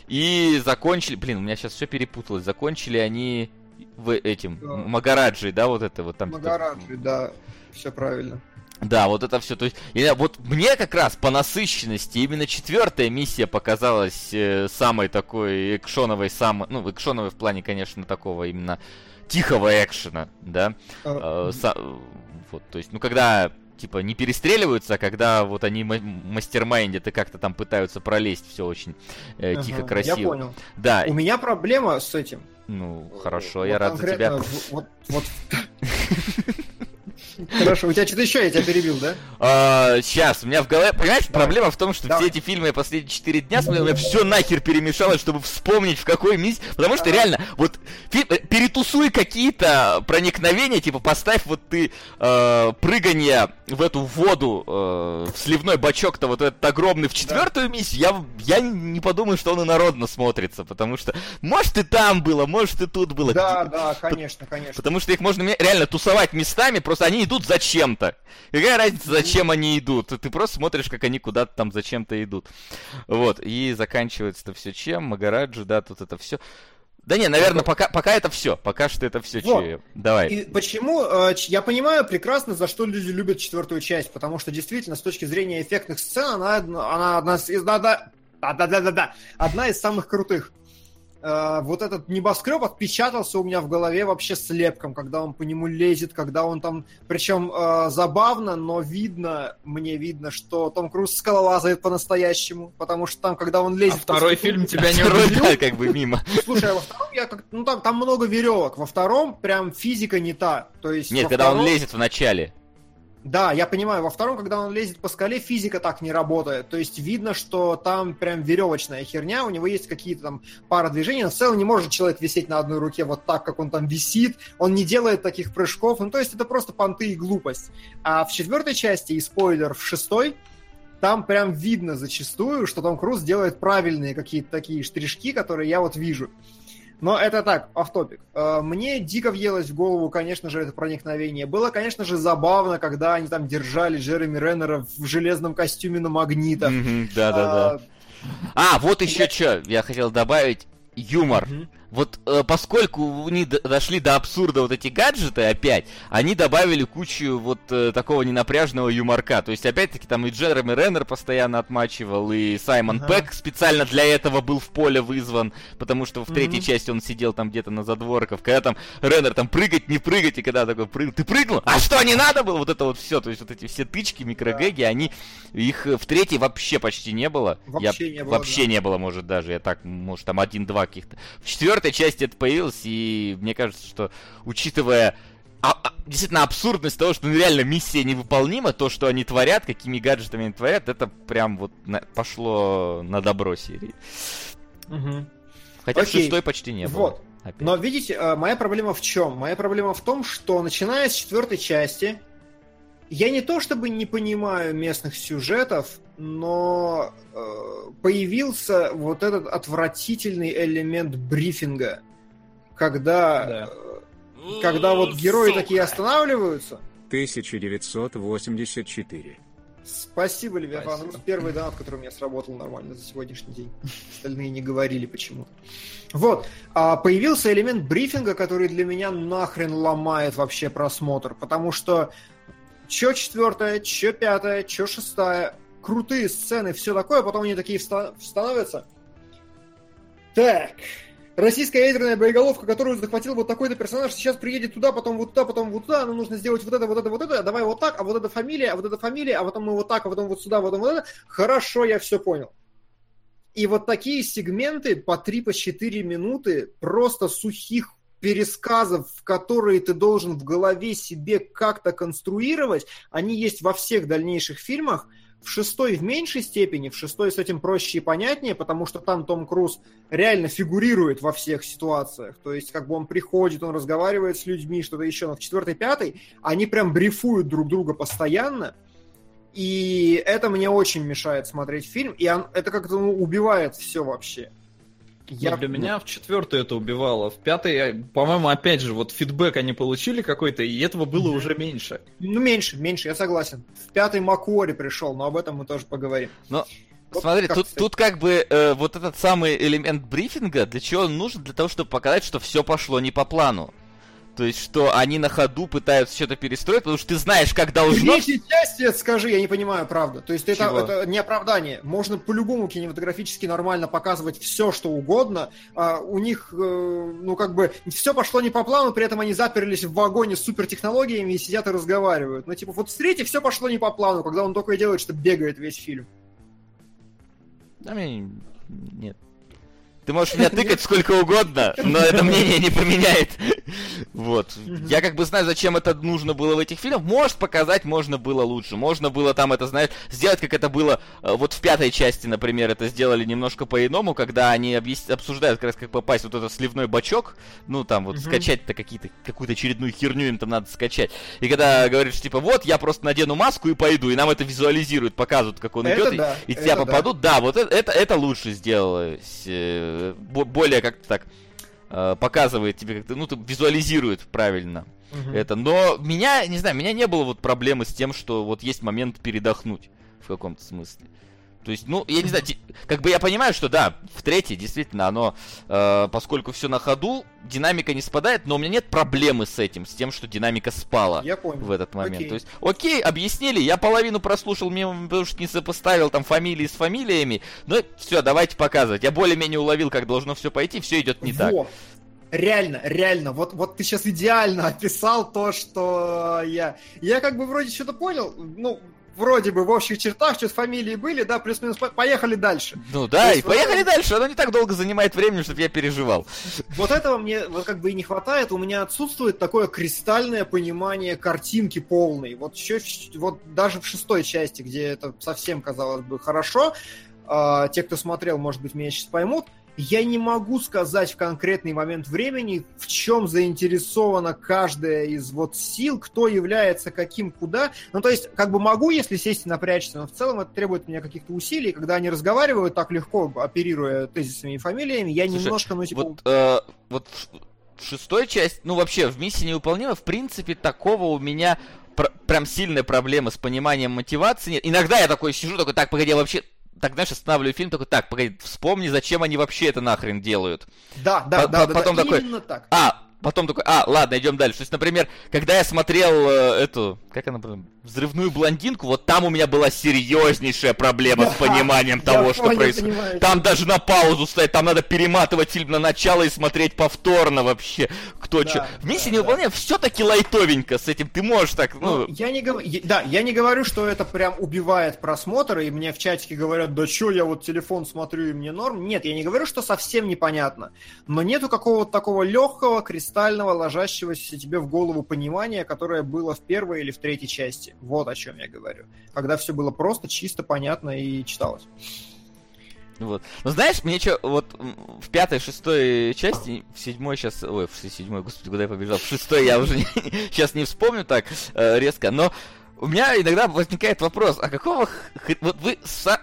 И закончили, блин, у меня сейчас все перепуталось, закончили они в этим да. Магараджи, да, вот это вот там. Магараджи, да, все правильно. Да, вот это все. То есть, я, вот мне как раз по насыщенности именно четвертая миссия показалась э, самой такой экшоновой, самой, ну, экшоновой в плане, конечно, такого именно тихого экшена, да. А... Э, со, вот, то есть, ну, когда типа не перестреливаются, а когда вот они мастермайндят и как-то там пытаются пролезть, все очень э, ага, тихо, красиво. Я понял. Да. У меня проблема с этим. Ну, хорошо, вот я рад за тебя. Вот, вот... Хорошо, у тебя что-то еще, я тебя перебил, да? А, сейчас, у меня в голове... Понимаешь, Давай. проблема в том, что Давай. все эти фильмы я последние 4 дня смотрел, у меня все нахер перемешалось, чтобы вспомнить, в какой миссии... Потому что реально, вот фи... Э, перетусуй какие-то проникновения, типа поставь вот ты э, прыгание в эту воду, э, в сливной бачок-то вот этот огромный в четвертую да. миссию, я, я не подумаю, что он народно смотрится, потому что, может, и там было, может, и тут было. Да, да, конечно, конечно. Потому что их можно реально тусовать местами, просто они идут зачем-то. Какая разница, зачем они идут? Ты просто смотришь, как они куда-то там зачем-то идут. Вот, и заканчивается-то все чем? Магараджи, да, тут это все. Да не, наверное, пока, пока это все. Пока что это все. Вот. Давай. И почему? Э, я понимаю прекрасно, за что люди любят четвертую часть, потому что действительно, с точки зрения эффектных сцен, она, она одна из... Да, да, да, да, да, одна из самых крутых. Э, вот этот небоскреб отпечатался у меня в голове вообще слепком, когда он по нему лезет, когда он там, причем э, забавно, но видно, мне видно, что Том Круз скалолазает по-настоящему, потому что там, когда он лезет... А второй фильм тебя не удивил? Да, как бы мимо. Слушай, а во втором я как... Ну там, там много веревок, во втором прям физика не та, то есть... Нет, когда втором... он лезет в начале. Да, я понимаю, во втором, когда он лезет по скале, физика так не работает. То есть видно, что там прям веревочная херня, у него есть какие-то там пара движений, но в целом не может человек висеть на одной руке вот так, как он там висит, он не делает таких прыжков, ну то есть это просто понты и глупость. А в четвертой части, и спойлер, в шестой, там прям видно зачастую, что Том Круз делает правильные какие-то такие штришки, которые я вот вижу. Но это так, автопик. Э, мне дико въелось в голову, конечно же, это проникновение. Было, конечно же, забавно, когда они там держали Джереми Реннера в железном костюме на магнитах. Да-да-да. А, вот еще что я хотел добавить. Юмор. Вот э, поскольку они дошли до абсурда вот эти гаджеты опять, они добавили кучу вот э, такого ненапряжного юморка. То есть, опять-таки, там и Джереми Реннер постоянно отмачивал, и Саймон ага. Пэк специально для этого был в поле вызван, потому что в третьей mm-hmm. части он сидел там где-то на задворках, когда там Реннер там прыгать, не прыгать, и когда такой прыгал, ты прыгнул? А что, не надо было? Вот это вот все, то есть вот эти все тычки, микрогэги, да. они, их в третьей вообще почти не было. Вообще я, не было. Вообще да. не было, может, даже, я так, может, там один-два каких-то. В четвертой четвертой части это появилось, и мне кажется, что учитывая а, а, действительно абсурдность того, что ну, реально миссия невыполнима, то, что они творят, какими гаджетами они творят, это прям вот на, пошло на добро серии. Угу. Хотя Окей. шестой почти не было. Вот. Опять. Но видите, э, моя проблема в чем? Моя проблема в том, что начиная с четвертой части, я не то чтобы не понимаю местных сюжетов, но э, появился вот этот отвратительный элемент брифинга, когда, да. э, когда вот герои Сука. такие останавливаются. 1984. Спасибо, Левиафан. Спасибо. Первый донат, который у меня сработал нормально за сегодняшний день. Остальные не говорили почему-то. Вот. А появился элемент брифинга, который для меня нахрен ломает вообще просмотр. Потому что чё четвертая, чё пятая, чё шестая, крутые сцены, все такое, потом они такие становятся. Так, российская ядерная боеголовка, которую захватил вот такой-то персонаж, сейчас приедет туда, потом вот туда, потом вот туда, нам нужно сделать вот это, вот это, вот это, давай вот так, а вот эта фамилия, а вот эта фамилия, а потом мы вот так, а потом вот сюда, а потом вот это. Хорошо, я все понял. И вот такие сегменты по 3-4 по 4 минуты просто сухих пересказов, которые ты должен в голове себе как-то конструировать, они есть во всех дальнейших фильмах. В шестой в меньшей степени, в шестой с этим проще и понятнее, потому что там Том Круз реально фигурирует во всех ситуациях. То есть, как бы он приходит, он разговаривает с людьми, что-то еще. Но в четвертой, пятой они прям брифуют друг друга постоянно. И это мне очень мешает смотреть фильм. И он, это как-то ну, убивает все вообще. Я... Но для меня в четвертой это убивало. В пятой, по-моему, опять же, вот фидбэк они получили какой-то, и этого было уже меньше. Ну, меньше, меньше, я согласен. В пятой Макуори пришел, но об этом мы тоже поговорим. Но вот Смотри, тут, тут как бы э, вот этот самый элемент брифинга, для чего он нужен? Для того, чтобы показать, что все пошло не по плану. То есть, что они на ходу пытаются что-то перестроить, потому что ты знаешь, как должно... В третьей части, скажи, я не понимаю, правда. То есть, это, это не оправдание. Можно по-любому кинематографически нормально показывать все, что угодно. А у них, э, ну, как бы, все пошло не по плану, при этом они заперлись в вагоне с супертехнологиями и сидят и разговаривают. Ну, типа, вот в третьей все пошло не по плану, когда он только и делает, что бегает весь фильм. Да, мне... Нет. Ты можешь меня тыкать сколько угодно, но это мнение не поменяет. Вот. Я как бы знаю, зачем это нужно было в этих фильмах. Может, показать можно было лучше. Можно было там это, знаешь, сделать, как это было э, вот в пятой части, например, это сделали немножко по-иному, когда они объяс... обсуждают как раз, как попасть вот этот сливной бачок. Ну, там вот скачать-то какие-то, какую-то очередную херню им там надо скачать. И когда говоришь, типа, вот, я просто надену маску и пойду, и нам это визуализируют, показывают, как он идет, да, и, и тебя попадут. Да, вот это, это, это лучше сделалось э, более как-то так э, показывает тебе, как-то, ну, визуализирует правильно угу. это. Но меня, не знаю, меня не было вот проблемы с тем, что вот есть момент передохнуть в каком-то смысле. То есть, ну, я не знаю, как бы я понимаю, что да, в третьей действительно оно, э, поскольку все на ходу, динамика не спадает, но у меня нет проблемы с этим, с тем, что динамика спала я понял. в этот момент. Окей. То есть, окей, объяснили, я половину прослушал, мне уж не сопоставил там фамилии с фамилиями, но все, давайте показывать. Я более-менее уловил, как должно все пойти, все идет не Во. так. Реально, реально, вот, вот ты сейчас идеально описал то, что я... Я как бы вроде что-то понял, ну, вроде бы в общих чертах, что с фамилии были, да, плюс-минус, поехали дальше. Ну да, есть, и поехали вот... дальше, оно не так долго занимает времени, чтобы я переживал. Вот этого мне вот как бы и не хватает, у меня отсутствует такое кристальное понимание картинки полной. Вот еще, вот даже в шестой части, где это совсем казалось бы хорошо, э, те, кто смотрел, может быть, меня сейчас поймут, я не могу сказать в конкретный момент времени, в чем заинтересована каждая из вот сил, кто является каким, куда. Ну, то есть, как бы могу, если сесть и напрячься, но в целом это требует от меня каких-то усилий. Когда они разговаривают так легко, оперируя тезисами и фамилиями, я Слушай, немножко, ну, типа... Вот, э, вот шестой часть, ну, вообще, в миссии невыполнима, в принципе, такого у меня пр- прям сильная проблема с пониманием мотивации нет. Иногда я такой сижу, такой, так, погоди, я вообще так, знаешь, останавливаю фильм, такой, так, погоди, вспомни, зачем они вообще это нахрен делают. Да, да, По- да, потом да, такой, именно так. А, потом такой, а, ладно, идем дальше. То есть, например, когда я смотрел э, эту, как она, взрывную блондинку, вот там у меня была серьезнейшая проблема с пониманием того, что происходит. Там даже на паузу стоять, там надо перематывать фильм на начало и смотреть повторно вообще, кто да, что. В миссии да, невыполнения да. все-таки лайтовенько с этим, ты можешь так, ну... ну я не говорю, да, я не говорю, что это прям убивает просмотр, и мне в чатике говорят, да что, я вот телефон смотрю, и мне норм. Нет, я не говорю, что совсем непонятно, но нету какого-то такого легкого, кристального, ложащегося тебе в голову понимания, которое было в первой или в третьей части. Вот о чем я говорю. Когда все было просто, чисто, понятно и читалось. Вот. Ну знаешь, мне что, вот в пятой, шестой части, в седьмой сейчас, ой, в седьмой, господи, куда я побежал, в шестой я уже не, сейчас не вспомню так э, резко, но у меня иногда возникает вопрос, а какого вот вы са...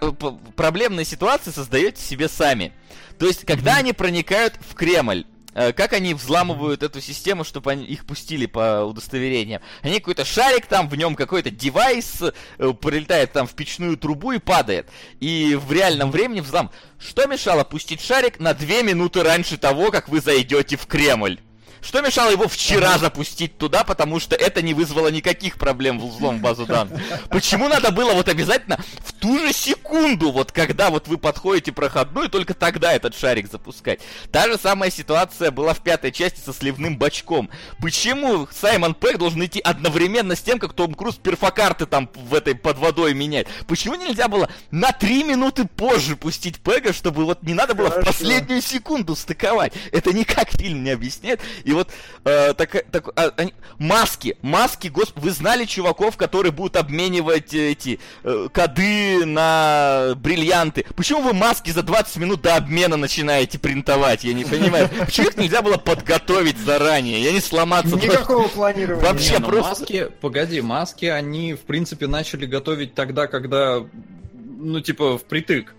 проблемные ситуации создаете себе сами? То есть, когда mm-hmm. они проникают в Кремль, Э, как они взламывают эту систему, чтобы они их пустили по удостоверениям. Они какой-то шарик там, в нем какой-то девайс э, прилетает там в печную трубу и падает. И в реальном времени взлам. Что мешало пустить шарик на две минуты раньше того, как вы зайдете в Кремль? Что мешало его вчера запустить туда, потому что это не вызвало никаких проблем в взлом базу данных? Почему надо было вот обязательно в ту же секунду, вот когда вот вы подходите проходную, только тогда этот шарик запускать? Та же самая ситуация была в пятой части со сливным бачком. Почему Саймон Пэк должен идти одновременно с тем, как Том Круз перфокарты там в этой под водой меняет? Почему нельзя было на три минуты позже пустить Пэга, чтобы вот не надо было Хорошо. в последнюю секунду стыковать? Это никак фильм не объясняет. И вот э, так, так, а, они, маски, маски, господи, вы знали чуваков, которые будут обменивать эти э, коды на бриллианты? Почему вы маски за 20 минут до обмена начинаете принтовать? Я не понимаю. Почему их нельзя было подготовить заранее? Я не сломаться. Никакого планирования. Вообще не, просто... Маски, погоди, маски они, в принципе, начали готовить тогда, когда, ну, типа, впритык.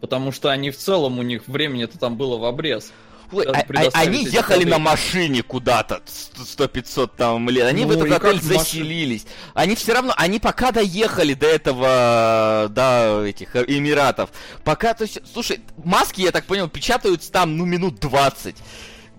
Потому что они в целом, у них времени-то там было в обрез. Ой, а, а, они ехали на машине куда-то 100-500 там лет. Они ну, в этот отель заселились. Маш... Они все равно, они пока доехали до этого, до этих Эмиратов. Пока, то есть, слушай, маски, я так понял, печатаются там, ну, минут 20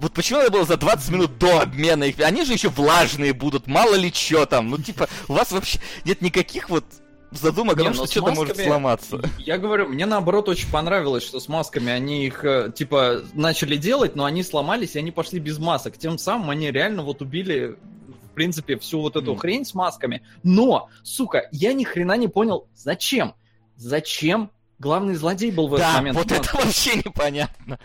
вот почему надо было за 20 минут до обмена их? Они же еще влажные будут, мало ли что там. Ну, типа, у вас вообще нет никаких вот задумок о том, что что-то может сломаться. Я говорю, мне наоборот очень понравилось, что с масками они их, э, типа, начали делать, но они сломались, и они пошли без масок. Тем самым они реально вот убили в принципе, всю вот эту mm. хрень с масками. Но, сука, я ни хрена не понял, зачем? Зачем главный злодей был в этот да, момент. вот это вообще непонятно.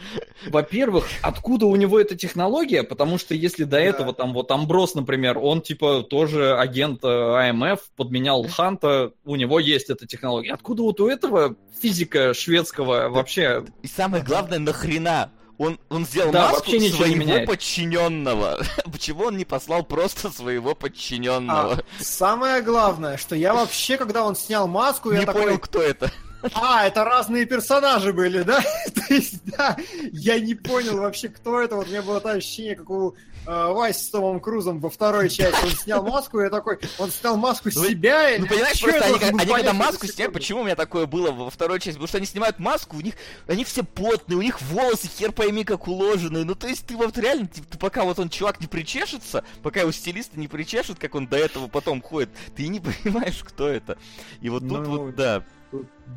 Во-первых, откуда у него эта технология? Потому что если до этого там вот Амброс, например, он типа тоже агент э, АМФ, подменял Ханта, у него есть эта технология. Откуда вот у этого физика шведского вообще? И самое главное, нахрена? Он, он сделал да, маску вообще своего подчиненного. Почему он не послал просто своего подчиненного? А, самое главное, что я вообще, когда он снял маску, не я понял, такой... кто это. А, это разные персонажи были, да? То есть, да, я не понял вообще, кто это. Вот у меня было такое ощущение, как у э, Вайс с Томом Крузом во второй части. Он снял маску, и я такой, он снял маску ну, себя. Ну, понимаешь, просто они, они когда маску сняли, почему у меня такое было во второй части? Потому что они снимают маску, у них, они все потные, у них волосы хер пойми как уложенные. Ну, то есть ты вот реально, ты, ты, пока вот он, чувак, не причешется, пока его стилисты не причешут, как он до этого потом ходит, ты не понимаешь, кто это. И вот тут ну, вот, да,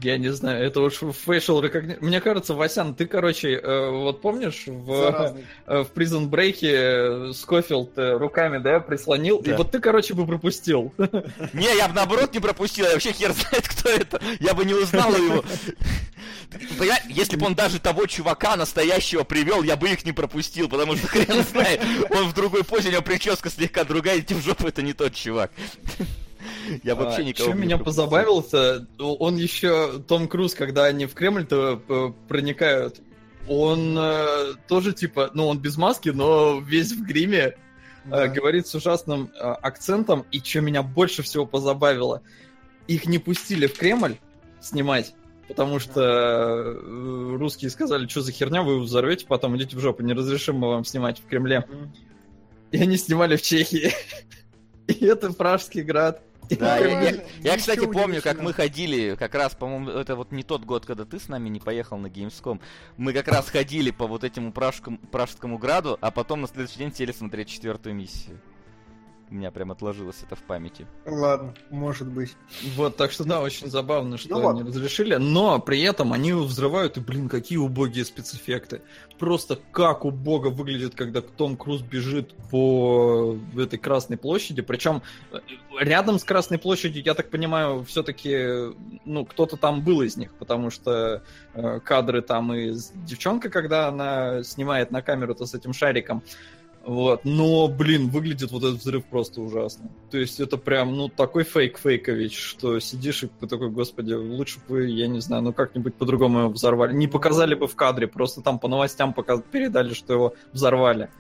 я не знаю, это уж facial recognition. Мне кажется, Васян, ты, короче, э, вот помнишь, в, э, в Prison Break э, Скофилд руками, да, прислонил, да. и вот ты, короче, бы пропустил. Не, я бы наоборот не пропустил, я вообще хер знает, кто это. Я бы не узнал его. Если бы он даже того чувака настоящего привел, я бы их не пропустил, потому что хрен знает, он в другой позе, у него прическа слегка другая, идти в жопу, это не тот чувак. Я вообще а, никого Что меня позабавился, он еще, Том Круз, когда они в Кремль-то э, проникают, он э, тоже типа, ну он без маски, но весь в гриме, э, да. э, говорит с ужасным э, акцентом, и что меня больше всего позабавило, их не пустили в Кремль снимать, потому что э, русские сказали, что за херня, вы взорвете, потом идите в жопу, не разрешим мы вам снимать в Кремле. И они снимали в Чехии. И это Пражский град. Да, я, я, я, кстати, помню, как мы ходили, как раз, по-моему, это вот не тот год, когда ты с нами не поехал на Gamescom. Мы как раз ходили по вот этому пражскому, пражскому граду, а потом на следующий день сели смотреть четвертую миссию. У меня прям отложилось это в памяти. Ладно, может быть. Вот, так что да, очень забавно, что ну, они вот. разрешили, но при этом они взрывают, и, блин, какие убогие спецэффекты. Просто как убого выглядит, когда Том Круз бежит по этой Красной площади, причем э, рядом с Красной площадью, я так понимаю, все-таки, ну, кто-то там был из них, потому что э, кадры там и девчонка, когда она снимает на камеру-то с этим шариком, вот. Но, блин, выглядит вот этот взрыв просто ужасно. То есть это прям, ну, такой фейк-фейкович, что сидишь и такой, господи, лучше бы, я не знаю, ну как-нибудь по-другому его взорвали. Не показали бы в кадре, просто там по новостям показ... передали, что его взорвали.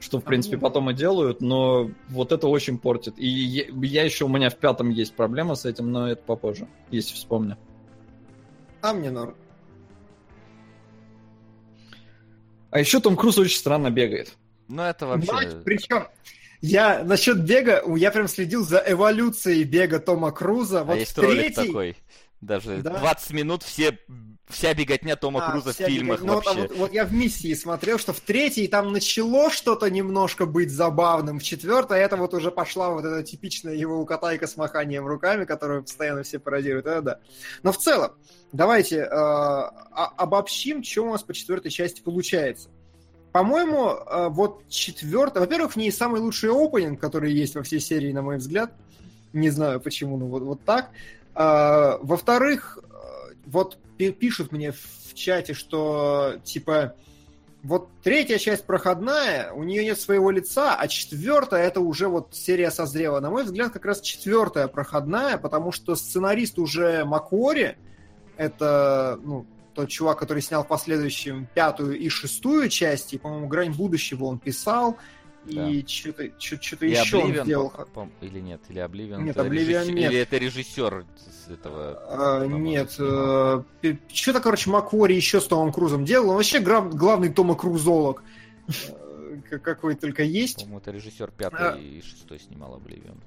Что, в принципе, потом и делают, но вот это очень портит. И я, я еще, у меня в пятом есть проблема с этим, но это попозже, если вспомню. А мне норм. А еще Том Круз очень странно бегает. Ну, это вообще... Мать, причем, я насчет бега, я прям следил за эволюцией бега Тома Круза. А вот есть третий... ролик такой. Даже да? 20 минут все вся беготня Тома а, Круза в фильмах бег... ну, вообще. Вот, вот я в миссии смотрел, что в третьей там начало что-то немножко быть забавным, в четвертой это вот уже пошла вот эта типичная его укатайка с маханием руками, которую постоянно все пародируют, это да. Но в целом, давайте э, обобщим, что у нас по четвертой части получается. По-моему, э, вот четвертая... Во-первых, в ней самый лучший опенинг, который есть во всей серии, на мой взгляд. Не знаю почему, но вот, вот так. А, во-вторых, э, вот пишут мне в чате, что типа вот третья часть проходная, у нее нет своего лица, а четвертая это уже вот серия созрела. На мой взгляд, как раз четвертая проходная, потому что сценарист уже Макори, это ну, тот чувак, который снял в последующем пятую и шестую части, по-моему, «Грань будущего» он писал, да. и что-то, что-то еще Oblivion, он сделал. Или нет, или Обливион. Нет, Обливион режиссер, нет. Или это режиссер этого... А, нет, э, что-то, короче, Маквори еще с Томом Крузом делал. Он вообще грав, главный Тома Крузолог. Э, какой только есть. По-моему, это режиссер пятый а... и шестой снимал Обливион.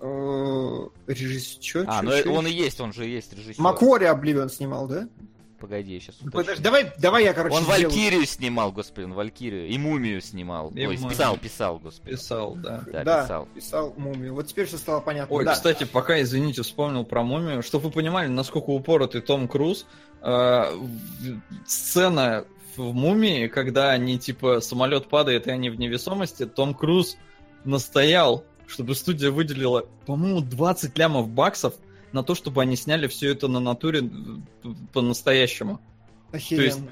Э, режиссер? А, ну он и есть, он же есть режиссер. Маквори Обливион снимал, да? Погоди, я сейчас ну, Подожди, давай, давай я, короче, Он сделаю. Валькирию снимал, господи, он Валькирию. И Мумию снимал. И Ой, писал, писал, господи. Писал, да. Да, да писал. писал Мумию. Вот теперь все стало понятно. Ой, да. кстати, пока, извините, вспомнил про Мумию. Чтобы вы понимали, насколько упоротый Том Круз, э, сцена в Мумии, когда они, типа, самолет падает, и они в невесомости, Том Круз настоял, чтобы студия выделила, по-моему, 20 лямов баксов на то, чтобы они сняли все это на натуре э, по-настоящему. Охеренно.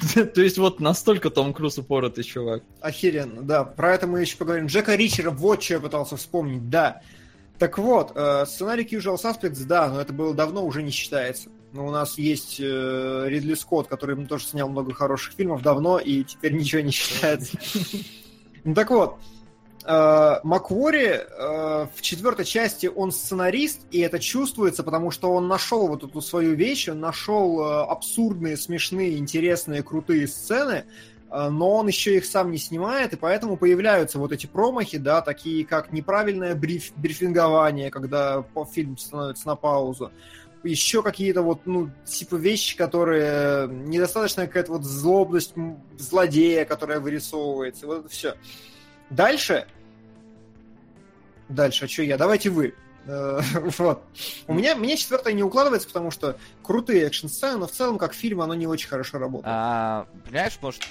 То есть, то есть вот настолько Том Круз упоротый чувак. Охеренно, да. Про это мы еще поговорим. Джека Ричера, вот что я пытался вспомнить, да. Так вот, э, сценарий Usual Suspects, да, но это было давно, уже не считается. Но у нас есть э, Ридли Скотт, который тоже снял много хороших фильмов давно, и теперь ничего не считается. Ну так вот, Маквори э, в четвертой части он сценарист, и это чувствуется, потому что он нашел вот эту свою вещь, он нашел э, абсурдные, смешные, интересные, крутые сцены, но он еще их сам не снимает, и поэтому появляются вот эти промахи, да, такие как неправильное бриф, брифингование, когда фильм становится на паузу, еще какие-то вот, ну, типа вещи, которые недостаточно какая-то вот злобность злодея, которая вырисовывается, вот это все. Дальше. Дальше, а что я? Давайте вы. Э, вот. У меня, мне четвертое не укладывается, потому что крутые экшн-сцены, но в целом, как фильм, оно не очень хорошо работает. А, понимаешь, может,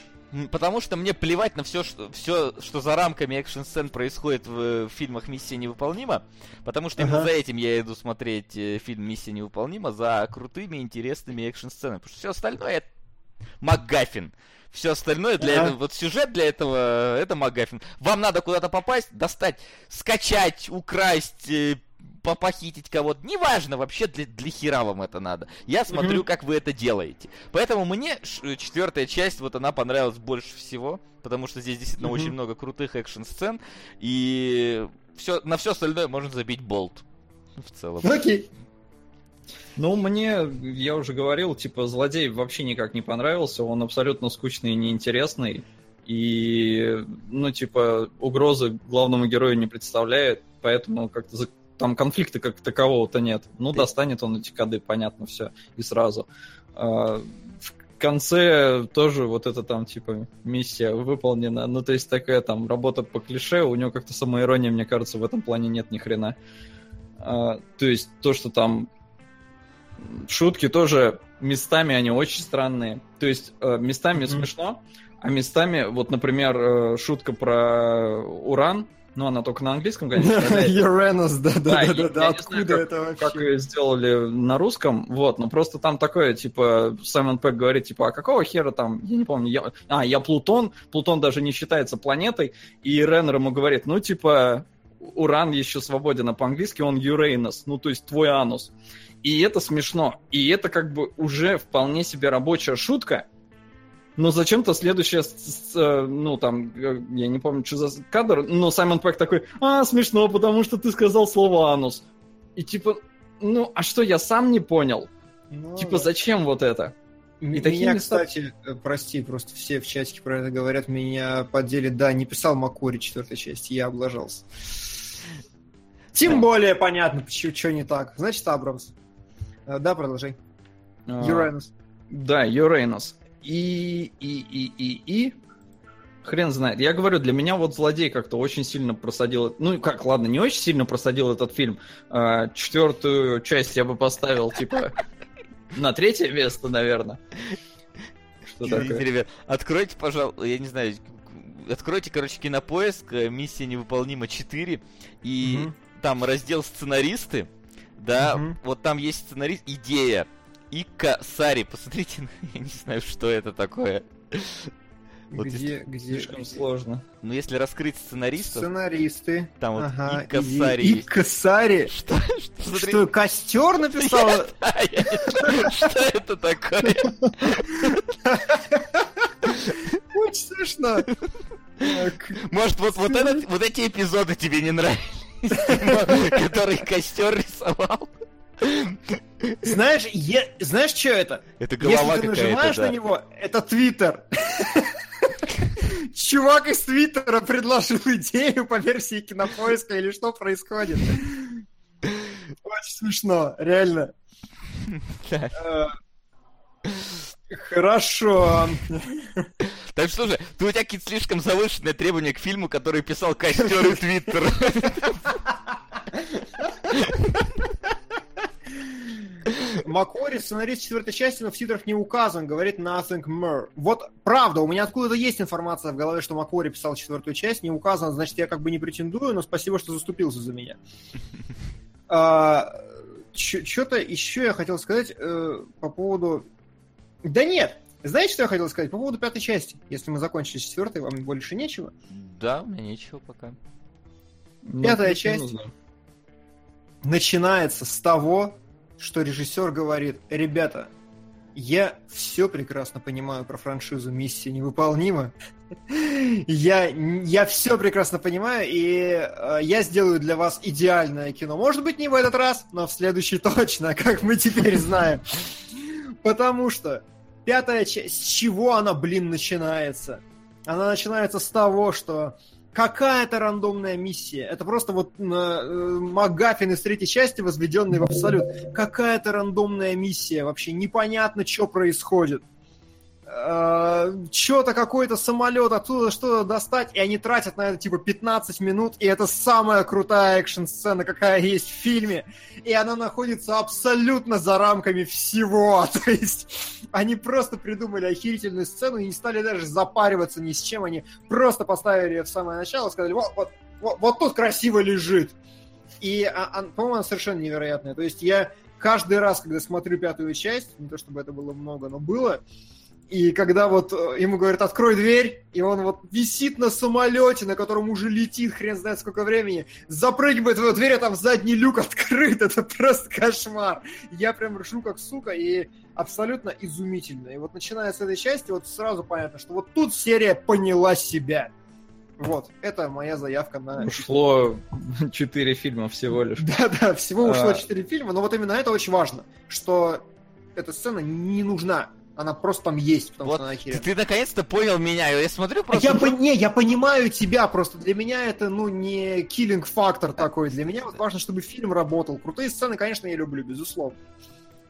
потому что мне плевать на все, что, все, что за рамками экшн-сцен происходит в, в фильмах «Миссия невыполнима», потому что именно ага. за этим я иду смотреть э, фильм «Миссия невыполнима», за крутыми, интересными экшн-сценами, потому что все остальное это МакГаффин. Все остальное для этого, вот сюжет для этого, это МакГаффин. Вам надо куда-то попасть, достать, скачать, украсть, э, похитить кого-то. Неважно вообще, для, для хера вам это надо. Я смотрю, mm-hmm. как вы это делаете. Поэтому мне четвертая часть, вот она понравилась больше всего, потому что здесь действительно mm-hmm. очень много крутых экшн-сцен, и все, на все остальное можно забить болт. В целом. Окей. Okay. Ну, мне, я уже говорил, типа, злодей вообще никак не понравился, он абсолютно скучный и неинтересный, и, ну, типа, угрозы главному герою не представляет, поэтому как-то за... там конфликта как такового-то нет. Ну, достанет он эти коды, понятно, все, и сразу. А, в конце тоже вот эта там, типа, миссия выполнена, ну, то есть такая там работа по клише, у него как-то самоирония, мне кажется, в этом плане нет ни хрена. А, то есть то, что там шутки тоже местами они очень странные. То есть э, местами mm-hmm. смешно, а местами, вот, например, э, шутка про уран, ну, она только на английском, конечно. Uranus, да-да-да, откуда это вообще? Как ее сделали на русском, вот, но просто там такое, типа, Саймон Пэк говорит, типа, а какого хера там, я не помню, я... а, я Плутон, Плутон даже не считается планетой, и Реннер ему говорит, ну, типа, Уран еще свободен, а по-английски он Uranus, ну, то есть твой анус. И это смешно. И это как бы уже вполне себе рабочая шутка. Но зачем-то следующая, э, ну там, э, я не помню, что за кадр, но Саймон Пэк такой, а, смешно, потому что ты сказал слово анус. И типа, ну, а что, я сам не понял? Ну, типа, зачем вот это? И меня, такие места... кстати, э, прости, просто все в чатике про это говорят, меня поддели, да, не писал Макори четвертой части, я облажался. Тем более понятно, что не так. Значит, Абрамс. Э, да, продолжай. Юрейнус. Да, Юрейнус. И, и, и, и, и... Хрен знает. Я говорю, для меня вот злодей как-то очень сильно просадил. Ну, как, ладно, не очень сильно просадил этот фильм. А, четвертую часть я бы поставил, типа, на третье место, наверное. Что такое? ребят, откройте, пожалуйста, я не знаю, откройте, короче, кинопоиск, э, миссия невыполнима 4, и там раздел сценаристы, да, угу. вот там есть сценарист, идея. Ика Сари, посмотрите, я не знаю, что это такое. Вот где, если... где слишком сложно. Ну, если раскрыть сценаристов... Сценаристы. Там вот ага. Ика Сари. Ика Сари? Что, что, что костер написал? Что это такое? Очень смешно. Может, вот, вот, этот, вот эти эпизоды тебе не нравятся? Который костер рисовал. Знаешь, я, знаешь, что это? Это голова Если ты нажимаешь да. на него, это Твиттер. Чувак из Твиттера предложил идею по версии кинопоиска или что происходит. Очень смешно, реально. Хорошо. Так что же, ты у тебя какие-то слишком завышенные требования к фильму, который писал костер и твиттер. Макори, сценарист четвертой части, но в титрах не указан, говорит nothing more. Вот правда, у меня откуда-то есть информация в голове, что Макори писал четвертую часть, не указано, значит, я как бы не претендую, но спасибо, что заступился за меня. А, Что-то еще я хотел сказать э, по поводу... Да нет, знаете, что я хотел сказать по поводу пятой части? Если мы закончили с четвертой, вам больше нечего? Да, у меня нечего пока. Ну, Пятая ну, часть начинается с того, что режиссер говорит, ребята, Я все прекрасно понимаю про франшизу «Миссия невыполнима». Я, я все прекрасно понимаю, и э, я сделаю для вас идеальное кино. Может быть, не в этот раз, но в следующий точно, как мы теперь знаем. Потому что пятая часть, с чего она, блин, начинается? Она начинается с того, что какая-то рандомная миссия. Это просто вот э, Магафин из третьей части, возведенный в абсолют. Какая-то рандомная миссия. Вообще непонятно, что происходит. Э, что-то какой-то самолет оттуда что-то достать, и они тратят на это типа 15 минут, и это самая крутая экшн-сцена, какая есть в фильме, и она находится абсолютно за рамками всего, то есть они просто придумали охерительную сцену и не стали даже запариваться ни с чем, они просто поставили ее в самое начало, сказали, вот, вот, вот, вот тут красиво лежит. И, а, а, по-моему, она совершенно невероятная. То есть я каждый раз, когда смотрю пятую часть, не то чтобы это было много, но было, и когда вот э, ему говорят, открой дверь, и он вот висит на самолете, на котором уже летит хрен знает сколько времени, запрыгивает в эту дверь, а там задний люк открыт, это просто кошмар. Я прям ржу как сука, и абсолютно изумительно. И вот начиная с этой части, вот сразу понятно, что вот тут серия поняла себя. Вот, это моя заявка на... Ушло четыре фильма всего лишь. Да-да, всего ушло а. четыре фильма, но вот именно это очень важно, что эта сцена не нужна она просто там есть, потому вот что она Ты, ты наконец-то понял меня. Я смотрю просто. Я, по... не, я понимаю тебя, просто для меня это, ну, не киллинг фактор такой. Для меня вот важно, чтобы фильм работал. Крутые сцены, конечно, я люблю, безусловно.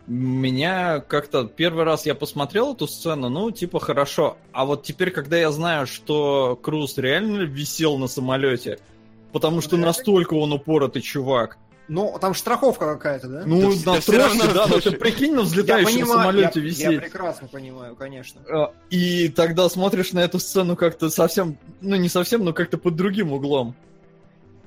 Меня как-то первый раз я посмотрел эту сцену, ну, типа, хорошо. А вот теперь, когда я знаю, что Круз реально висел на самолете, потому что настолько он упоротый чувак, ну, там страховка какая-то, да? Ну, да, на тросе, да, но ты прикинь на взлетающем я понимаю, самолете я, висеть. Я прекрасно понимаю, конечно. А, и тогда смотришь на эту сцену как-то совсем, ну не совсем, но как-то под другим углом.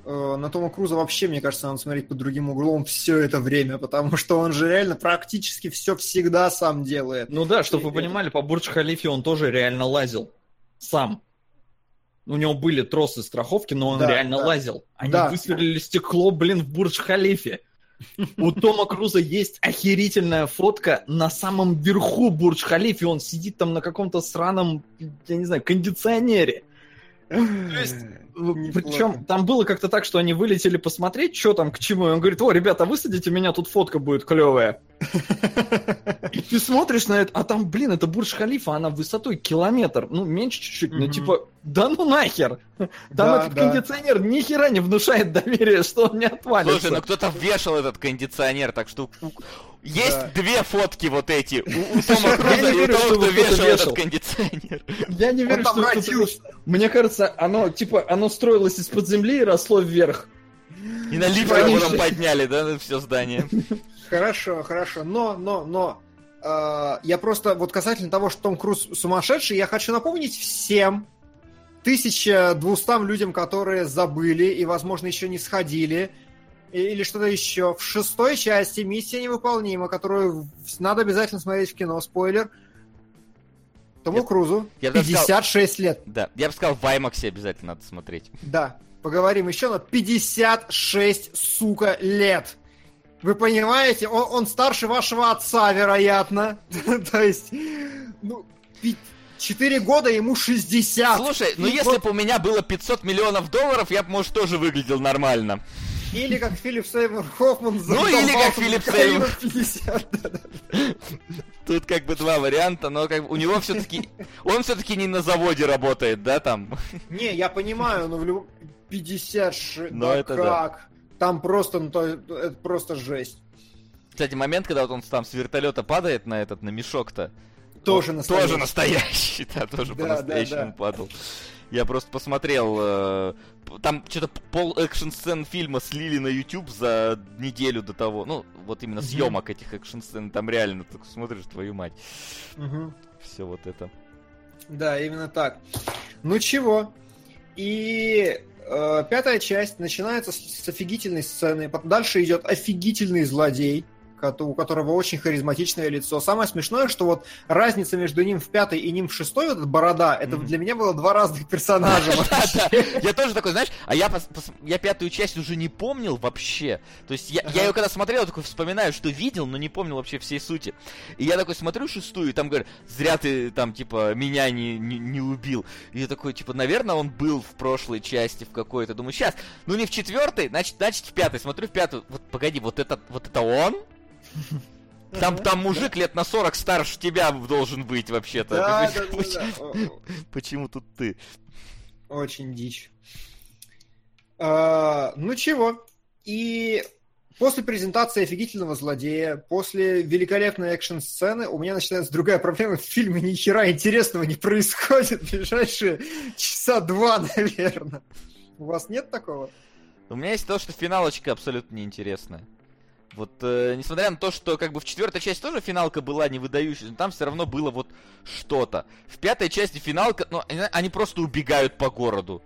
Э, на Тома Круза вообще, мне кажется, надо смотреть под другим углом все это время, потому что он же реально практически все всегда сам делает. Ну да, чтобы вы понимали, по Бурдж Халифе он тоже реально лазил. Сам у него были тросы страховки, но он да, реально да. лазил. Они да. высверлили стекло, блин, в Бурдж-Халифе. У Тома Круза есть охерительная фотка на самом верху Бурдж-Халифе. Он сидит там на каком-то сраном, я не знаю, кондиционере. То есть, причем там было как-то так, что они вылетели посмотреть, что там, к чему. И он говорит, о, ребята, высадите меня, тут фотка будет клевая. И ты смотришь на это, а там, блин, это Бурдж-Халифа, она высотой километр, ну, меньше чуть-чуть, но типа, да ну нахер! Там да, этот да. кондиционер ни хера не внушает доверия, что он не отвалится. Слушай, ну кто-то вешал этот кондиционер, так что есть да. две фотки вот эти у, у Тома Круза и у того, кто вешал этот кондиционер. Я не верю, что. Мне кажется, оно, типа, оно строилось из-под земли и росло вверх. И на лифте подняли, да, все здание. Хорошо, хорошо, но, но, но, э, я просто, вот касательно того, что Том Круз сумасшедший, я хочу напомнить всем 1200 людям, которые забыли и, возможно, еще не сходили, или что-то еще. В шестой части «Миссия невыполнима», которую надо обязательно смотреть в кино, спойлер, Тому я, Крузу я 56 сказал, лет. Да, я бы сказал, в IMAX обязательно надо смотреть. Да, поговорим еще, но 56, сука, лет. Вы понимаете, он, он старше вашего отца, вероятно. То есть, ну, 4 года ему 60. Слушай, ну если бы у меня было 500 миллионов долларов, я бы, может, тоже выглядел нормально. Или как Филипп Сеймур Хоффман Ну или как Филипп Сеймур. 50. Тут как бы два варианта, но как бы у него все-таки... Он все-таки не на заводе работает, да, там? Не, я понимаю, но в любом... 56, но да это как? Да. Там просто, ну, то, это просто жесть. Кстати, момент, когда вот он там с вертолета падает на этот, на мешок-то, тоже настоящий. Тоже настоящий, да, тоже да, по-настоящему да, да. падал. Я просто посмотрел, э, там что-то пол экшн-сцен фильма слили на YouTube за неделю до того. Ну, вот именно угу. съемок этих экшн-сцен, там реально, ты смотришь, твою мать. Угу. Все вот это. Да, именно так. Ну чего? И пятая часть начинается с офигительной сцены. Дальше идет офигительный злодей. У которого очень харизматичное лицо. Самое смешное, что вот разница между ним в пятой и ним в шестой, вот эта борода, это для меня было два разных персонажа. Я тоже такой, знаешь, а я пятую часть уже не помнил вообще. То есть я ее когда смотрел, такой вспоминаю, что видел, но не помнил вообще всей сути. И я такой смотрю шестую, и там говорят, зря ты там, типа, меня не, не, не убил. И я такой, типа, наверное, он был в прошлой части в какой-то. Думаю, сейчас, ну не в четвертой, значит, значит в пятой. Смотрю в пятую, вот погоди, вот это, вот это он? Там, там мужик лет на 40 старше тебя должен быть вообще-то. Да, да, да, почему, да. почему тут ты? Очень дичь. А, ну чего? И после презентации офигительного злодея, после великолепной экшн-сцены у меня начинается другая проблема. В фильме ни хера интересного не происходит в ближайшие часа два, наверное. У вас нет такого? У меня есть то, что финалочка абсолютно неинтересная. Вот, э, несмотря на то, что как бы в четвертой части тоже финалка была не выдающейся, но там все равно было вот что-то. В пятой части финалка, ну, они просто убегают по городу.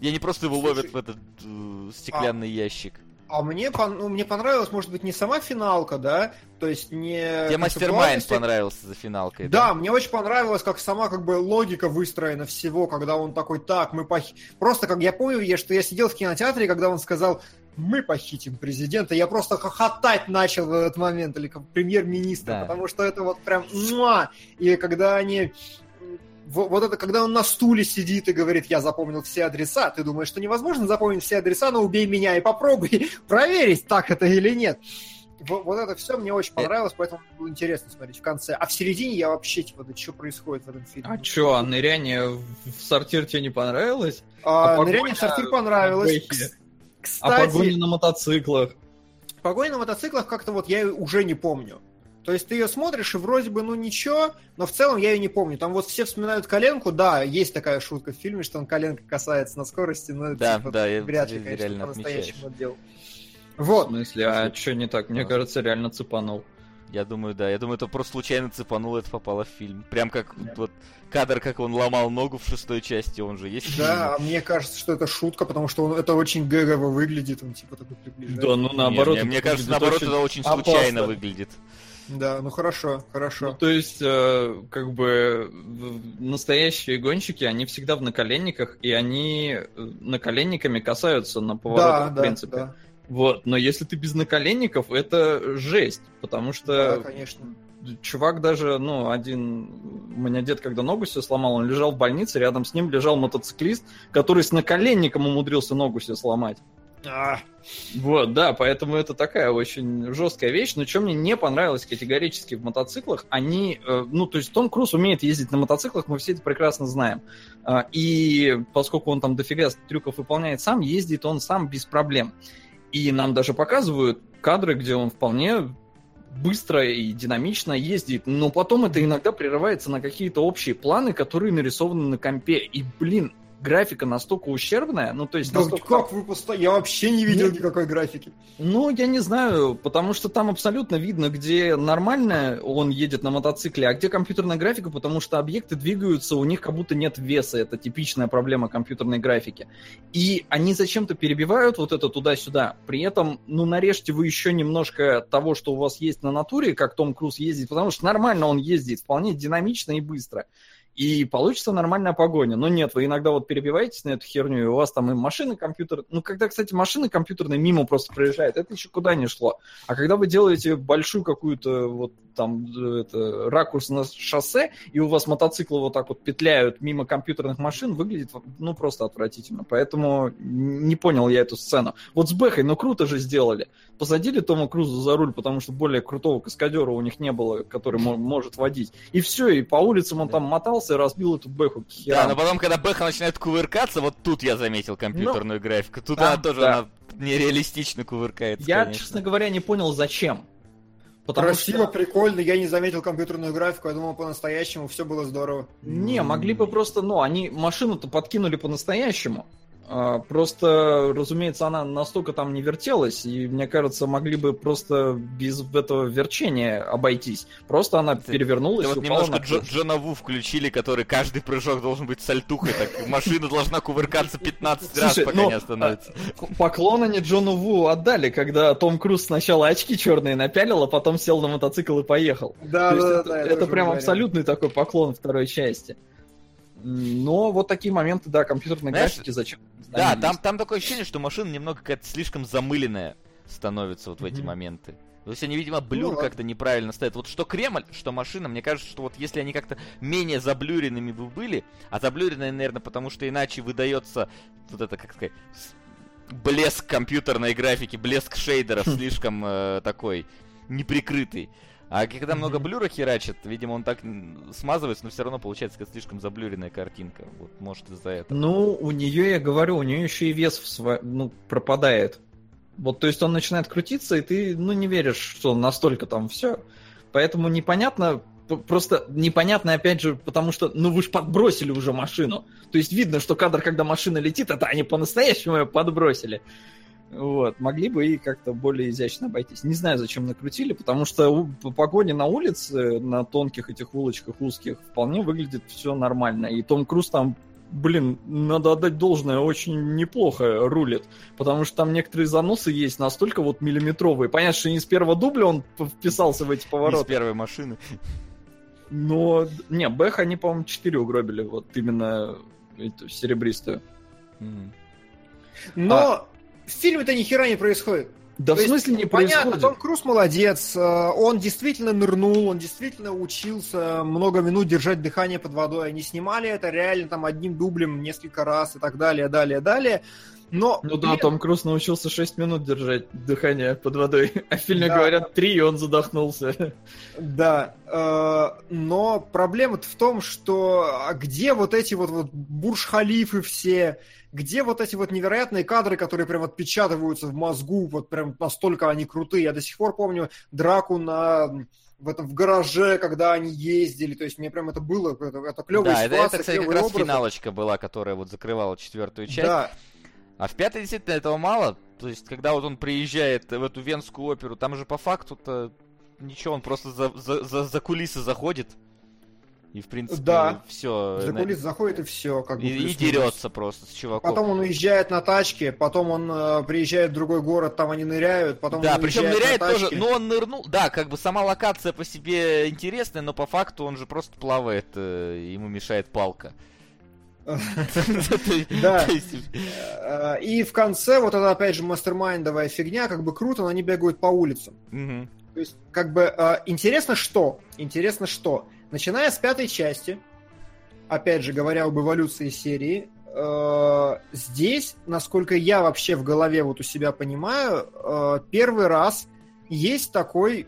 И они просто его Слушай, ловят в этот э, стеклянный а, ящик. А мне, ну, мне понравилась, может быть, не сама финалка, да, то есть не... Тебе Мастермайн понравился за финалкой, да? Да, мне очень понравилось, как сама как бы логика выстроена всего, когда он такой, так, мы пох... Просто, как я помню, я, что я сидел в кинотеатре, когда он сказал, мы похитим президента. Я просто хохотать начал в этот момент, или как премьер-министр, да. потому что это вот прям... Муа! И когда они вот это, когда он на стуле сидит и говорит, я запомнил все адреса, ты думаешь, что невозможно запомнить все адреса, но убей меня и попробуй проверить, так это или нет. Вот, вот это все мне очень понравилось, поэтому было интересно смотреть в конце. А в середине я вообще, типа, да что происходит в этом фильме? А что, а ныряние в сортир тебе не понравилось? А, а ныряние в сортир понравилось. Кстати, а погони на мотоциклах? Погони на мотоциклах как-то вот я уже не помню. То есть ты ее смотришь, и вроде бы, ну ничего, но в целом я ее не помню. Там вот все вспоминают коленку, да, есть такая шутка в фильме, что он коленка касается на скорости, но да, типа, да, вряд ли, конечно, по-настоящему делал. Вот. В смысле, а что не так? Мне кажется, реально цепанул. Я думаю, да. Я думаю, это просто случайно цепануло, это попало в фильм. Прям как да. вот кадр, как он ломал ногу в шестой части, он же есть. Да, мне кажется, что это шутка, потому что он, это очень гэгово выглядит, он типа такой приближает. Да, ну наоборот. Не, мне, мне кажется, наоборот, это очень опасно. случайно выглядит. Да, ну хорошо, хорошо. Ну, то есть, э, как бы настоящие гонщики, они всегда в наколенниках, и они э, наколенниками касаются на поворотах, да, в принципе. Да, да. Вот, но если ты без наколенников, это жесть, потому что... Да, конечно. Чувак даже, ну, один... У меня дед, когда ногу себе сломал, он лежал в больнице, рядом с ним лежал мотоциклист, который с наколенником умудрился ногу себе сломать. А. Вот, да, поэтому это такая очень жесткая вещь. Но что мне не понравилось категорически в мотоциклах, они, э, ну, то есть Том Круз умеет ездить на мотоциклах, мы все это прекрасно знаем. Э, и поскольку он там дофига трюков выполняет сам, ездит он сам без проблем. И нам даже показывают кадры, где он вполне быстро и динамично ездит, но потом это иногда прерывается на какие-то общие планы, которые нарисованы на компе. И, блин, графика настолько ущербная, ну то есть... Да настолько... как вы постоянно... Я вообще не видел Нет. никакой графики. Ну, я не знаю, потому что там абсолютно видно, где нормально он едет на мотоцикле, а где компьютерная графика, потому что объекты двигаются, у них как будто нет веса. Это типичная проблема компьютерной графики. И они зачем-то перебивают вот это туда-сюда. При этом, ну, нарежьте вы еще немножко того, что у вас есть на натуре, как Том Круз ездит, потому что нормально он ездит, вполне динамично и быстро и получится нормальная погоня. Но нет, вы иногда вот перебиваетесь на эту херню, и у вас там и машины компьютер... Ну, когда, кстати, машины компьютерные мимо просто проезжают, это еще куда не шло. А когда вы делаете большую какую-то вот там это, ракурс на шоссе, и у вас мотоциклы вот так вот петляют мимо компьютерных машин, выглядит, ну, просто отвратительно. Поэтому не понял я эту сцену. Вот с Бэхой, ну, круто же сделали. Посадили Тома Круза за руль, потому что более крутого каскадера у них не было, который может водить. И все, и по улицам он там мотался и разбил эту Бэху. Да, но потом, когда Бэха начинает кувыркаться, вот тут я заметил компьютерную ну, графику. Тут да, она тоже да. она нереалистично кувыркается. Я, конечно. честно говоря, не понял, зачем. Потому Красиво, что... прикольно, я не заметил компьютерную графику, я думал, по-настоящему все было здорово. Не, могли бы просто, ну, они машину-то подкинули по-настоящему. А, просто, разумеется, она настолько там не вертелась, и, мне кажется, могли бы просто без этого верчения обойтись. Просто она ты, перевернулась, ты вот немножко на Джо, Джона Ву включили, который каждый прыжок должен быть сальтухой, так машина должна кувыркаться 15 раз, пока не остановится. А, поклон они Джону Ву отдали, когда Том Круз сначала очки черные напялил, а потом сел на мотоцикл и поехал. Да, да, да. Это прям абсолютный такой поклон второй части. Но вот такие моменты, да, компьютерной Знаешь, графики зачем? Да, там, там такое ощущение, что машина немного какая-то слишком замыленная становится вот в эти mm-hmm. моменты. То есть они, видимо, блюр ну, как-то неправильно ставят. Вот что Кремль, что машина, мне кажется, что вот если они как-то менее заблюренными бы были, а заблюренные, наверное, потому что иначе выдается вот это, как сказать, блеск компьютерной графики, блеск шейдеров слишком э, такой неприкрытый. А когда много блюра херачит, видимо, он так смазывается, но все равно получается как слишком заблюренная картинка. Вот, может, из-за этого. Ну, у нее, я говорю, у нее еще и вес в сво... ну, пропадает. Вот, то есть он начинает крутиться, и ты, ну, не веришь, что настолько там все. Поэтому непонятно, просто непонятно, опять же, потому что, ну, вы же подбросили уже машину. То есть видно, что кадр, когда машина летит, это они по-настоящему ее подбросили. Вот, могли бы и как-то более изящно обойтись. Не знаю, зачем накрутили, потому что по погоне на улице, на тонких этих улочках узких, вполне выглядит все нормально. И Том Круз там, блин, надо отдать должное, очень неплохо рулит. Потому что там некоторые заносы есть настолько вот миллиметровые. Понятно, что не с первого дубля он вписался в эти повороты. Не с первой машины. Но, не, Бэх они, по-моему, 4 угробили, вот именно эту серебристую. Mm. Но а в фильме-то ни хера не происходит. Да То в смысле есть, не понятно, происходит? Том Круз молодец, э, он действительно нырнул, он действительно учился много минут держать дыхание под водой. Они снимали это реально там одним дублем несколько раз и так далее, далее, далее. Но, ну да, Том Круз научился 6 минут держать дыхание под водой. А в фильме да. говорят 3, и он задохнулся. Да, э, но проблема в том, что а где вот эти вот, вот бурж-халифы все, где вот эти вот невероятные кадры, которые прям отпечатываются в мозгу, вот прям настолько они крутые. Я до сих пор помню драку на в этом в гараже, когда они ездили, то есть мне прям это было, это, это клевая да, ситуация. это, это, кстати, как раз образ. финалочка была, которая вот закрывала четвертую часть. Да. А в пятой действительно этого мало. То есть, когда вот он приезжает в эту венскую оперу, там же по факту-то ничего, он просто за, за, за, за кулисы заходит. И, в принципе, да. все. За кулис заходит и все. Как бы, и, и дерется просто с чуваком. Потом он уезжает на тачке, потом он э, приезжает в другой город, там они ныряют, потом Да, он причем ныряет тоже, но он нырнул, да, как бы сама локация по себе интересная, но по факту он же просто плавает, э, ему мешает палка. Да. Э, и в конце вот это опять же мастермайндовая фигня, как бы круто, но они бегают по улицам. То есть, как бы э, интересно что? Интересно что? Начиная с пятой части, опять же говоря об эволюции серии, э, здесь, насколько я вообще в голове вот у себя понимаю, э, первый раз есть такой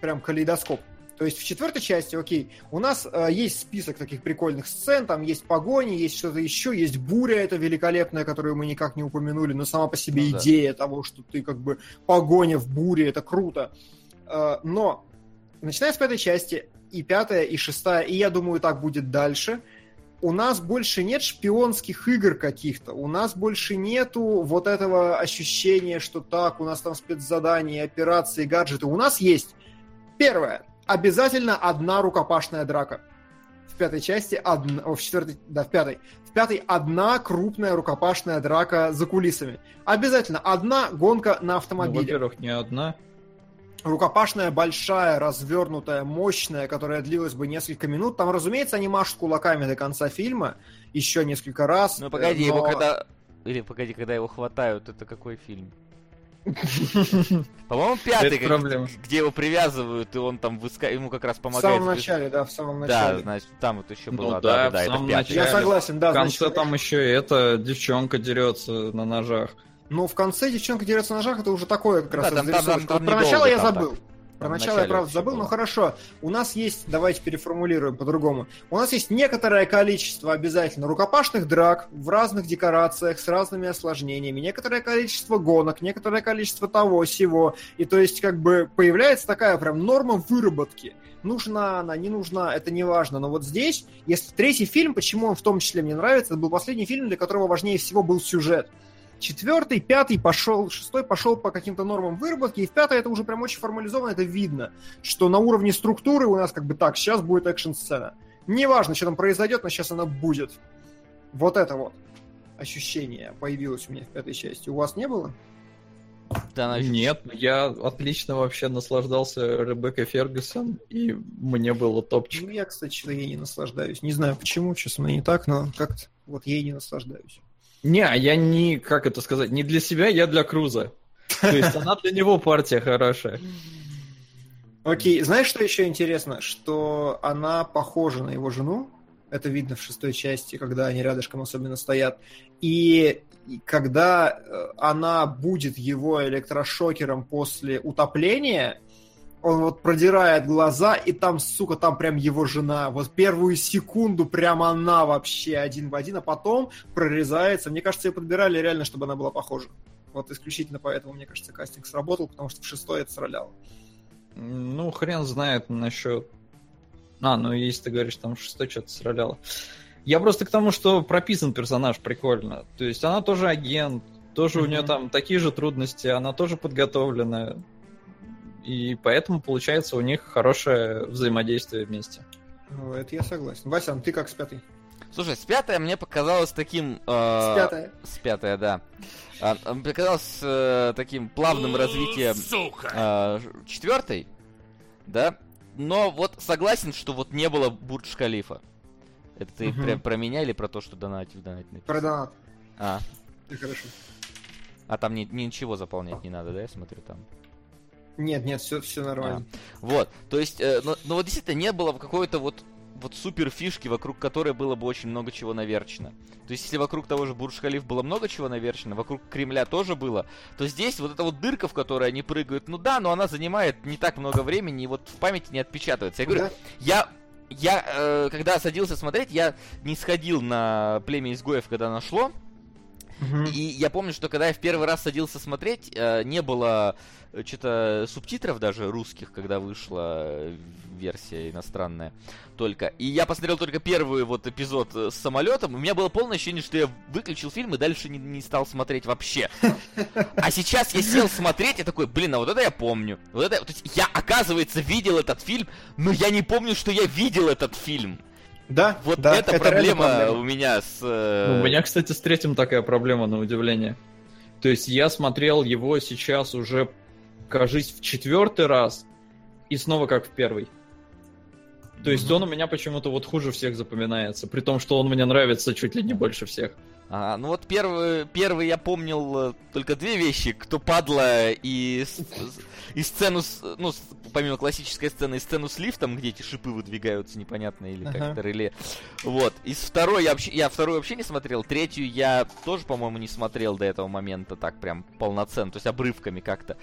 прям калейдоскоп. То есть в четвертой части, окей, у нас э, есть список таких прикольных сцен, там есть погони, есть что-то еще, есть буря, это великолепная, которую мы никак не упомянули, но сама по себе ну, идея да. того, что ты как бы погоня в буре, это круто. Э, но начиная с пятой части, и пятая, и шестая, и я думаю, так будет дальше. У нас больше нет шпионских игр каких-то, у нас больше нету вот этого ощущения, что так, у нас там спецзадания, операции, гаджеты. У нас есть, первое, обязательно одна рукопашная драка. В пятой части одна, о, в четвертой, да, в пятой. В пятой одна крупная рукопашная драка за кулисами. Обязательно одна гонка на автомобиле. Ну, во-первых, не одна рукопашная большая, развернутая, мощная, которая длилась бы несколько минут. Там, разумеется, они машут кулаками до конца фильма еще несколько раз. Ну погоди, но... его когда... Или погоди, когда его хватают, это какой фильм? По-моему, пятый, как, где его привязывают, и он там выска... ему как раз помогает. В самом начале, да, в самом начале. Да, значит, там вот еще ну было. Ну, да, да, да, это пятый. Я согласен, да. В конце значит... там еще эта девчонка дерется на ножах. Но в конце девчонка дерется на ножах, это уже такое как раз. Да, там, там, там, там, про начало я забыл. Так. Про начало я, правда, забыл, было. но хорошо. У нас есть, давайте переформулируем по-другому. У нас есть некоторое количество обязательно рукопашных драк в разных декорациях с разными осложнениями, некоторое количество гонок, некоторое количество того, сего. И то есть как бы появляется такая прям норма выработки. Нужна она, не нужна, это не важно. Но вот здесь, если третий фильм, почему он в том числе мне нравится, это был последний фильм, для которого важнее всего был сюжет. Четвертый, пятый пошел, шестой пошел по каким-то нормам выработки, и в пятый это уже прям очень формализовано, это видно, что на уровне структуры у нас как бы так, сейчас будет экшн-сцена. Неважно, что там произойдет, но сейчас она будет. Вот это вот ощущение появилось у меня в пятой части. У вас не было? Да. Нет, я отлично вообще наслаждался Ребеккой Фергюсон, и мне было топчик. Ну, я, кстати, ей не наслаждаюсь. Не знаю почему, честно, не так, но как-то вот ей не наслаждаюсь. Не, а я не, как это сказать, не для себя, я для Круза. То есть она для него партия хорошая. Окей, знаешь, что еще интересно? Что она похожа на его жену. Это видно в шестой части, когда они рядышком особенно стоят. И когда э, она будет его электрошокером после утопления, он вот продирает глаза, и там, сука, там прям его жена. Вот первую секунду прям она вообще один в один, а потом прорезается. Мне кажется, ее подбирали реально, чтобы она была похожа. Вот исключительно поэтому, мне кажется, кастинг сработал, потому что в шестой это сраляло. Ну, хрен знает насчет... А, ну если ты говоришь, там в шестой что-то сраляло. Я просто к тому, что прописан персонаж прикольно. То есть она тоже агент, тоже mm-hmm. у нее там такие же трудности, она тоже подготовленная и поэтому получается у них хорошее взаимодействие вместе. Ну, это я согласен. Вася, ты как с пятой? Слушай, с пятой мне показалось таким... Э, с пятая? С пятая, да. А, показалось э, таким плавным развитием э, четвертой, да. Но вот согласен, что вот не было Бурдж Халифа. Это ты угу. про, про меня или про то, что донат в донат написано? Про донат. А. И хорошо. А там ни, ничего заполнять не надо, да, я смотрю там? Нет, нет, все, все нормально. А, вот, то есть, э, но, но вот действительно не было какой-то вот вот супер фишки, вокруг которой было бы очень много чего наверчено. То есть, если вокруг того же Бурж-Халиф было много чего наверчено, вокруг Кремля тоже было, то здесь вот эта вот дырка, в которой они прыгают, ну да, но она занимает не так много времени, и вот в памяти не отпечатывается. Я говорю, да. я я, э, когда садился смотреть, я не сходил на племя изгоев, когда нашло. И я помню, что когда я в первый раз садился смотреть, э, не было Э, что-то субтитров даже русских, когда вышла э, версия иностранная только. И я посмотрел только первый вот эпизод с самолетом. У меня было полное ощущение, что я выключил фильм и дальше не, не стал смотреть вообще. А сейчас я сел смотреть и такой, блин, а вот это я помню. Вот это, то есть я, оказывается, видел этот фильм, но я не помню, что я видел этот фильм. Да, вот да, это, это проблема, проблема у меня с... Э... У меня, кстати, с третьим такая проблема, на удивление. То есть я смотрел его сейчас уже кажись, в четвертый раз и снова как в первый. То есть mm-hmm. он у меня почему-то вот хуже всех запоминается, при том, что он мне нравится чуть ли не больше всех. А, ну вот первый, первый я помнил э, только две вещи. Кто падла и, и сцену, с, ну, помимо классической сцены, и сцену с лифтом, где эти шипы выдвигаются непонятно или ага. как-то реле. Вот. Из второй я вообще, я вторую вообще не смотрел. Третью я тоже, по-моему, не смотрел до этого момента так прям полноценно. То есть обрывками как-то.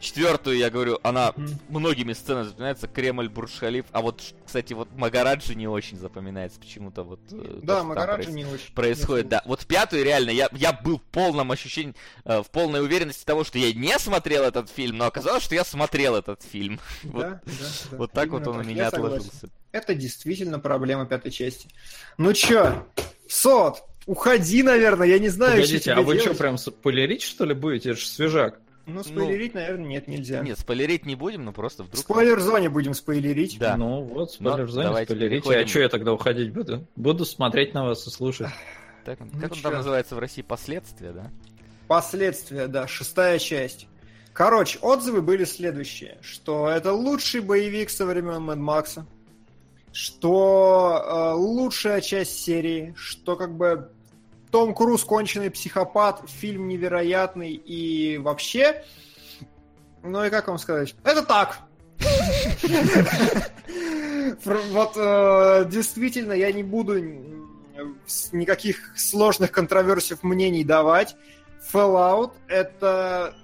Четвертую, я говорю, она mm-hmm. многими сценами запоминается, Кремль, Бурж-Халиф, а вот, кстати, вот Магараджи не очень запоминается почему-то вот. Э, да, Магараджи проис... не очень. Происходит, не да. Вот пятую реально, я, я был в полном ощущении, э, в полной уверенности того, что я не смотрел этот фильм, но оказалось, что я смотрел этот фильм. Да, вот, да, да. Вот так Именно вот он так. у меня я отложился. Согласен. Это действительно проблема пятой части. Ну чё, Сот, уходи, наверное, я не знаю, Погодите, что а вы делать. что, прям спойлерить, что ли, будете? Это же свежак. Ну, спойлерить, ну, наверное, нет, нельзя. Нет, спойлерить не будем, но просто вдруг... В спойлер-зоне будем спойлерить. Да. Ну, вот, спойлер-зоне спойлерить. Переходим... А что я тогда уходить буду? Буду смотреть на вас и слушать. Так, ну, как он там называется в России? Последствия, да? Последствия, да, шестая часть. Короче, отзывы были следующие, что это лучший боевик со времен Мэд Макса, что э, лучшая часть серии, что как бы том Круз конченый психопат, фильм невероятный и вообще... Ну и как вам сказать? Это так! Вот э, действительно, я не буду никаких сложных контроверсий мнений давать. Fallout — это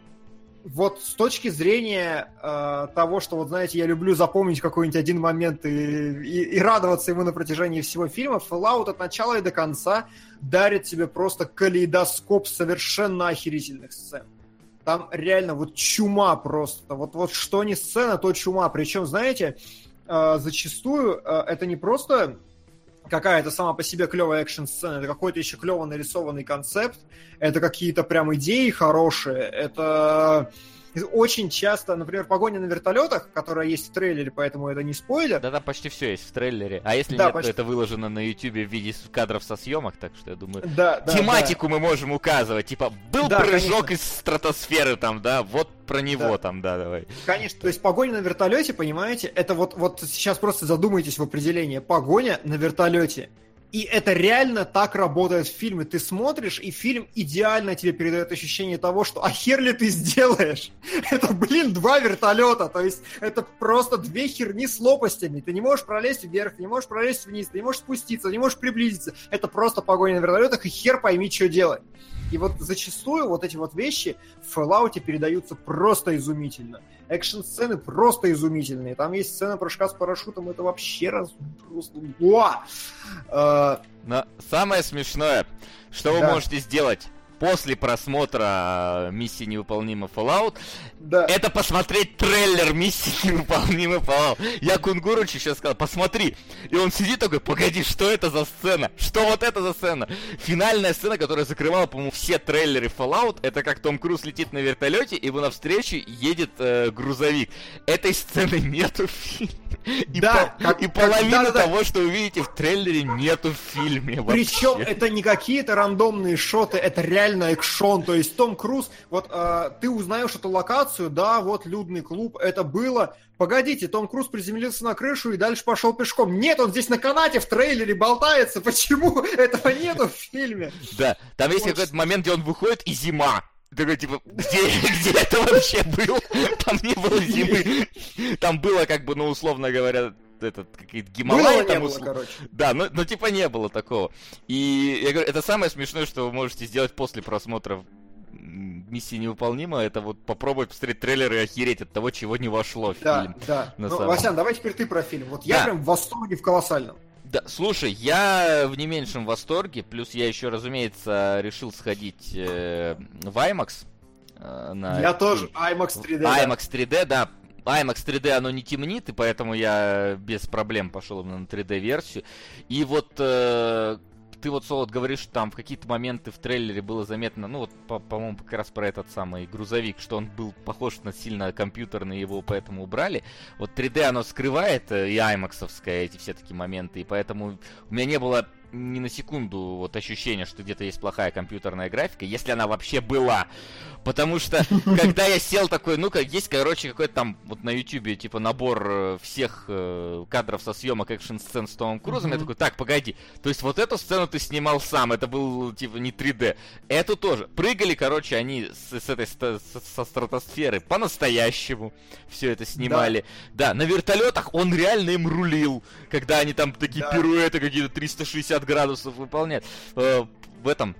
вот с точки зрения э, того, что, вот знаете, я люблю запомнить какой-нибудь один момент и, и, и радоваться ему на протяжении всего фильма, Fallout от начала и до конца дарит тебе просто калейдоскоп совершенно охерительных сцен. Там реально вот чума просто. Вот, вот что не сцена, то чума. Причем, знаете, э, зачастую э, это не просто какая-то сама по себе клевая экшн-сцена, это какой-то еще клево нарисованный концепт, это какие-то прям идеи хорошие, это очень часто, например, погоня на вертолетах, которая есть в трейлере, поэтому это не спойлер. Да, да, почти все есть в трейлере. А если да, нет, почти... то это выложено на YouTube в виде кадров со съемок, так что я думаю, да, да, тематику да. мы можем указывать. Типа, был да, прыжок конечно. из стратосферы там, да, вот про него да. там, да, давай. Конечно, то есть погоня на вертолете, понимаете, это вот, вот сейчас просто задумайтесь в определении. Погоня на вертолете. И это реально так работает в фильме. Ты смотришь, и фильм идеально тебе передает ощущение того, что а хер ли ты сделаешь? Это, блин, два вертолета. То есть это просто две херни с лопастями. Ты не можешь пролезть вверх, ты не можешь пролезть вниз, ты не можешь спуститься, ты не можешь приблизиться. Это просто погоня на вертолетах, и хер пойми, что делать. И вот зачастую вот эти вот вещи в Fallout передаются просто изумительно. Экшн-сцены просто изумительные. Там есть сцена прыжка с парашютом, это вообще раз... Просто... Но самое смешное, что да. вы можете сделать после просмотра миссии невыполнима Fallout, да. это посмотреть трейлер миссии невыполнима Fallout. Я Кунгуручи сейчас сказал, посмотри. И он сидит такой, погоди, что это за сцена? Что вот это за сцена? Финальная сцена, которая закрывала, по-моему, все трейлеры Fallout, это как Том Круз летит на вертолете, и ему навстречу едет э, грузовик. Этой сцены нету в фильме. И, да, по, как, и половина да, да, того, что вы видите в трейлере, нету в фильме. Причем это не какие-то рандомные шоты, это реально экшон. То есть Том Круз, вот э, ты узнаешь эту локацию, да, вот людный клуб, это было. Погодите, Том Круз приземлился на крышу и дальше пошел пешком. Нет, он здесь на канате в трейлере болтается. Почему этого нету в фильме? Да, там есть какой-то момент, где он выходит и зима. Такой, типа, где, где это вообще было? Там не было зимы. Там было, как бы, ну, условно говоря, этот, какие-то Гималаи было, там... Было, короче. Да, но, но типа не было такого. И я говорю, это самое смешное, что вы можете сделать после просмотра миссии невыполнима, это вот попробовать посмотреть трейлер и охереть от того, чего не вошло в да, фильм. Да, да. Ну, самом... Васян, давай теперь ты про фильм. Вот я да. прям в восторге в колоссальном. Да, слушай, я в не меньшем восторге, плюс я еще, разумеется, решил сходить э, в IMAX. Э, на я тоже, IMAX 3D. IMAX 3D, да. IMAX 3D оно не темнит, и поэтому я без проблем пошел именно на 3D-версию. И вот э, ты вот, Солод, говоришь, там в какие-то моменты в трейлере было заметно, ну вот, по- по-моему, как раз про этот самый грузовик, что он был похож на сильно компьютерный, его поэтому убрали. Вот 3D оно скрывает, э, и аймаксовское эти все такие моменты, и поэтому у меня не было ни на секунду вот ощущение, что где-то есть плохая компьютерная графика, если она вообще была. Потому что, когда я сел такой, ну-ка, есть, короче, какой-то там вот на ютюбе, типа, набор э, всех э, кадров со съемок экшн-сцен с Томом Крузом, я такой, так, погоди, то есть вот эту сцену ты снимал сам, это был, типа, не 3D. Эту тоже. Прыгали, короче, они с, с этой, с, со стратосферы по-настоящему все это снимали. Да. да, на вертолетах он реально им рулил, когда они там такие да. пируэты какие-то 360 градусов выполняют. Э, в этом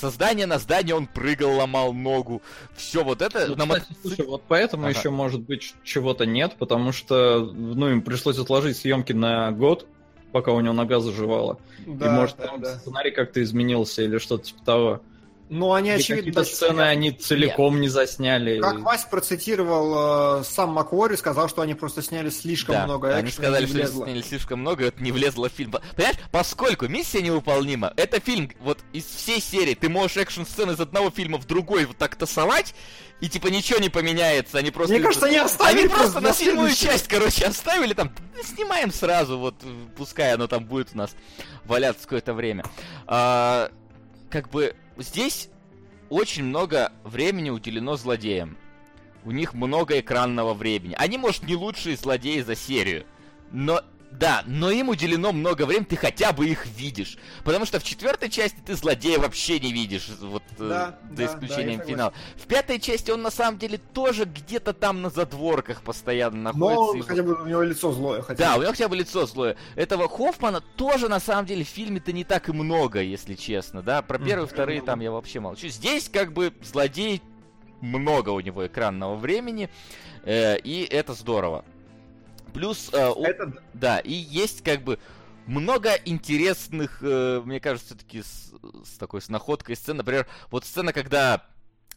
создание на здание он прыгал, ломал ногу. Все вот это... Ну, на кстати, слушай, вот поэтому ага. еще, может быть, чего-то нет, потому что, ну, им пришлось отложить съемки на год, пока у него нога заживала. Да, И, может, да, там да. сценарий как-то изменился или что-то типа того. Ну, они, очевидно... Какие-то сцены они целиком Нет. не засняли. Как Вась процитировал э, сам Маквори, сказал, что они просто сняли слишком да, много они сказали, что сняли слишком много, это не влезло в фильм. Понимаешь, поскольку миссия невыполнима, это фильм, вот из всей серии, ты можешь экшн-сцены из одного фильма в другой вот так тасовать, и типа ничего не поменяется, они просто... Мне кажется, они оставили Они просто на седьмую часть, короче, оставили там, снимаем сразу, вот, пускай оно там будет у нас валяться какое-то время. А, как бы здесь очень много времени уделено злодеям. У них много экранного времени. Они, может, не лучшие злодеи за серию, но да, но им уделено много времени, ты хотя бы их видишь. Потому что в четвертой части ты злодея вообще не видишь, вот э, да, э, за да, исключением да, финала. В пятой части он на самом деле тоже где-то там на задворках постоянно находится. Но он, хотя бы у него лицо злое. Хотя да, у него хотя бы лицо злое. Этого Хоффмана тоже на самом деле в фильме-то не так и много, если честно, да. Про первые, mm-hmm. вторые там я вообще молчу. Здесь как бы злодей много у него экранного времени, э, и это здорово. Плюс, э, это... да, и есть как бы много интересных, э, мне кажется, все-таки с, с такой с находкой сцен. Например, вот сцена, когда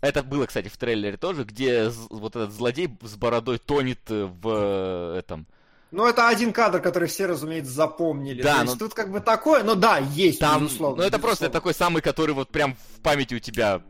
это было, кстати, в трейлере тоже, где вот этот злодей с бородой тонет в этом ну, это один кадр, который все, разумеется, запомнили. Да, То есть, ну... тут как бы такое, но да, есть, Там, безусловно. Ну, это безусловно. просто такой самый, который вот прям в памяти у тебя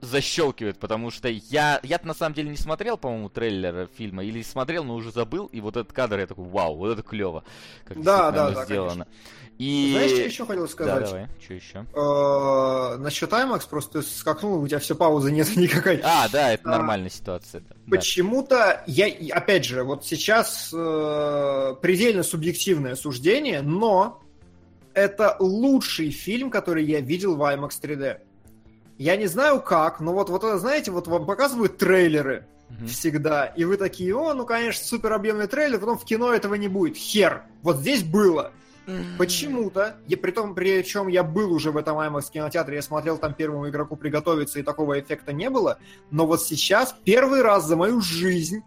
защелкивает, потому что я, я на самом деле не смотрел, по-моему, трейлер фильма, или смотрел, но уже забыл, и вот этот кадр я такой, вау, вот это клево, как да, да, да, сделано. Конечно. И... Знаешь, что еще хотел сказать? Да, давай, что еще? Э, насчет IMAX просто скакнул, у тебя все паузы нет никакой. А, да, это а, нормальная ситуация. Почему-то, я, опять же, вот сейчас э, предельно субъективное суждение, но это лучший фильм, который я видел в IMAX 3D. Я не знаю как, но вот, вот это, знаете, вот вам показывают трейлеры mm-hmm. всегда, и вы такие, о, ну, конечно, супер объемный трейлер, потом в кино этого не будет. Хер! Вот здесь было. Mm-hmm. Почему-то, я, при том, причем я был уже в этом IMAX кинотеатре, я смотрел там первому игроку приготовиться, и такого эффекта не было, но вот сейчас первый раз за мою жизнь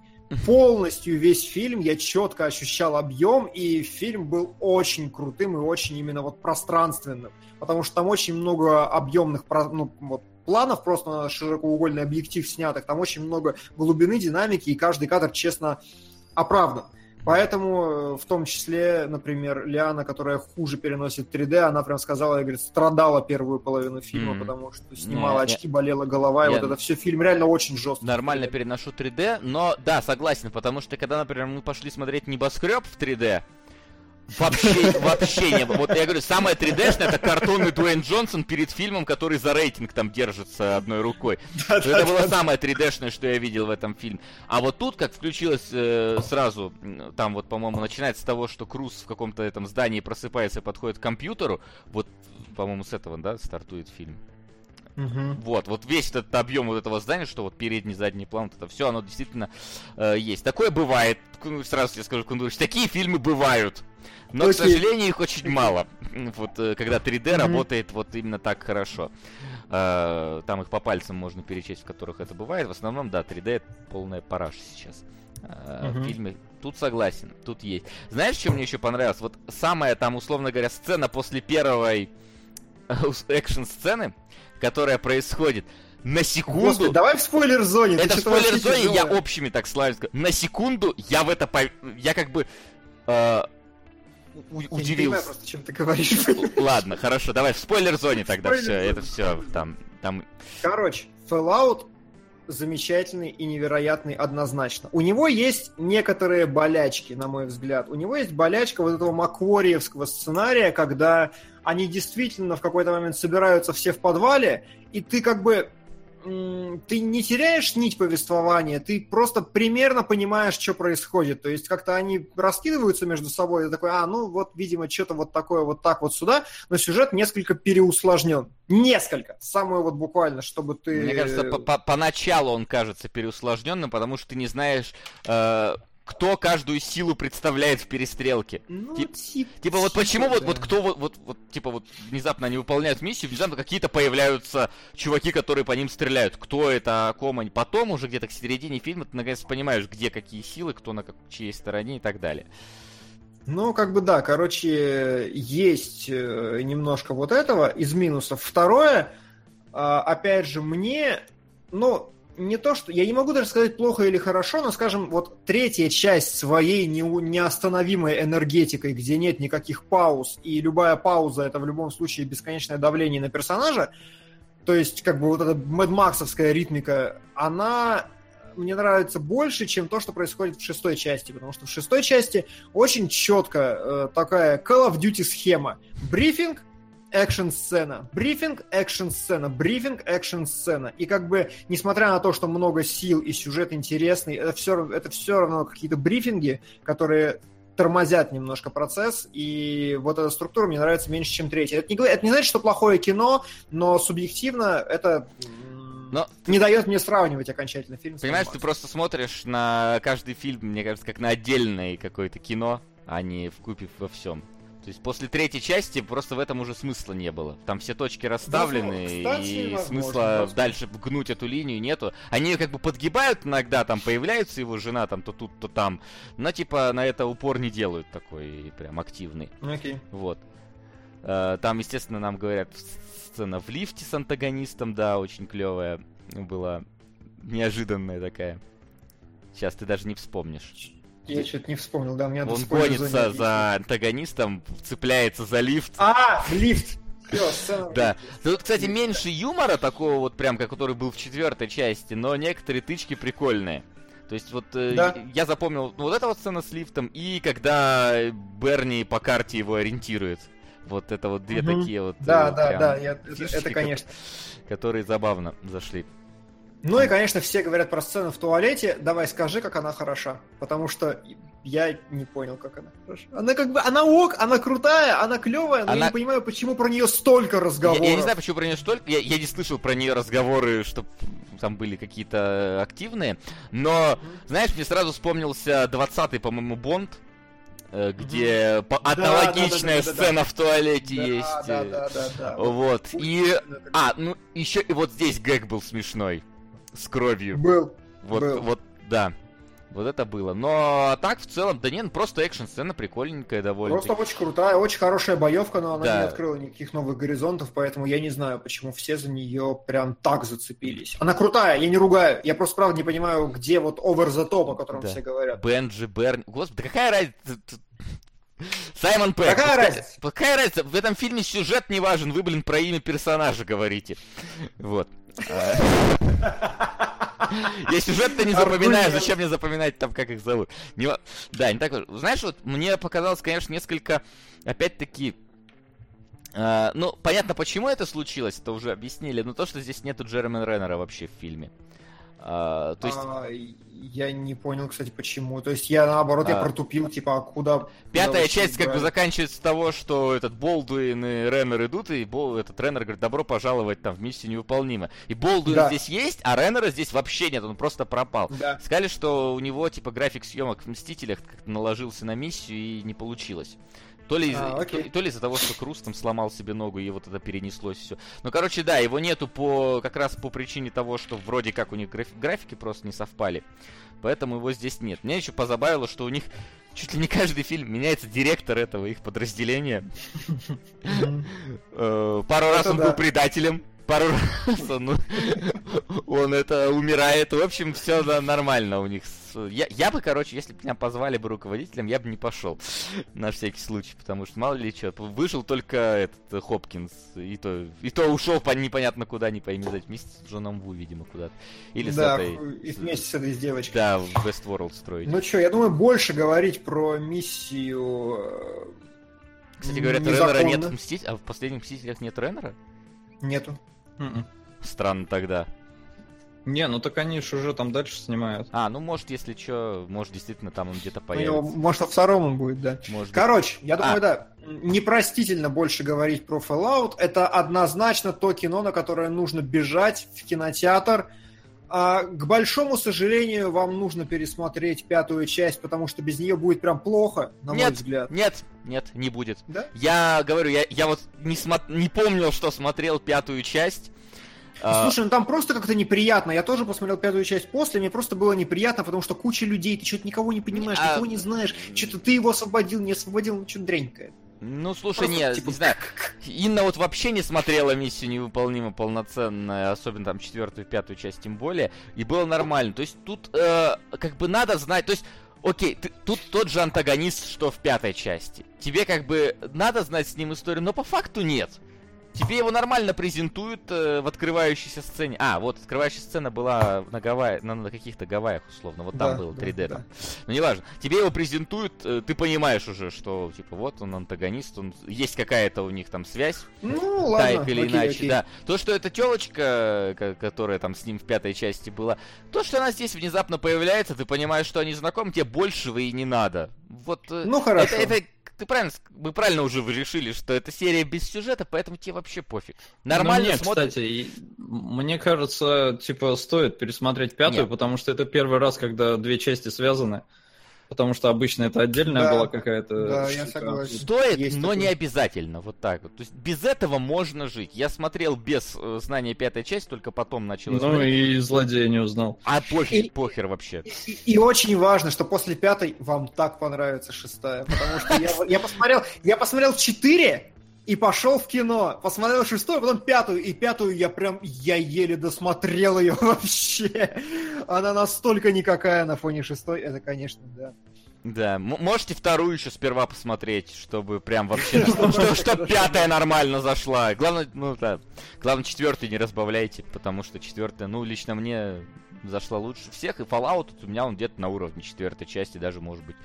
полностью весь фильм я четко ощущал объем, и фильм был очень крутым и очень именно вот пространственным, потому что там очень много объемных ну, вот, планов, просто на широкоугольный объектив снятых, там очень много глубины, динамики, и каждый кадр честно оправдан. Поэтому, э, в том числе, например, Лиана, которая хуже переносит 3D, она прям сказала, я говорит, страдала первую половину фильма, mm. потому что снимала не, очки, болела голова, не, и вот это все фильм реально очень жестко. Нормально переношу 3D, но да, согласен, потому что когда, например, мы пошли смотреть небоскреб в 3D, Вообще, вообще не было. Вот я говорю, самое 3D-шное это картонный Дуэйн Джонсон перед фильмом, который за рейтинг там держится одной рукой. Да, это да, было да. самое 3D-шное, что я видел в этом фильме. А вот тут, как включилось э, сразу, там вот, по-моему, начинается с того, что Круз в каком-то этом здании просыпается и подходит к компьютеру. Вот, по-моему, с этого, да, стартует фильм. Угу. Вот, вот весь этот объем вот этого здания, что вот передний, задний план, вот это все, оно действительно э, есть. Такое бывает. Сразу тебе скажу, Кундурович, такие фильмы бывают. Но, Окей. к сожалению, их очень мало. Вот э, когда 3D mm-hmm. работает вот именно так хорошо. Э, там их по пальцам можно перечесть, в которых это бывает. В основном, да, 3D это полная параша сейчас. Uh, mm-hmm. В фильме. Тут согласен, тут есть. Знаешь, что мне еще понравилось? Вот самая там, условно говоря, сцена после первой экшн-сцены, которая происходит. На секунду... Господи, давай в спойлер-зоне. Это в спойлер-зоне я общими так славюсь. На секунду я в это... Пов... Я как бы... Э, у- удивился. Я не понимаю просто, чем ты говоришь. Ладно, хорошо, давай в спойлер-зоне тогда спойлер все, это все там, там... Короче, Fallout замечательный и невероятный однозначно. У него есть некоторые болячки, на мой взгляд. У него есть болячка вот этого маквориевского сценария, когда они действительно в какой-то момент собираются все в подвале, и ты как бы ты не теряешь нить повествования, ты просто примерно понимаешь, что происходит. То есть как-то они раскидываются между собой, и такой, а, ну вот, видимо, что-то вот такое вот так вот сюда, но сюжет несколько переусложнен. Несколько. Самое вот буквально, чтобы ты... Мне кажется, поначалу он кажется переусложненным, потому что ты не знаешь, э, кто каждую силу представляет в перестрелке. Ну, Тип, тип, типа вот почему да. вот, вот кто вот, вот, вот типа вот внезапно они выполняют миссию, внезапно какие-то появляются чуваки, которые по ним стреляют. Кто это, о ком они. Потом уже где-то к середине фильма ты наконец понимаешь, где какие силы, кто на как, чьей стороне и так далее. Ну, как бы да, короче, есть э, немножко вот этого из минусов. Второе, а, опять же, мне, ну, не то, что... Я не могу даже сказать плохо или хорошо, но, скажем, вот третья часть своей не, неостановимой энергетикой, где нет никаких пауз, и любая пауза — это в любом случае бесконечное давление на персонажа, то есть, как бы вот эта мэдмаксовская ритмика, она мне нравится больше, чем то, что происходит в шестой части, потому что в шестой части очень четко э, такая Call of Duty схема. Брифинг, экшн-сцена, брифинг, экшн-сцена, брифинг, экшн-сцена. И как бы, несмотря на то, что много сил и сюжет интересный, это все, это все равно какие-то брифинги, которые тормозят немножко процесс, и вот эта структура мне нравится меньше, чем третья. Это не, это не значит, что плохое кино, но субъективно это но не ты... дает мне сравнивать окончательно фильм. Понимаешь, ты просто смотришь на каждый фильм, мне кажется, как на отдельное какое-то кино, а не в купе во всем. То есть после третьей части просто в этом уже смысла не было. Там все точки расставлены, Кстати, и возможно, смысла возможно. дальше гнуть эту линию нету. Они как бы подгибают иногда, там появляется его жена, там то тут, то там. Но типа на это упор не делают такой прям активный. Окей. Okay. Вот. Э, там, естественно, нам говорят сцена в лифте с антагонистом, да, очень клевая была. Неожиданная такая. Сейчас ты даже не вспомнишь. Я что-то не вспомнил, да, мне Он гонится за антагонистом, цепляется за лифт. А, лифт! Да. Тут, кстати, меньше юмора такого вот прям, как который был в четвертой части, но некоторые тычки прикольные. То есть вот э, да. я запомнил ну, вот эта вот сцена с лифтом, и когда Берни по карте его ориентирует. Вот это вот две угу. такие вот. Да, э, да, да, я, фишечки, это, конечно. Которые забавно зашли. Ну и, конечно, все говорят про сцену в туалете. Давай скажи, как она хороша. Потому что я не понял, как она хороша. Она как бы, она ок, она крутая, она клевая, но она... я не понимаю, почему про нее столько разговоров. Я, я не знаю, почему про нее столько. Я, я не слышал про нее разговоры, что там были какие-то активные. Но, знаешь, мне сразу вспомнился 20-й, по-моему, Бонд Э, где mm-hmm. аналогичная да, да, да, сцена в туалете есть. Да, да, да, да. Вот. И. А, ну еще и вот здесь гэг был смешной. С кровью. Был. Вот, был. вот, да. Вот это было. Но так в целом, да нет, ну, просто экшн-сцена прикольненькая довольно. Просто очень крутая, очень хорошая боевка, но она да. не открыла никаких новых горизонтов, поэтому я не знаю, почему все за нее прям так зацепились. Она крутая, я не ругаю, я просто правда не понимаю, где вот over the top, о котором да. все говорят. Бенджи, Берни, господи, какая разница? Саймон Пэк. Какая разница? Какая разница? В этом фильме сюжет не важен, вы, блин, про имя персонажа говорите. Вот. Я сюжет-то не запоминаю, зачем мне запоминать там, как их зовут? Не... Да, не так. Знаешь, вот мне показалось, конечно, несколько, опять-таки, Uh, ну, понятно, почему это случилось, это уже объяснили, но то, что здесь нету Джереми Реннера вообще в фильме. А, то есть... А, я не понял, кстати, почему. То есть я наоборот, а... я протупил, типа, а куда... Пятая куда часть как бы заканчивается с того, что этот Болдуин и Реннер идут, и Бол... этот Реннер говорит, добро пожаловать там в миссию невыполнима. И Болдуин да. здесь есть, а Реннера здесь вообще нет, он просто пропал. Да. Сказали, что у него, типа, график съемок в Мстителях как-то наложился на миссию и не получилось. То ли, а, то, то ли из-за того, что Круз там сломал себе ногу, и вот это перенеслось все. Ну, короче, да, его нету по как раз по причине того, что вроде как у них граф, графики просто не совпали. Поэтому его здесь нет. Меня еще позабавило, что у них чуть ли не каждый фильм меняется директор этого их подразделения. Э, пару раз он был предателем, пару раз он, он это умирает. В общем, все нормально у них. Я, я бы, короче, если бы меня позвали бы руководителем, я бы не пошел. На всякий случай, потому что мало ли что. Вышел только этот Хопкинс, и то, и то ушел по непонятно куда, не пойми, вместе с Джоном Ву, видимо, куда-то. Или да, с этой... и вместе с этой с девочкой. Да, в Westworld строить. Ну что, я думаю, больше говорить про миссию э, кстати говоря, Реннера нет в Мстителях, а в последних Мстителях нет Реннера? Нету. Странно тогда. Не, ну так они же уже там дальше снимают. А, ну может, если что, может действительно там он где-то появится. Ну, может, во втором он будет, да. Может Короче, быть. я думаю, а. да, непростительно больше говорить про Fallout. Это однозначно то кино, на которое нужно бежать в кинотеатр. А, к большому сожалению, вам нужно пересмотреть пятую часть, потому что без нее будет прям плохо, на нет, мой взгляд. Нет, нет, не будет. Да? Я говорю, я, я вот не, смо... не помнил, что смотрел пятую часть. А, Слушай, ну там просто как-то неприятно. Я тоже посмотрел пятую часть после, мне просто было неприятно, потому что куча людей, ты что-то никого не понимаешь, а... никого не знаешь, что-то ты его освободил, не освободил, ну что дрянькое. Ну, слушай, Просто, нет, типа... не знаю. Инна вот вообще не смотрела миссию невыполнима полноценно, особенно там четвертую, пятую часть тем более, и было нормально. То есть тут э, как бы надо знать, то есть Окей, ты, тут тот же антагонист, что в пятой части. Тебе как бы надо знать с ним историю, но по факту нет. Тебе его нормально презентуют э, в открывающейся сцене. А, вот открывающая сцена была на Гавайи, на, на каких-то Гавайях, условно. Вот там да, было 3D. Да, да. Ну, неважно. Тебе его презентуют, э, ты понимаешь уже, что, типа, вот он антагонист, он есть какая-то у них там связь. Ну, ладно. Так или окей, иначе, окей. да. То, что эта телочка, которая там с ним в пятой части была, то, что она здесь внезапно появляется, ты понимаешь, что они знакомы, тебе большего и не надо. Вот. Э, ну, хорошо. Это, это ты правильно, мы правильно уже решили, что это серия без сюжета, поэтому тебе вообще пофиг. Нормально ну, мне, смотришь. кстати, мне кажется, типа, стоит пересмотреть пятую, Нет. потому что это первый раз, когда две части связаны. Потому что обычно это отдельная да, была какая-то... Да, я согласен. Стоит, Есть но такое. не обязательно. Вот так вот. То есть без этого можно жить. Я смотрел без э, знания пятой части, только потом начал Ну смотреть. и злодея не узнал. А похер, и, похер вообще. И, и, и очень важно, что после пятой вам так понравится шестая. Потому что я, я посмотрел, я посмотрел четыре, и пошел в кино, посмотрел шестую, потом пятую, и пятую я прям, я еле досмотрел ее вообще. Она настолько никакая на фоне шестой, это, конечно, да. Да, можете вторую еще сперва посмотреть, чтобы прям вообще, чтобы пятая нормально зашла. Главное, ну да, главное четвертую не разбавляйте, потому что четвертая, ну лично мне зашла лучше всех, и Fallout у меня он где-то на уровне четвертой части, даже может быть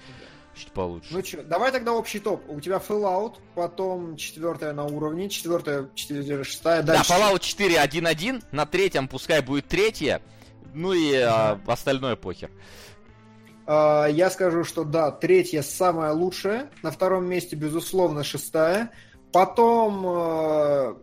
чуть получше. Ну что, давай тогда общий топ. У тебя Fallout, потом четвертая на уровне, четвертая, четвертая, шестая, дальше. Да, Fallout 4 1-1, на третьем пускай будет третья, ну и а, остальное похер. А, я скажу, что да, третья самая лучшая, на втором месте, безусловно, шестая. Потом а,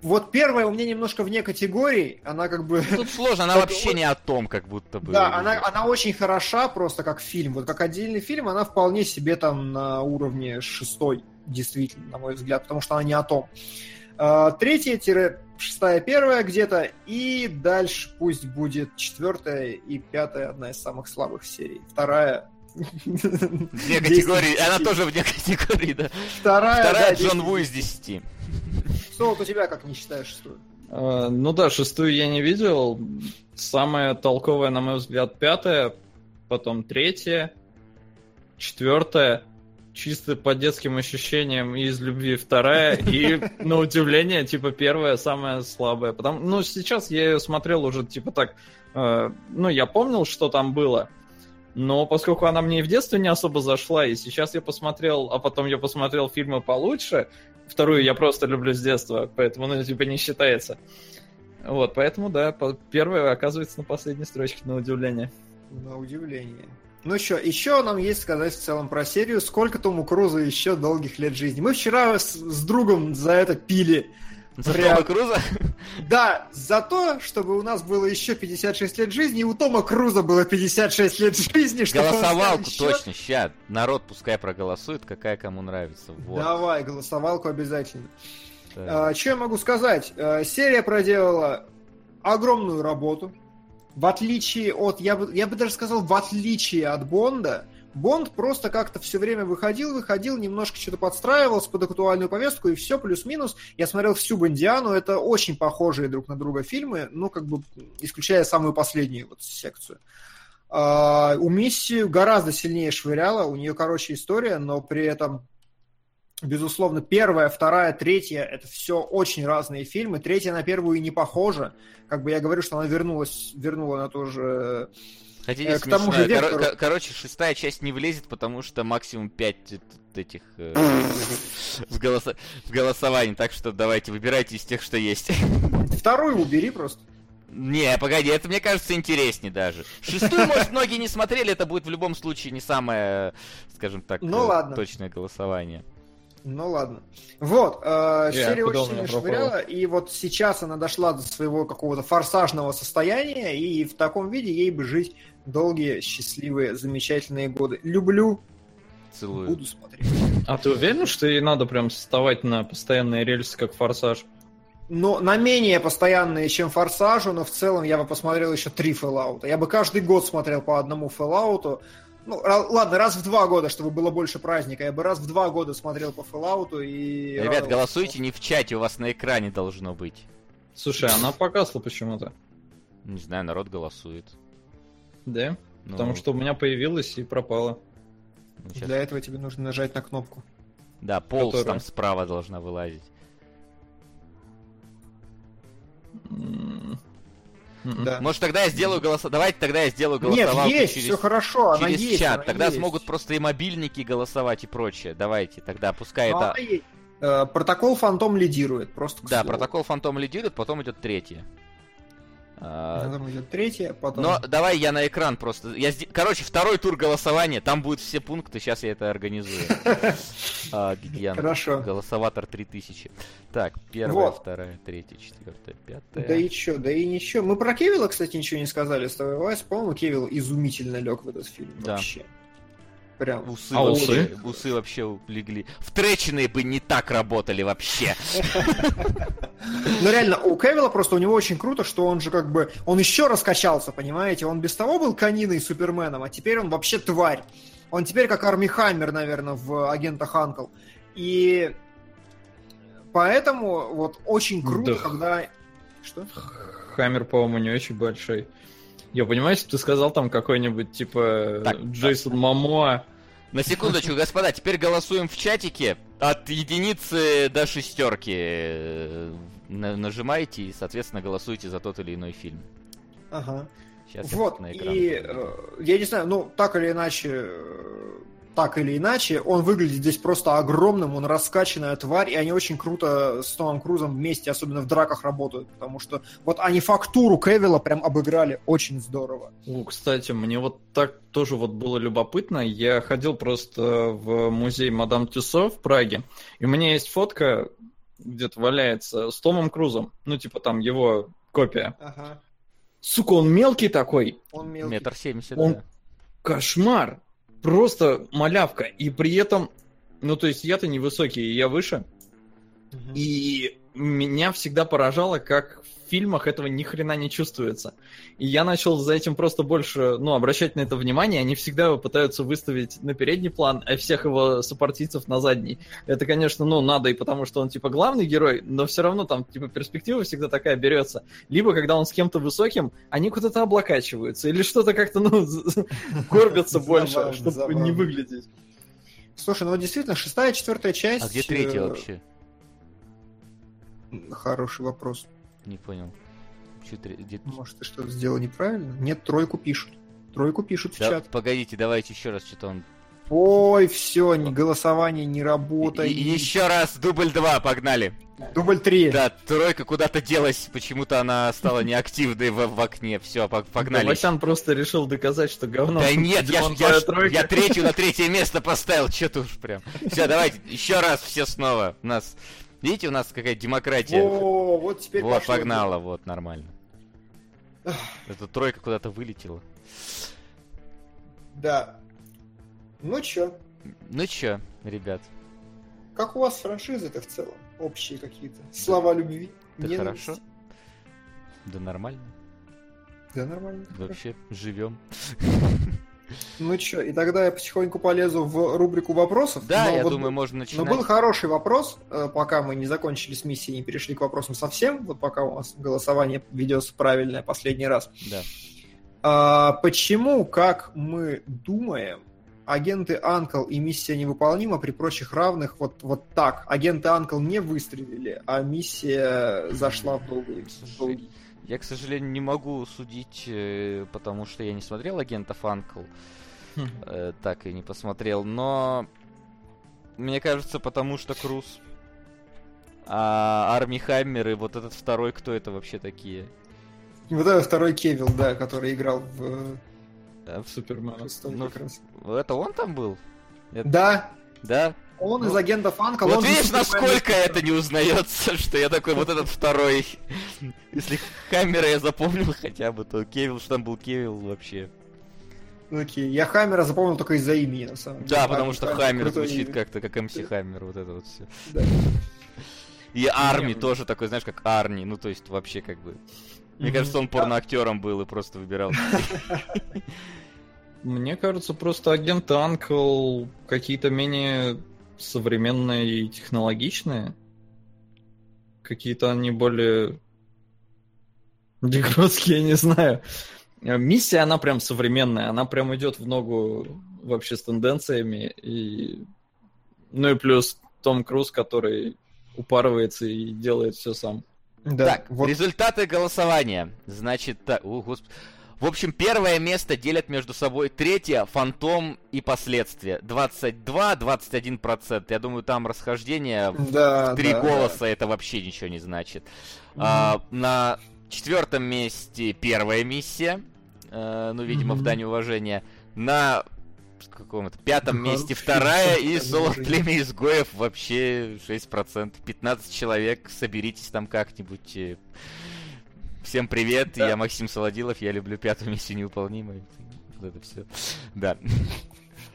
вот первая у меня немножко вне категории, она как бы... Тут сложно, она вообще не о том, как будто бы. Да, она, она очень хороша просто как фильм. Вот как отдельный фильм, она вполне себе там на уровне шестой, действительно, на мой взгляд, потому что она не о том. А, третья, шестая, первая где-то, и дальше пусть будет четвертая и пятая, одна из самых слабых серий. Вторая Вне категории, она тоже вне категории, да. Вторая, Вторая Джон Ву из десяти. Что вот у тебя, как не считаешь шестую? Uh, ну да, шестую я не видел. Самая толковая, на мой взгляд, пятая, потом третья, четвертая, чисто по детским ощущениям из любви вторая, и на удивление, типа, первая самая слабая. Потому, ну, сейчас я ее смотрел уже, типа, так, э, ну, я помнил, что там было, но поскольку она мне и в детстве не особо зашла, и сейчас я посмотрел, а потом я посмотрел фильмы получше, вторую я просто люблю с детства, поэтому, ну, типа, не считается. Вот, поэтому, да, первая оказывается на последней строчке, на удивление. На удивление. Ну что, еще нам есть сказать в целом про серию, сколько Тому Крузу еще долгих лет жизни. Мы вчера с, с другом за это пили за Прям... Тома Круза? Да, за то, чтобы у нас было еще 56 лет жизни, и у Тома Круза было 56 лет жизни. Голосовалку еще... точно, ща. Народ пускай проголосует, какая кому нравится. Вот. Давай, голосовалку обязательно. А, что я могу сказать? А, серия проделала огромную работу. В отличие от, я бы, я бы даже сказал, в отличие от Бонда, Бонд просто как-то все время выходил, выходил, немножко что-то подстраивался под актуальную повестку, и все плюс-минус. Я смотрел всю Бондиану, это очень похожие друг на друга фильмы, ну, как бы, исключая самую последнюю вот секцию. А, у Мисси гораздо сильнее швыряла, у нее, короче, история, но при этом Безусловно, первая, вторая, третья – это все очень разные фильмы. Третья на первую и не похожа. Как бы я говорю, что она вернулась, вернула на то же Хотите э, к тому же вектору... Кор- короче, шестая часть не влезет, потому что максимум пять этих э, в, голосо... в голосовании. Так что давайте, выбирайте из тех, что есть. Вторую убери просто. Не, погоди, это мне кажется интереснее даже. Шестую, может, многие не смотрели, это будет в любом случае не самое, скажем так, ну, ладно. точное голосование. Ну ладно. Вот, э, серия очень сильно швыряла, и вот сейчас она дошла до своего какого-то форсажного состояния, и в таком виде ей бы жить долгие, счастливые, замечательные годы. Люблю, Целую. буду смотреть. А ты уверен, что ей надо прям вставать на постоянные рельсы, как форсаж? Ну, на менее постоянные, чем форсажу, но в целом я бы посмотрел еще три Fallout. Я бы каждый год смотрел по одному Fallout. Ну, ладно, раз в два года, чтобы было больше праздника. Я бы раз в два года смотрел по Fallout и... Ребят, голосуйте не в чате, у вас на экране должно быть. Слушай, она погасла почему-то. Не знаю, народ голосует. Да? Ну... Потому что у меня появилась и пропала. Ну, сейчас... Для этого тебе нужно нажать на кнопку. Да, полз Которая... там справа должна вылазить. Да. Может, тогда я сделаю голосование. Давайте тогда я сделаю голосовалку Нет, есть, через... все хорошо, она через есть, чат. Она тогда есть. смогут просто и мобильники голосовать и прочее. Давайте, тогда пускай Но это. Э, протокол Фантом лидирует, просто. Да, слову. протокол Фантом лидирует, потом идет третье. А, потом идет третье, потом... Но давай я на экран просто... Я... Короче, второй тур голосования, там будут все пункты, сейчас я это организую. а, Хорошо. Голосоватор 3000. Так, первая, вторая, третья, четвертая, пятая. Да и чё, да и ничего. Мы про Кевилла, кстати, ничего не сказали с тобой, Вась. По-моему, Кевилл изумительно лег в этот фильм вообще. Прям. Усы, а вообще, усы? усы вообще легли. Втреченные бы не так работали вообще. Ну реально, у Кевилла просто у него очень круто, что он же как бы, он еще раскачался, понимаете? Он без того был Каниной Суперменом, а теперь он вообще тварь. Он теперь как Арми Хаммер, наверное, в агентах Анкл. И поэтому вот очень круто, да. когда... Что? Хаммер, по-моему, не очень большой. Я понимаю, если ты сказал там какой-нибудь, типа, так, Джейсон так. Мамоа. На секундочку, господа, теперь голосуем в чатике от единицы до шестерки. Э, нажимаете и, соответственно, голосуете за тот или иной фильм. Ага. Сейчас вот, на экран. И, э, я не знаю, ну, так или иначе, э, так или иначе, он выглядит здесь просто огромным, он раскачанная тварь, и они очень круто с Томом Крузом вместе, особенно в драках, работают, потому что вот они фактуру Кевилла прям обыграли очень здорово. О, кстати, мне вот так тоже вот было любопытно. Я ходил просто в музей Мадам Тюсо в Праге, и у меня есть фотка, где-то валяется, с Томом Крузом, ну, типа там его копия. Ага. Сука, он мелкий такой. Он мелкий. Метр семьдесят, Он да. кошмар просто малявка. И при этом, ну, то есть я-то невысокий, я выше. Угу. И меня всегда поражало, как фильмах этого ни хрена не чувствуется. И я начал за этим просто больше, ну, обращать на это внимание. Они всегда его пытаются выставить на передний план, а всех его сопартийцев на задний. Это, конечно, ну, надо и потому, что он, типа, главный герой, но все равно там, типа, перспектива всегда такая берется. Либо, когда он с кем-то высоким, они куда-то облокачиваются, или что-то как-то, ну, горбятся больше, чтобы не выглядеть. Слушай, ну действительно, шестая, четвертая часть... А где третья э, вообще? Хороший вопрос. Не понял. Где... Может, ты что-то сделал неправильно? Нет, тройку пишут. Тройку пишут да, в чат. Погодите, давайте еще раз что-то он... Ой, все, ни голосование не работает. И, и еще раз, дубль 2, погнали. Дубль 3. Да, тройка куда-то делась, почему-то она стала неактивной в, в окне. Все, погнали. Васян просто решил доказать, что говно. Да нет, я, я, я третью на третье место поставил, что-то уж прям. Все, давайте, еще раз все снова. У нас Видите, у нас какая демократия. О, вот теперь Вот, пошло. погнала, вот, нормально. Эта тройка куда-то вылетела. Да. Ну чё? Ну чё, ребят? Как у вас франшизы-то в целом? Общие какие-то? Слова любви? Да хорошо. Да нормально. Да нормально. Вообще, живем. Ну что, и тогда я потихоньку полезу в рубрику вопросов. Да, но я вот, думаю, можно начинать. Но был хороший вопрос, э, пока мы не закончили с миссией, не перешли к вопросам совсем, вот пока у нас голосование ведется правильное последний раз. Да. А, почему, как мы думаем, агенты Анкл и миссия невыполнима при прочих равных вот, вот так. Агенты Анкл не выстрелили, а миссия зашла в долгий. Я, к сожалению, не могу судить, э, потому что я не смотрел агентов Анкл. Хм. Э, так и не посмотрел. Но мне кажется, потому что Круз. А Арми Хаммер и вот этот второй, кто это вообще такие? Вот этот второй Кевилл, да, который играл в... Да, в Супермена. Ну, это он там был? Да. Да? Он ну, из агентов Анка. Вот видишь, насколько это не узнается, что я такой, вот этот второй. Если Хаммера я запомнил хотя бы, то Кевилл, что там был Кевилл вообще. Окей, я Хаммера запомнил только из-за имени, на самом деле. Да, потому что Хаммер звучит как-то как МС Хаммер, вот это вот все. И Арми тоже такой, знаешь, как Арни, ну то есть вообще как бы... Мне кажется, он порноактером был и просто выбирал. Мне кажется, просто агент Анкл какие-то менее современные и технологичные. Какие-то они более дегродские, я не знаю. Миссия, она прям современная, она прям идет в ногу вообще с тенденциями. И... Ну и плюс Том Круз, который упарывается и делает все сам. Да, так, вот... результаты голосования. Значит, так, о, господи. В общем, первое место делят между собой третье, Фантом и последствия. 22-21%. Я думаю, там расхождение да, в три да, голоса, да. это вообще ничего не значит. Mm-hmm. А, на четвертом месте первая миссия. А, ну, видимо, mm-hmm. в дань уважения. На каком-то пятом ну, месте вторая и соло племя изгоев вообще 6%. 15 человек, соберитесь там как-нибудь э, Всем привет, да. я Максим Солодилов, я люблю пятую миссию невыполнимой. Вот это все. Да.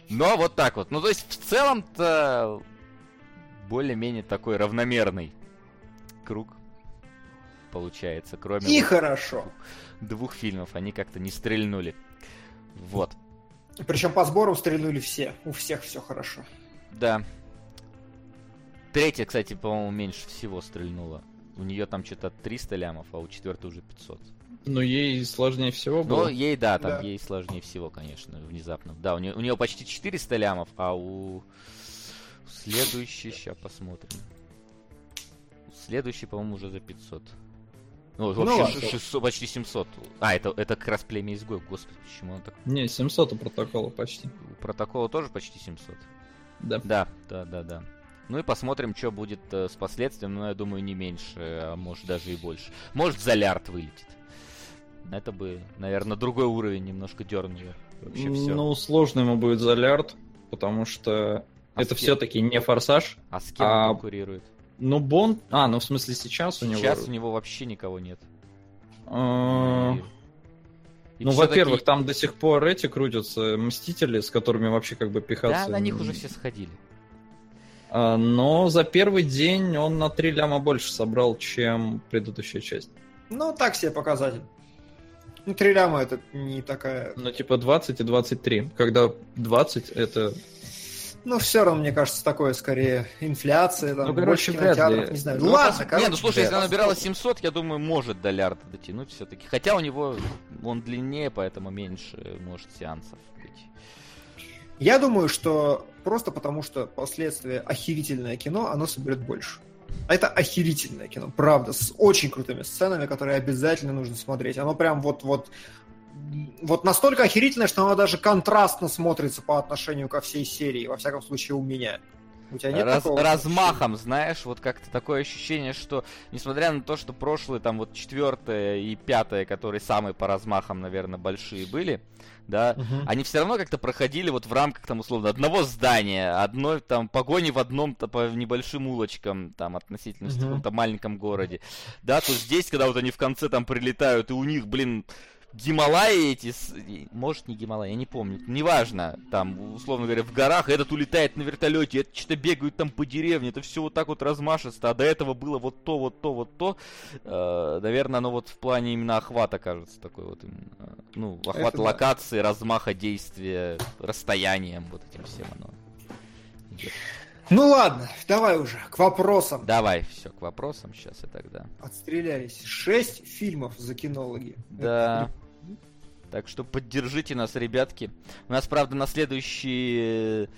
Но вот так вот. Ну, то есть, в целом-то более-менее такой равномерный круг получается, кроме... И вот хорошо. Двух фильмов они как-то не стрельнули. Вот. Причем по сбору стрельнули все. У всех все хорошо. Да. Третья, кстати, по-моему, меньше всего стрельнула. У нее там что-то 300 лямов, а у четвертой уже 500. Ну, ей сложнее всего было. Ну, ей, да, там да. ей сложнее всего, конечно, внезапно. Да, у нее, у нее почти 400 лямов, а у следующей, сейчас посмотрим. Следующий, по-моему, уже за 500. Ну, ну вообще ну, 600, почти 700. А, это, это как раз племя изгой. Господи, почему он так... Не, 700 у протокола почти. У протокола тоже почти 700? Да. Да, да, да, да. Ну и посмотрим, что будет э, с последствиями. Но я думаю, не меньше, а может даже и больше. Может, Залярд вылетит. Это бы, наверное, другой уровень немножко дернули. Вообще все. Ну, сложно ему будет Залярд, потому что а это все-таки не форсаж. А с кем а... он конкурирует? Ну, Бонд... А, ну в смысле сейчас у него... Сейчас у него вообще никого нет. А, ну, во-первых, там до сих пор эти крутятся Мстители, с которыми вообще как бы пихаться... Да, на них уже все сходили. А, но за первый день он на 3 ляма больше собрал, чем предыдущая часть. Ну, так себе показатель. Ну, 3 ляма это не такая... Ну, типа 20 и 23. Когда 20 это ну, все равно, мне кажется, такое скорее инфляция, там, ну, короче, вряд не знаю. Ну, ну ладно, короче. Не, ну слушай, если она набирала 700, я думаю, может до лярда дотянуть все-таки. Хотя у него он длиннее, поэтому меньше может сеансов быть. Я думаю, что просто потому, что последствия охерительное кино, оно соберет больше. А это охерительное кино, правда, с очень крутыми сценами, которые обязательно нужно смотреть. Оно прям вот-вот вот настолько охерительное, что оно даже контрастно смотрится по отношению ко всей серии, во всяком случае у меня. У тебя нет Раз, такого? Размахом, знаешь, вот как-то такое ощущение, что несмотря на то, что прошлые там вот четвертое и пятое, которые самые по размахам, наверное, большие были, да, угу. они все равно как-то проходили вот в рамках там условно одного здания, одной там погони в одном то по небольшим улочкам, там относительно угу. в каком-то маленьком городе, да, то здесь, когда вот они в конце там прилетают и у них, блин, Гималаи эти, может не Гималаи, я не помню, неважно, там, условно говоря, в горах, этот улетает на вертолете, это что-то бегают там по деревне, это все вот так вот размашисто, а до этого было вот то, вот то, вот то, э, наверное, оно вот в плане именно охвата кажется такой вот, именно, ну, охват это локации, да. размаха действия, расстоянием, вот этим всем оно идет. Ну ладно, давай уже к вопросам. Давай, все, к вопросам сейчас и тогда. Отстрелялись. Шесть фильмов за кинологи. Да. Так что поддержите нас, ребятки. У нас, правда, на следующий...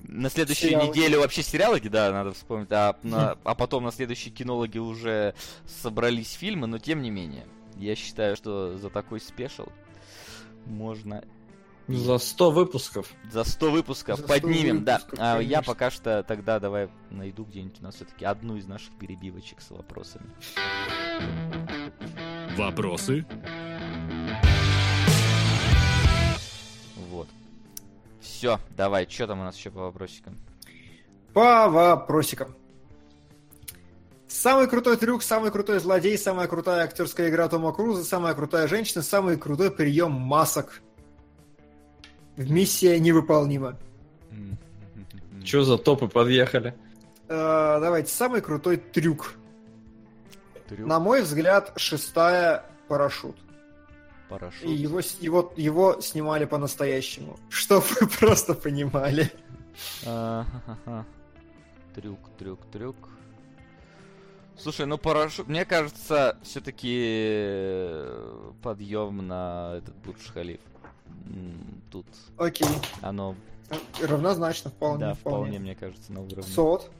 На следующую сериалоги. неделю вообще сериалоги, да, надо вспомнить, а, на, а потом на следующие кинологи уже собрались фильмы, но тем не менее, я считаю, что за такой спешл можно за 100 выпусков. За 100 выпусков За 100 поднимем, выпусков, да. А я пока что тогда давай найду где-нибудь у нас все-таки одну из наших перебивочек с вопросами. Вопросы? Все, давай, что там у нас еще по вопросикам? По вопросикам. Самый крутой трюк, самый крутой злодей, самая крутая актерская игра Тома Круза, самая крутая женщина, самый крутой прием масок – Миссия невыполнима. Что за топы подъехали? Э, давайте, самый крутой трюк. трюк. На мой взгляд, шестая парашют. Парашют. И его, его, его снимали по-настоящему. Чтобы вы просто понимали. Трюк, трюк, трюк. Слушай, ну парашют, мне кажется, все-таки э, подъем на этот Бурдж Халиф тут Окей. оно... Равнозначно, вполне. Да, вполне, вполне мне кажется, на уровне. Сот.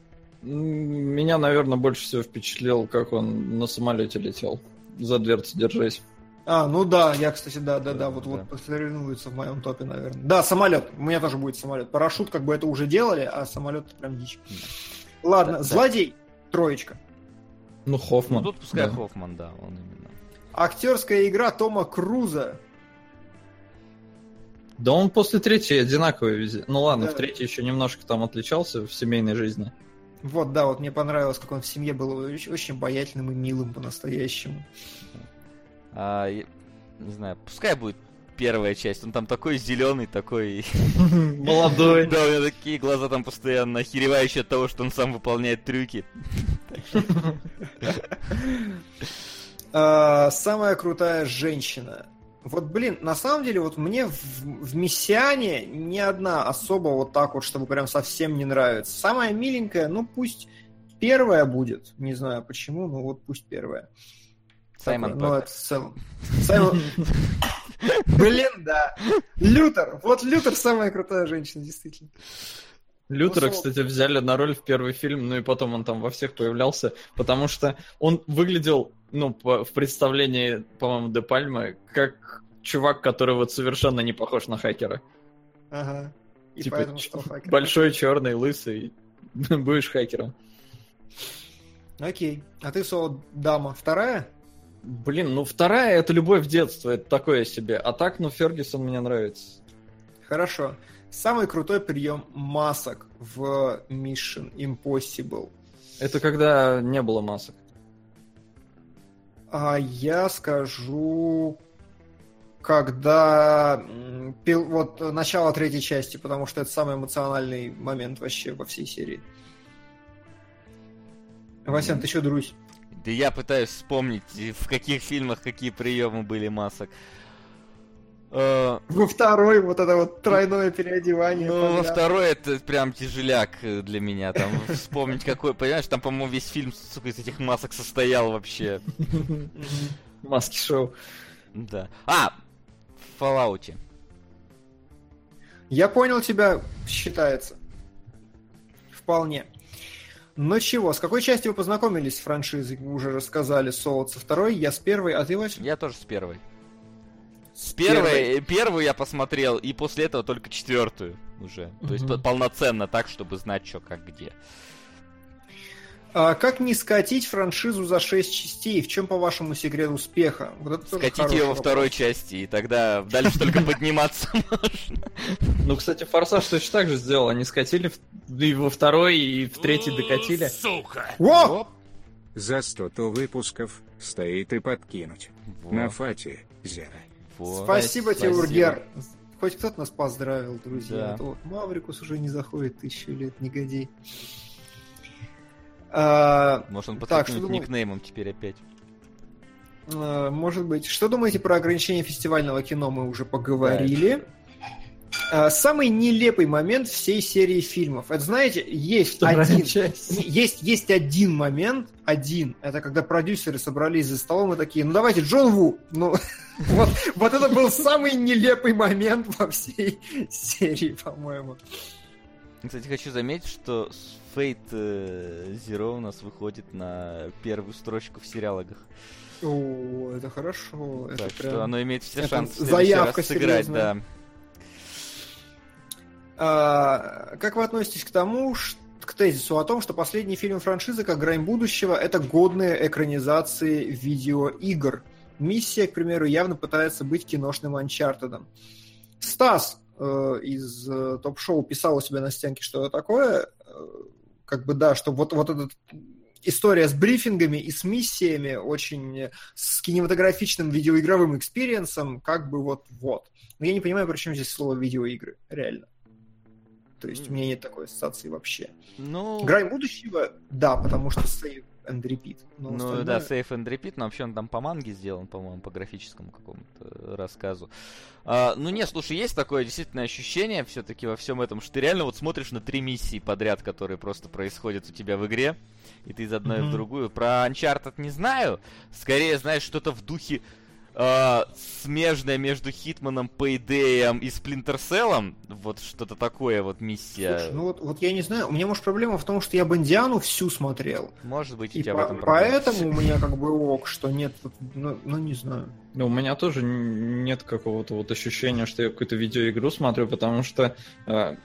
Меня, наверное, больше всего впечатлил, как он на самолете летел. За дверцу держась. А, ну да, я, кстати, да, да, да, вот, да. вот соревнуется в моем топе, наверное. Да, самолет. У меня тоже будет самолет. Парашют как бы это уже делали, а самолет прям дичь. Да. Ладно, да, злодей. Да. Троечка. Ну, Хоффман. Ну, тут пускай да. Хоффман, да, он именно. Актерская игра Тома Круза. Да он после третьей одинаковый везде. Ну ладно, да. в третьей еще немножко там отличался в семейной жизни. Вот, да, вот мне понравилось, как он в семье был очень обаятельным и милым по-настоящему. А, не знаю, пускай будет первая часть. Он там такой зеленый, такой... Молодой. Да, у него такие глаза там постоянно охеревающие от того, что он сам выполняет трюки. А, самая крутая женщина. Вот, блин, на самом деле, вот мне в, в Мессиане ни одна особо вот так вот, чтобы прям совсем не нравится. Самая миленькая, ну пусть первая будет. Не знаю почему, но вот пусть первая. Саймон Ну, это в целом. Саймон... Блин, да. Лютер. Вот Лютер самая крутая женщина, действительно. Лютера, кстати, взяли на роль в первый фильм, ну и потом он там во всех появлялся, потому что он выглядел, ну, по, в представлении, по-моему, Де Пальмы, как чувак, который вот совершенно не похож на хакера. Ага. И типа, поэтому стал хакером. Большой, черный, лысый, будешь хакером. Окей. А ты, Соло, дама, вторая? Блин, ну вторая это любовь в детство, это такое себе. А так, ну, Фергюсон мне нравится. Хорошо. Самый крутой прием масок в Mission Impossible. Это когда не было масок. А я скажу, когда пил, вот начало третьей части, потому что это самый эмоциональный момент вообще во всей серии. Васян, ты что, друзь? Да я пытаюсь вспомнить, в каких фильмах какие приемы были масок. Во второй вот это вот тройное переодевание. Ну, во второй это прям тяжеляк э, для меня. Там вспомнить какой, понимаешь, там, по-моему, весь фильм, сука, из этих масок состоял вообще. Маски шоу. Да. А, в Fallout. Я понял тебя, считается. Вполне. Ну чего, с какой частью вы познакомились с франшизой? Вы уже рассказали, Солод со второй, я с первой, а ты, Вася? Я тоже с первой. С первой, первую я посмотрел, и после этого только четвертую уже. То есть полноценно так, чтобы знать, что как где. А как не скатить франшизу за 6 частей? В чем, по-вашему, секрет успеха? Вот Скатить ее во второй части, и тогда дальше только подниматься можно. Ну, кстати, Форсаж точно так же сделал. Они скатили и во второй, и в третий докатили. Сука! За 100 выпусков стоит и подкинуть. На Фати, Зера. Спасибо, тебе, Ургер. Хоть кто-то нас поздравил, друзья. А то Маврикус уже не заходит тысячу лет, негодей. А, Может, он так, что никнеймом теперь опять. А, может быть. Что думаете про ограничение фестивального кино? Мы уже поговорили. Да. А, самый нелепый момент всей серии фильмов. Это, знаете, есть Вторая один, есть, есть один момент, один. Это когда продюсеры собрались за столом и такие, ну давайте Джон Ву. Ну, вот, вот это был самый нелепый момент во всей серии, по-моему. Кстати, хочу заметить, что Fate э, Zero у нас выходит на первую строчку в сериалогах. О, это хорошо. Так это что прям... оно имеет все шансы заявка сыграть, да. А, как вы относитесь к тому, что к тезису о том, что последний фильм франшизы, как «Грань будущего», это годные экранизации видеоигр. Миссия, к примеру, явно пытается быть киношным анчартедом. Стас из э, топ-шоу писал у себя на стенке, что это такое. Э, как бы да, что вот, вот эта история с брифингами и с миссиями, очень с кинематографичным видеоигровым экспириенсом, как бы вот-вот. Но я не понимаю, при чем здесь слово видеоигры, реально. То есть у меня нет такой ассоциации вообще. Ну... Грань будущего, да, потому что save and repeat. Но ну остальное... да, save and repeat, но вообще он там по манге сделан, по-моему, по графическому какому-то рассказу. А, ну не, слушай, есть такое действительно ощущение все-таки во всем этом, что ты реально вот смотришь на три миссии подряд, которые просто происходят у тебя в игре, и ты из одной mm-hmm. в другую. Про Uncharted не знаю, скорее, знаешь, что-то в духе э, смежная между Хитманом, Пейдеем и Сплинтер Селлом. Вот что-то такое вот миссия. Слушай, ну вот, вот я не знаю, у меня, может, проблема в том, что я Бондиану всю смотрел. Может быть, у тебя по- в этом проблема. Поэтому у меня как бы ок, что нет, ну, ну не знаю. Ну, у меня тоже нет какого-то вот ощущения, что я какую-то видеоигру смотрю, потому что э,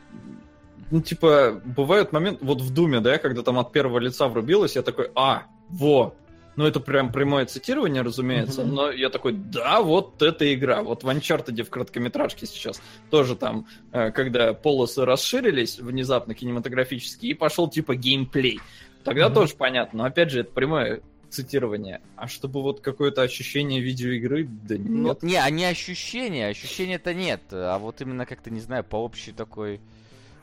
ну, типа, бывают моменты, вот в Думе, да, когда там от первого лица врубилось, я такой, а, во, ну, это прям прямое цитирование, разумеется, mm-hmm. но я такой, да, вот эта игра. Вот в Uncharted в короткометражке сейчас тоже там, э, когда полосы расширились внезапно кинематографически, и пошел типа геймплей. Тогда mm-hmm. тоже понятно, но опять же, это прямое цитирование, а чтобы вот какое-то ощущение видеоигры, да ну, нет. Ну, не, а не ощущение, ощущения-то нет, а вот именно как-то, не знаю, по общей такой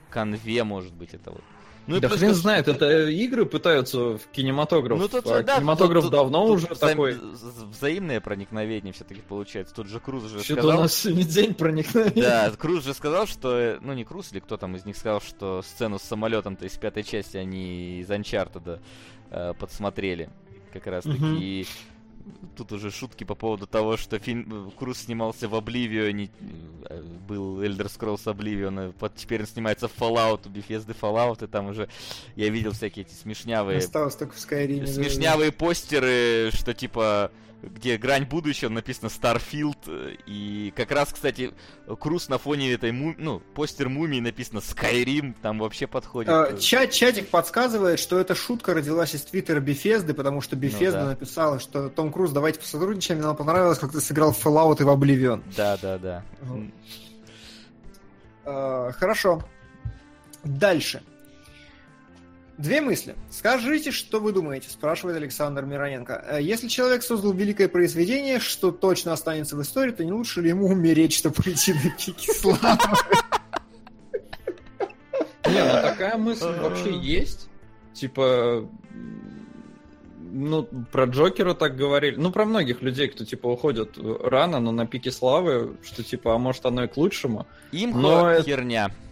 конве, может быть, это вот. Ну, да хрен знает, это игры пытаются в кинематограф. Ну, тут, а да, кинематограф тут, давно тут, уже тут такой. Вза- взаимное проникновение все-таки получается. Тут же Круз уже Что-то сказал... у нас сегодня день проникновения. Да, Круз же сказал, что... Ну, не Круз или кто там из них сказал, что сцену с самолетом-то из пятой части они из Анчарта э, подсмотрели. Как раз таки. Угу. Тут уже шутки по поводу того, что фильм Круз снимался в Обливионе, э, был Elder Scrolls Oblivion, вот теперь он снимается в Fallout, у Bethesda Fallout, и там уже я видел всякие эти смешнявые... Осталось только в Skyrim. Смешнявые постеры, что типа где грань будущего написано Starfield, и как раз, кстати, Круз на фоне этой, му... ну, постер мумии написано Skyrim, там вообще подходит. А, чат, чатик подсказывает, что эта шутка родилась из твиттера Bethesda, потому что Bethesda ну, да. написала, что Том Круз, давайте посотрудничаем, мне понравилось, как ты сыграл в Fallout и в Oblivion. Да, да, да. А, хорошо. Дальше. Две мысли. Скажите, что вы думаете, спрашивает Александр Мироненко. Э, если человек создал великое произведение, что точно останется в истории, то не лучше ли ему умереть, чтобы прийти на пике славы? Не, ну такая мысль вообще есть. Типа, ну, про Джокера так говорили. Ну, про многих людей, кто, типа, уходят рано, но на пике славы, что, типа, а может, оно и к лучшему. Им но херня. Это...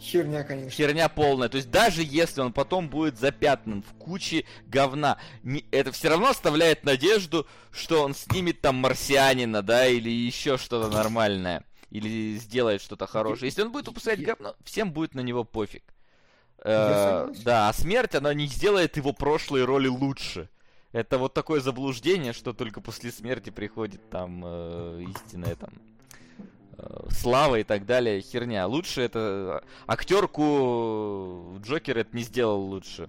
Херня, конечно. Херня полная. То есть даже если он потом будет запятнан в куче говна, не, это все равно оставляет надежду, что он снимет там марсианина, да, или еще что-то нормальное. Или сделает что-то хорошее. Если он будет выпускать говно, всем будет на него пофиг. Э, да, а смерть, она не сделает его прошлые роли лучше. Это вот такое заблуждение, что только после смерти приходит там э, истинная там слава и так далее, херня. Лучше это... Актерку Джокер это не сделал лучше.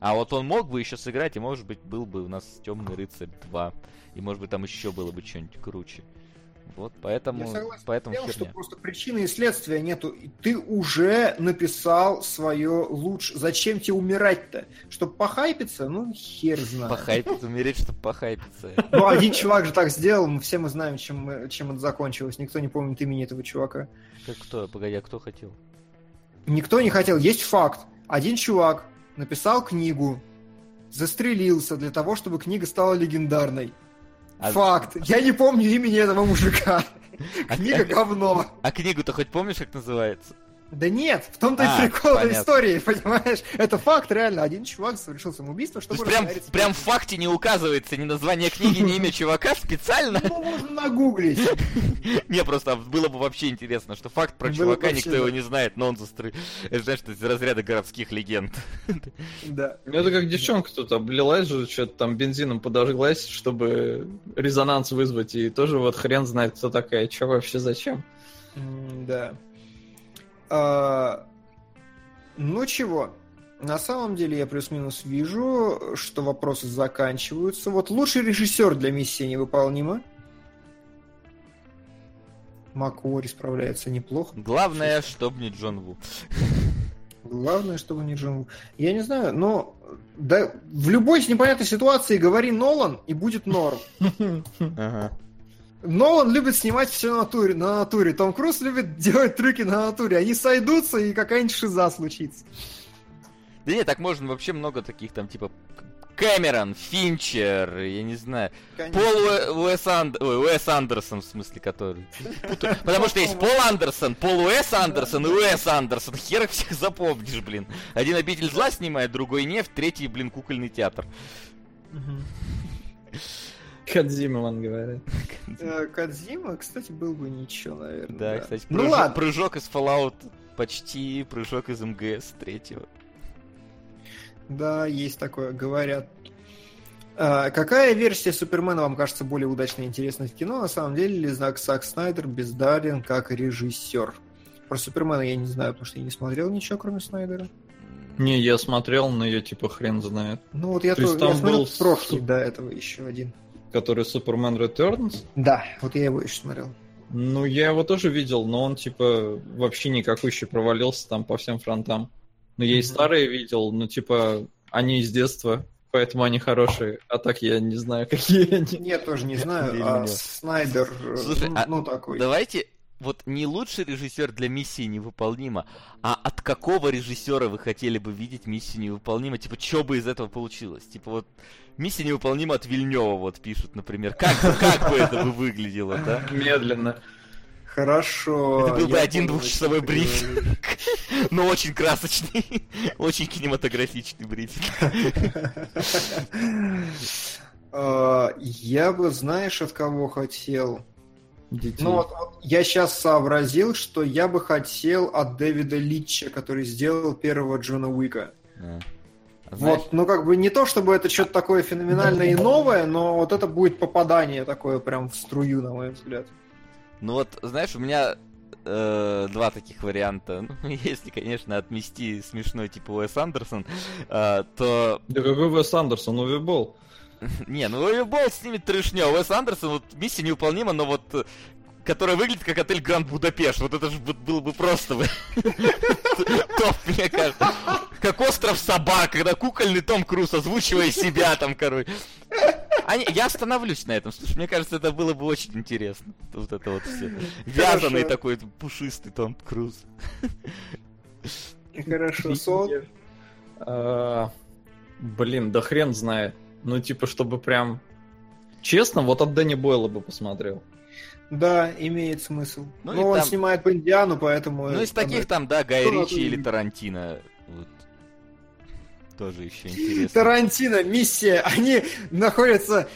А вот он мог бы еще сыграть, и может быть был бы у нас Темный рыцарь 2. И может быть там еще было бы что-нибудь круче. Вот, поэтому, Я согласен поэтому тем, что просто причины и следствия нету. Ты уже написал свое лучше. Зачем тебе умирать-то? Чтобы похайпиться? Ну, хер знает. Похайпиться, умереть, чтобы похайпиться. Ну, один чувак же так сделал, мы все мы знаем, чем, чем это закончилось. Никто не помнит имени этого чувака. Как кто? Погоди, а кто хотел? Никто не хотел. Есть факт. Один чувак написал книгу, застрелился для того, чтобы книга стала легендарной. А... Факт. Я не помню имени этого мужика. А Книга говно. А книгу-то хоть помнишь, как называется? Да нет, в том-то а, и прикол этой истории, понимаешь? Это факт, реально. Один чувак совершил самоубийство, чтобы... прям, прям в факте не указывается ни название книги, ни имя чувака специально? Ну, можно нагуглить. Не, просто было бы вообще интересно, что факт про чувака никто его не знает, но он застры... Это, знаешь, из разряда городских легенд. Да. Ну, это как девчонка тут облилась же, что-то там бензином подожглась, чтобы резонанс вызвать, и тоже вот хрен знает, кто такая, что вообще зачем. Да. А, ну чего, на самом деле я плюс-минус вижу, что вопросы заканчиваются. Вот лучший режиссер для миссии невыполнима. Макуори справляется неплохо. Главное, чтобы не Джон Ву. Главное, чтобы не Джон Ву. Я не знаю, но да, в любой непонятной ситуации говори Нолан, и будет норм. Ага. Нолан любит снимать все на натуре, на натуре. Том Круз любит делать трюки на натуре. Они сойдутся, и какая-нибудь шиза случится. Да нет, так можно вообще много таких там, типа, Кэмерон, Финчер, я не знаю. Конечно. Пол Уэс, Анд... Ой, Уэс Андерсон, в смысле, который. Потому что есть Пол Андерсон, Пол Уэс Андерсон и Уэс Андерсон. Хер всех запомнишь, блин. Один обитель зла снимает, другой нефть, третий, блин, кукольный театр. Кадзима, он говорит. Э, Кадзима, кстати, был бы ничего, наверное. Да, да. кстати, ну, ладно. прыжок из Fallout почти прыжок из МГС третьего. Да, есть такое, говорят. А, какая версия Супермена вам кажется более удачной и интересной в кино? На самом деле, ли Зак Сак Снайдер бездарен как режиссер? Про Супермена я не знаю, потому что я не смотрел ничего, кроме Снайдера. Не, я смотрел, но я типа хрен знает. Ну вот я, то, то я смотрел был... прошлый до этого еще один. Который Супермен Returns? Да, вот я его еще смотрел. Ну, я его тоже видел, но он, типа, вообще никакущий провалился там по всем фронтам. Ну, я и старые видел, но, типа, они из детства. поэтому они хорошие. А так я не знаю, какие они. Нет, тоже не знаю. А Снайдер, Слушай, ну, а ну такой. Давайте вот не лучший режиссер для миссии невыполнима, а от какого режиссера вы хотели бы видеть миссию невыполнима? Типа, что бы из этого получилось? Типа вот миссия невыполнима от Вильнева вот пишут, например. Как, как бы это бы выглядело, да? Медленно. Хорошо. Это был бы один двухчасовой брифинг, но очень красочный, очень кинематографичный брифинг. А, я бы, знаешь, от кого хотел? Детей. Ну вот, вот я сейчас сообразил, что я бы хотел от Дэвида Литча, который сделал первого Джона Уика. А. Знаешь... Вот, ну как бы не то, чтобы это что-то такое феноменальное и новое, но вот это будет попадание такое прям в струю, на мой взгляд. Ну вот, знаешь, у меня э, два таких варианта. Ну, если, конечно, отмести смешной типа Уэс Андерсон, э, то... Да какой Уэс Андерсон? Увибол. Не, ну Увибол снимет трешня. Уэс Андерсон, вот миссия невыполнима, но вот которая выглядит как отель Гранд Будапешт. Вот это же было бы просто топ, мне кажется. Как остров собак, когда кукольный Том Круз озвучивая себя там, короче. Они, я остановлюсь на этом. Слушай, мне кажется, это было бы очень интересно. Вот это вот все. Вязаный такой пушистый Том Круз. Хорошо, Сол. А, блин, да хрен знает. Ну, типа, чтобы прям... Честно, вот от Дэнни Бойла бы посмотрел. Да, имеет смысл. Ну, Но он там... снимает по Индиану, поэтому... Ну, из таких там, да, Гай Ричи или Тарантино. Вот. Тоже еще интересно. Тарантино, миссия, они находятся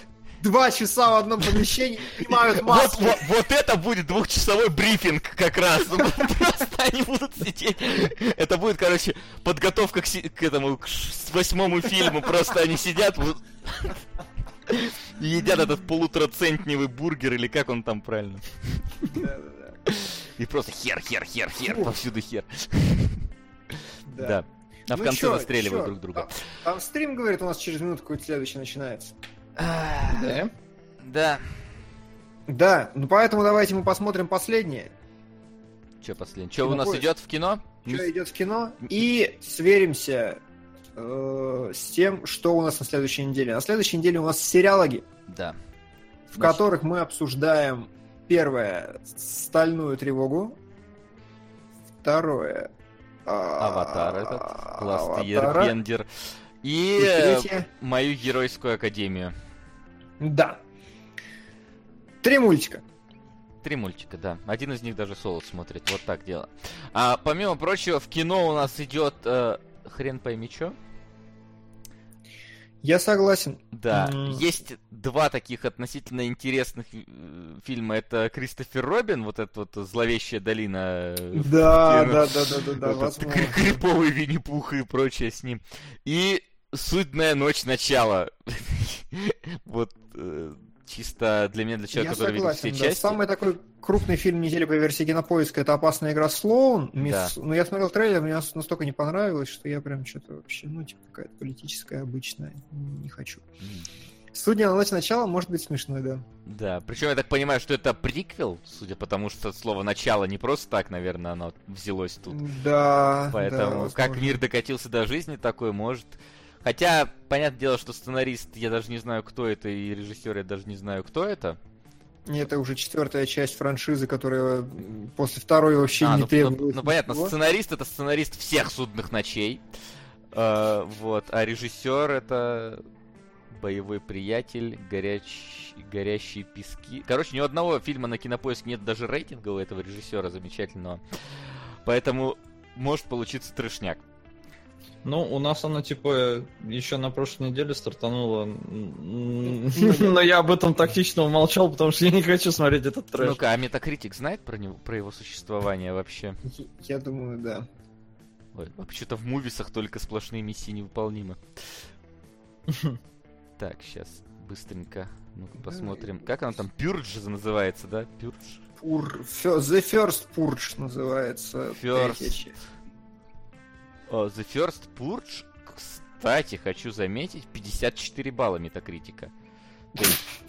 два часа в одном помещении снимают маски. Вот, вот, вот это будет двухчасовой брифинг как раз. Ну, просто они будут сидеть. Это будет, короче, подготовка к, к этому, к восьмому фильму. Просто они сидят едят этот полутроцентневый бургер, или как он там правильно. И просто хер, хер, хер, хер, повсюду хер. Да. А в ну конце чё? друг друга. Там, там стрим, говорит, у нас через минутку какой-то следующий начинается. Да? Да. Да, ну поэтому давайте мы посмотрим последнее. Что последнее? Что у нас идет в кино? Что идет в кино? И сверимся э, с тем, что у нас на следующей неделе. На следующей неделе у нас сериалоги. Да. В Значит... которых мы обсуждаем первое стальную тревогу, второе Аватар этот, классный Ербендер. И, и мою геройскую академию. Да. Три мультика. Три мультика, да. Один из них даже Солод смотрит. Вот так дело. А помимо прочего, в кино у нас идет э, хрен пойми что. Я согласен. Да, mm. есть два таких относительно интересных э, фильма. Это Кристофер Робин, вот эта вот зловещая долина. Да, да, да, да, да, да, возможно. Криповый Винни-Пух и прочее с ним. И Судная ночь начала. вот э, чисто для меня, для человека, я который согласен, видит все да. части. Самый такой крупный фильм недели по версии Кинопоиска это «Опасная игра Слоун». Да. Ну, я смотрел трейлер, мне настолько не понравилось, что я прям что-то вообще, ну, типа, какая-то политическая обычная. Не хочу. Судя на ночь начала, может быть смешной, да. Да, причем я так понимаю, что это приквел, судя по тому, что слово начало не просто так, наверное, оно взялось тут. Да. Поэтому да, как мир докатился до жизни, такой может Хотя, понятное дело, что сценарист, я даже не знаю, кто это, и режиссер, я даже не знаю, кто это. Это уже четвертая часть франшизы, которая после второй вообще а, не ну, требует. Ну, ну понятно, ничего. сценарист это сценарист всех судных ночей. Uh, вот, а режиссер это боевой приятель, горяч... горящие пески. Короче, ни одного фильма на кинопоиск нет даже рейтинга у этого режиссера замечательного. Поэтому может получиться трешняк. Ну, у нас она, типа, еще на прошлой неделе стартанула. Но я об этом тактично умолчал, потому что я не хочу смотреть этот трэш. Ну-ка, а Метакритик знает про него, про его существование вообще? Я думаю, да. Ой, вообще-то в мувисах только сплошные миссии невыполнимы. Так, сейчас быстренько ну посмотрим. Как она там? Пюрдж называется, да? Пюрдж. Пур... The First Purge называется. First. The First Purge, кстати, хочу заметить, 54 балла метакритика.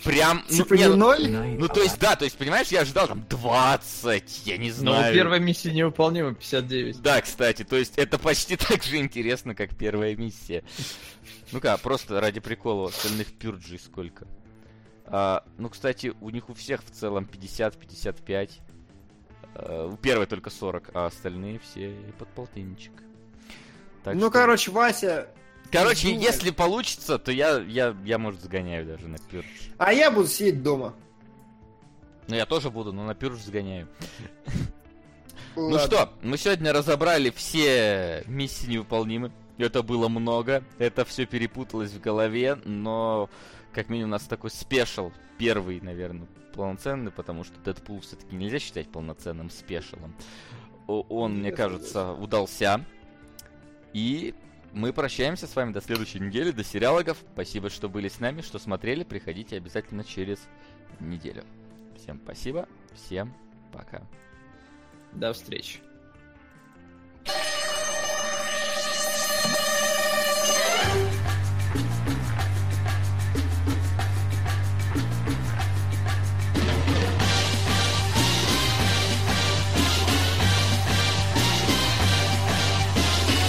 Прям, ну, типа не, ну, ноль? Ну, то есть, да, то есть, понимаешь, я ожидал там 20, я не знаю. Ну, первая миссия невыполнима, 59. Да, кстати, то есть, это почти так же интересно, как первая миссия. Ну-ка, просто ради прикола, остальных пюрджей сколько? А, ну, кстати, у них у всех в целом 50-55. А, у первой только 40, а остальные все под полтинничек. Так ну, что... короче, Вася, Короче, Думаю. если получится, то я, я, я, может, сгоняю даже на пюрж. А я буду сидеть дома. Ну, я тоже буду, но на пюрж сгоняю. Ну что, мы сегодня разобрали все миссии невыполнимы. Это было много, это все перепуталось в голове, но как минимум у нас такой спешл, первый, наверное, полноценный, потому что Дэдпул все-таки нельзя считать полноценным спешалом. Он, мне кажется, удался. И мы прощаемся с вами до следующей недели, до сериалогов. Спасибо, что были с нами, что смотрели. Приходите обязательно через неделю. Всем спасибо, всем пока. До встречи.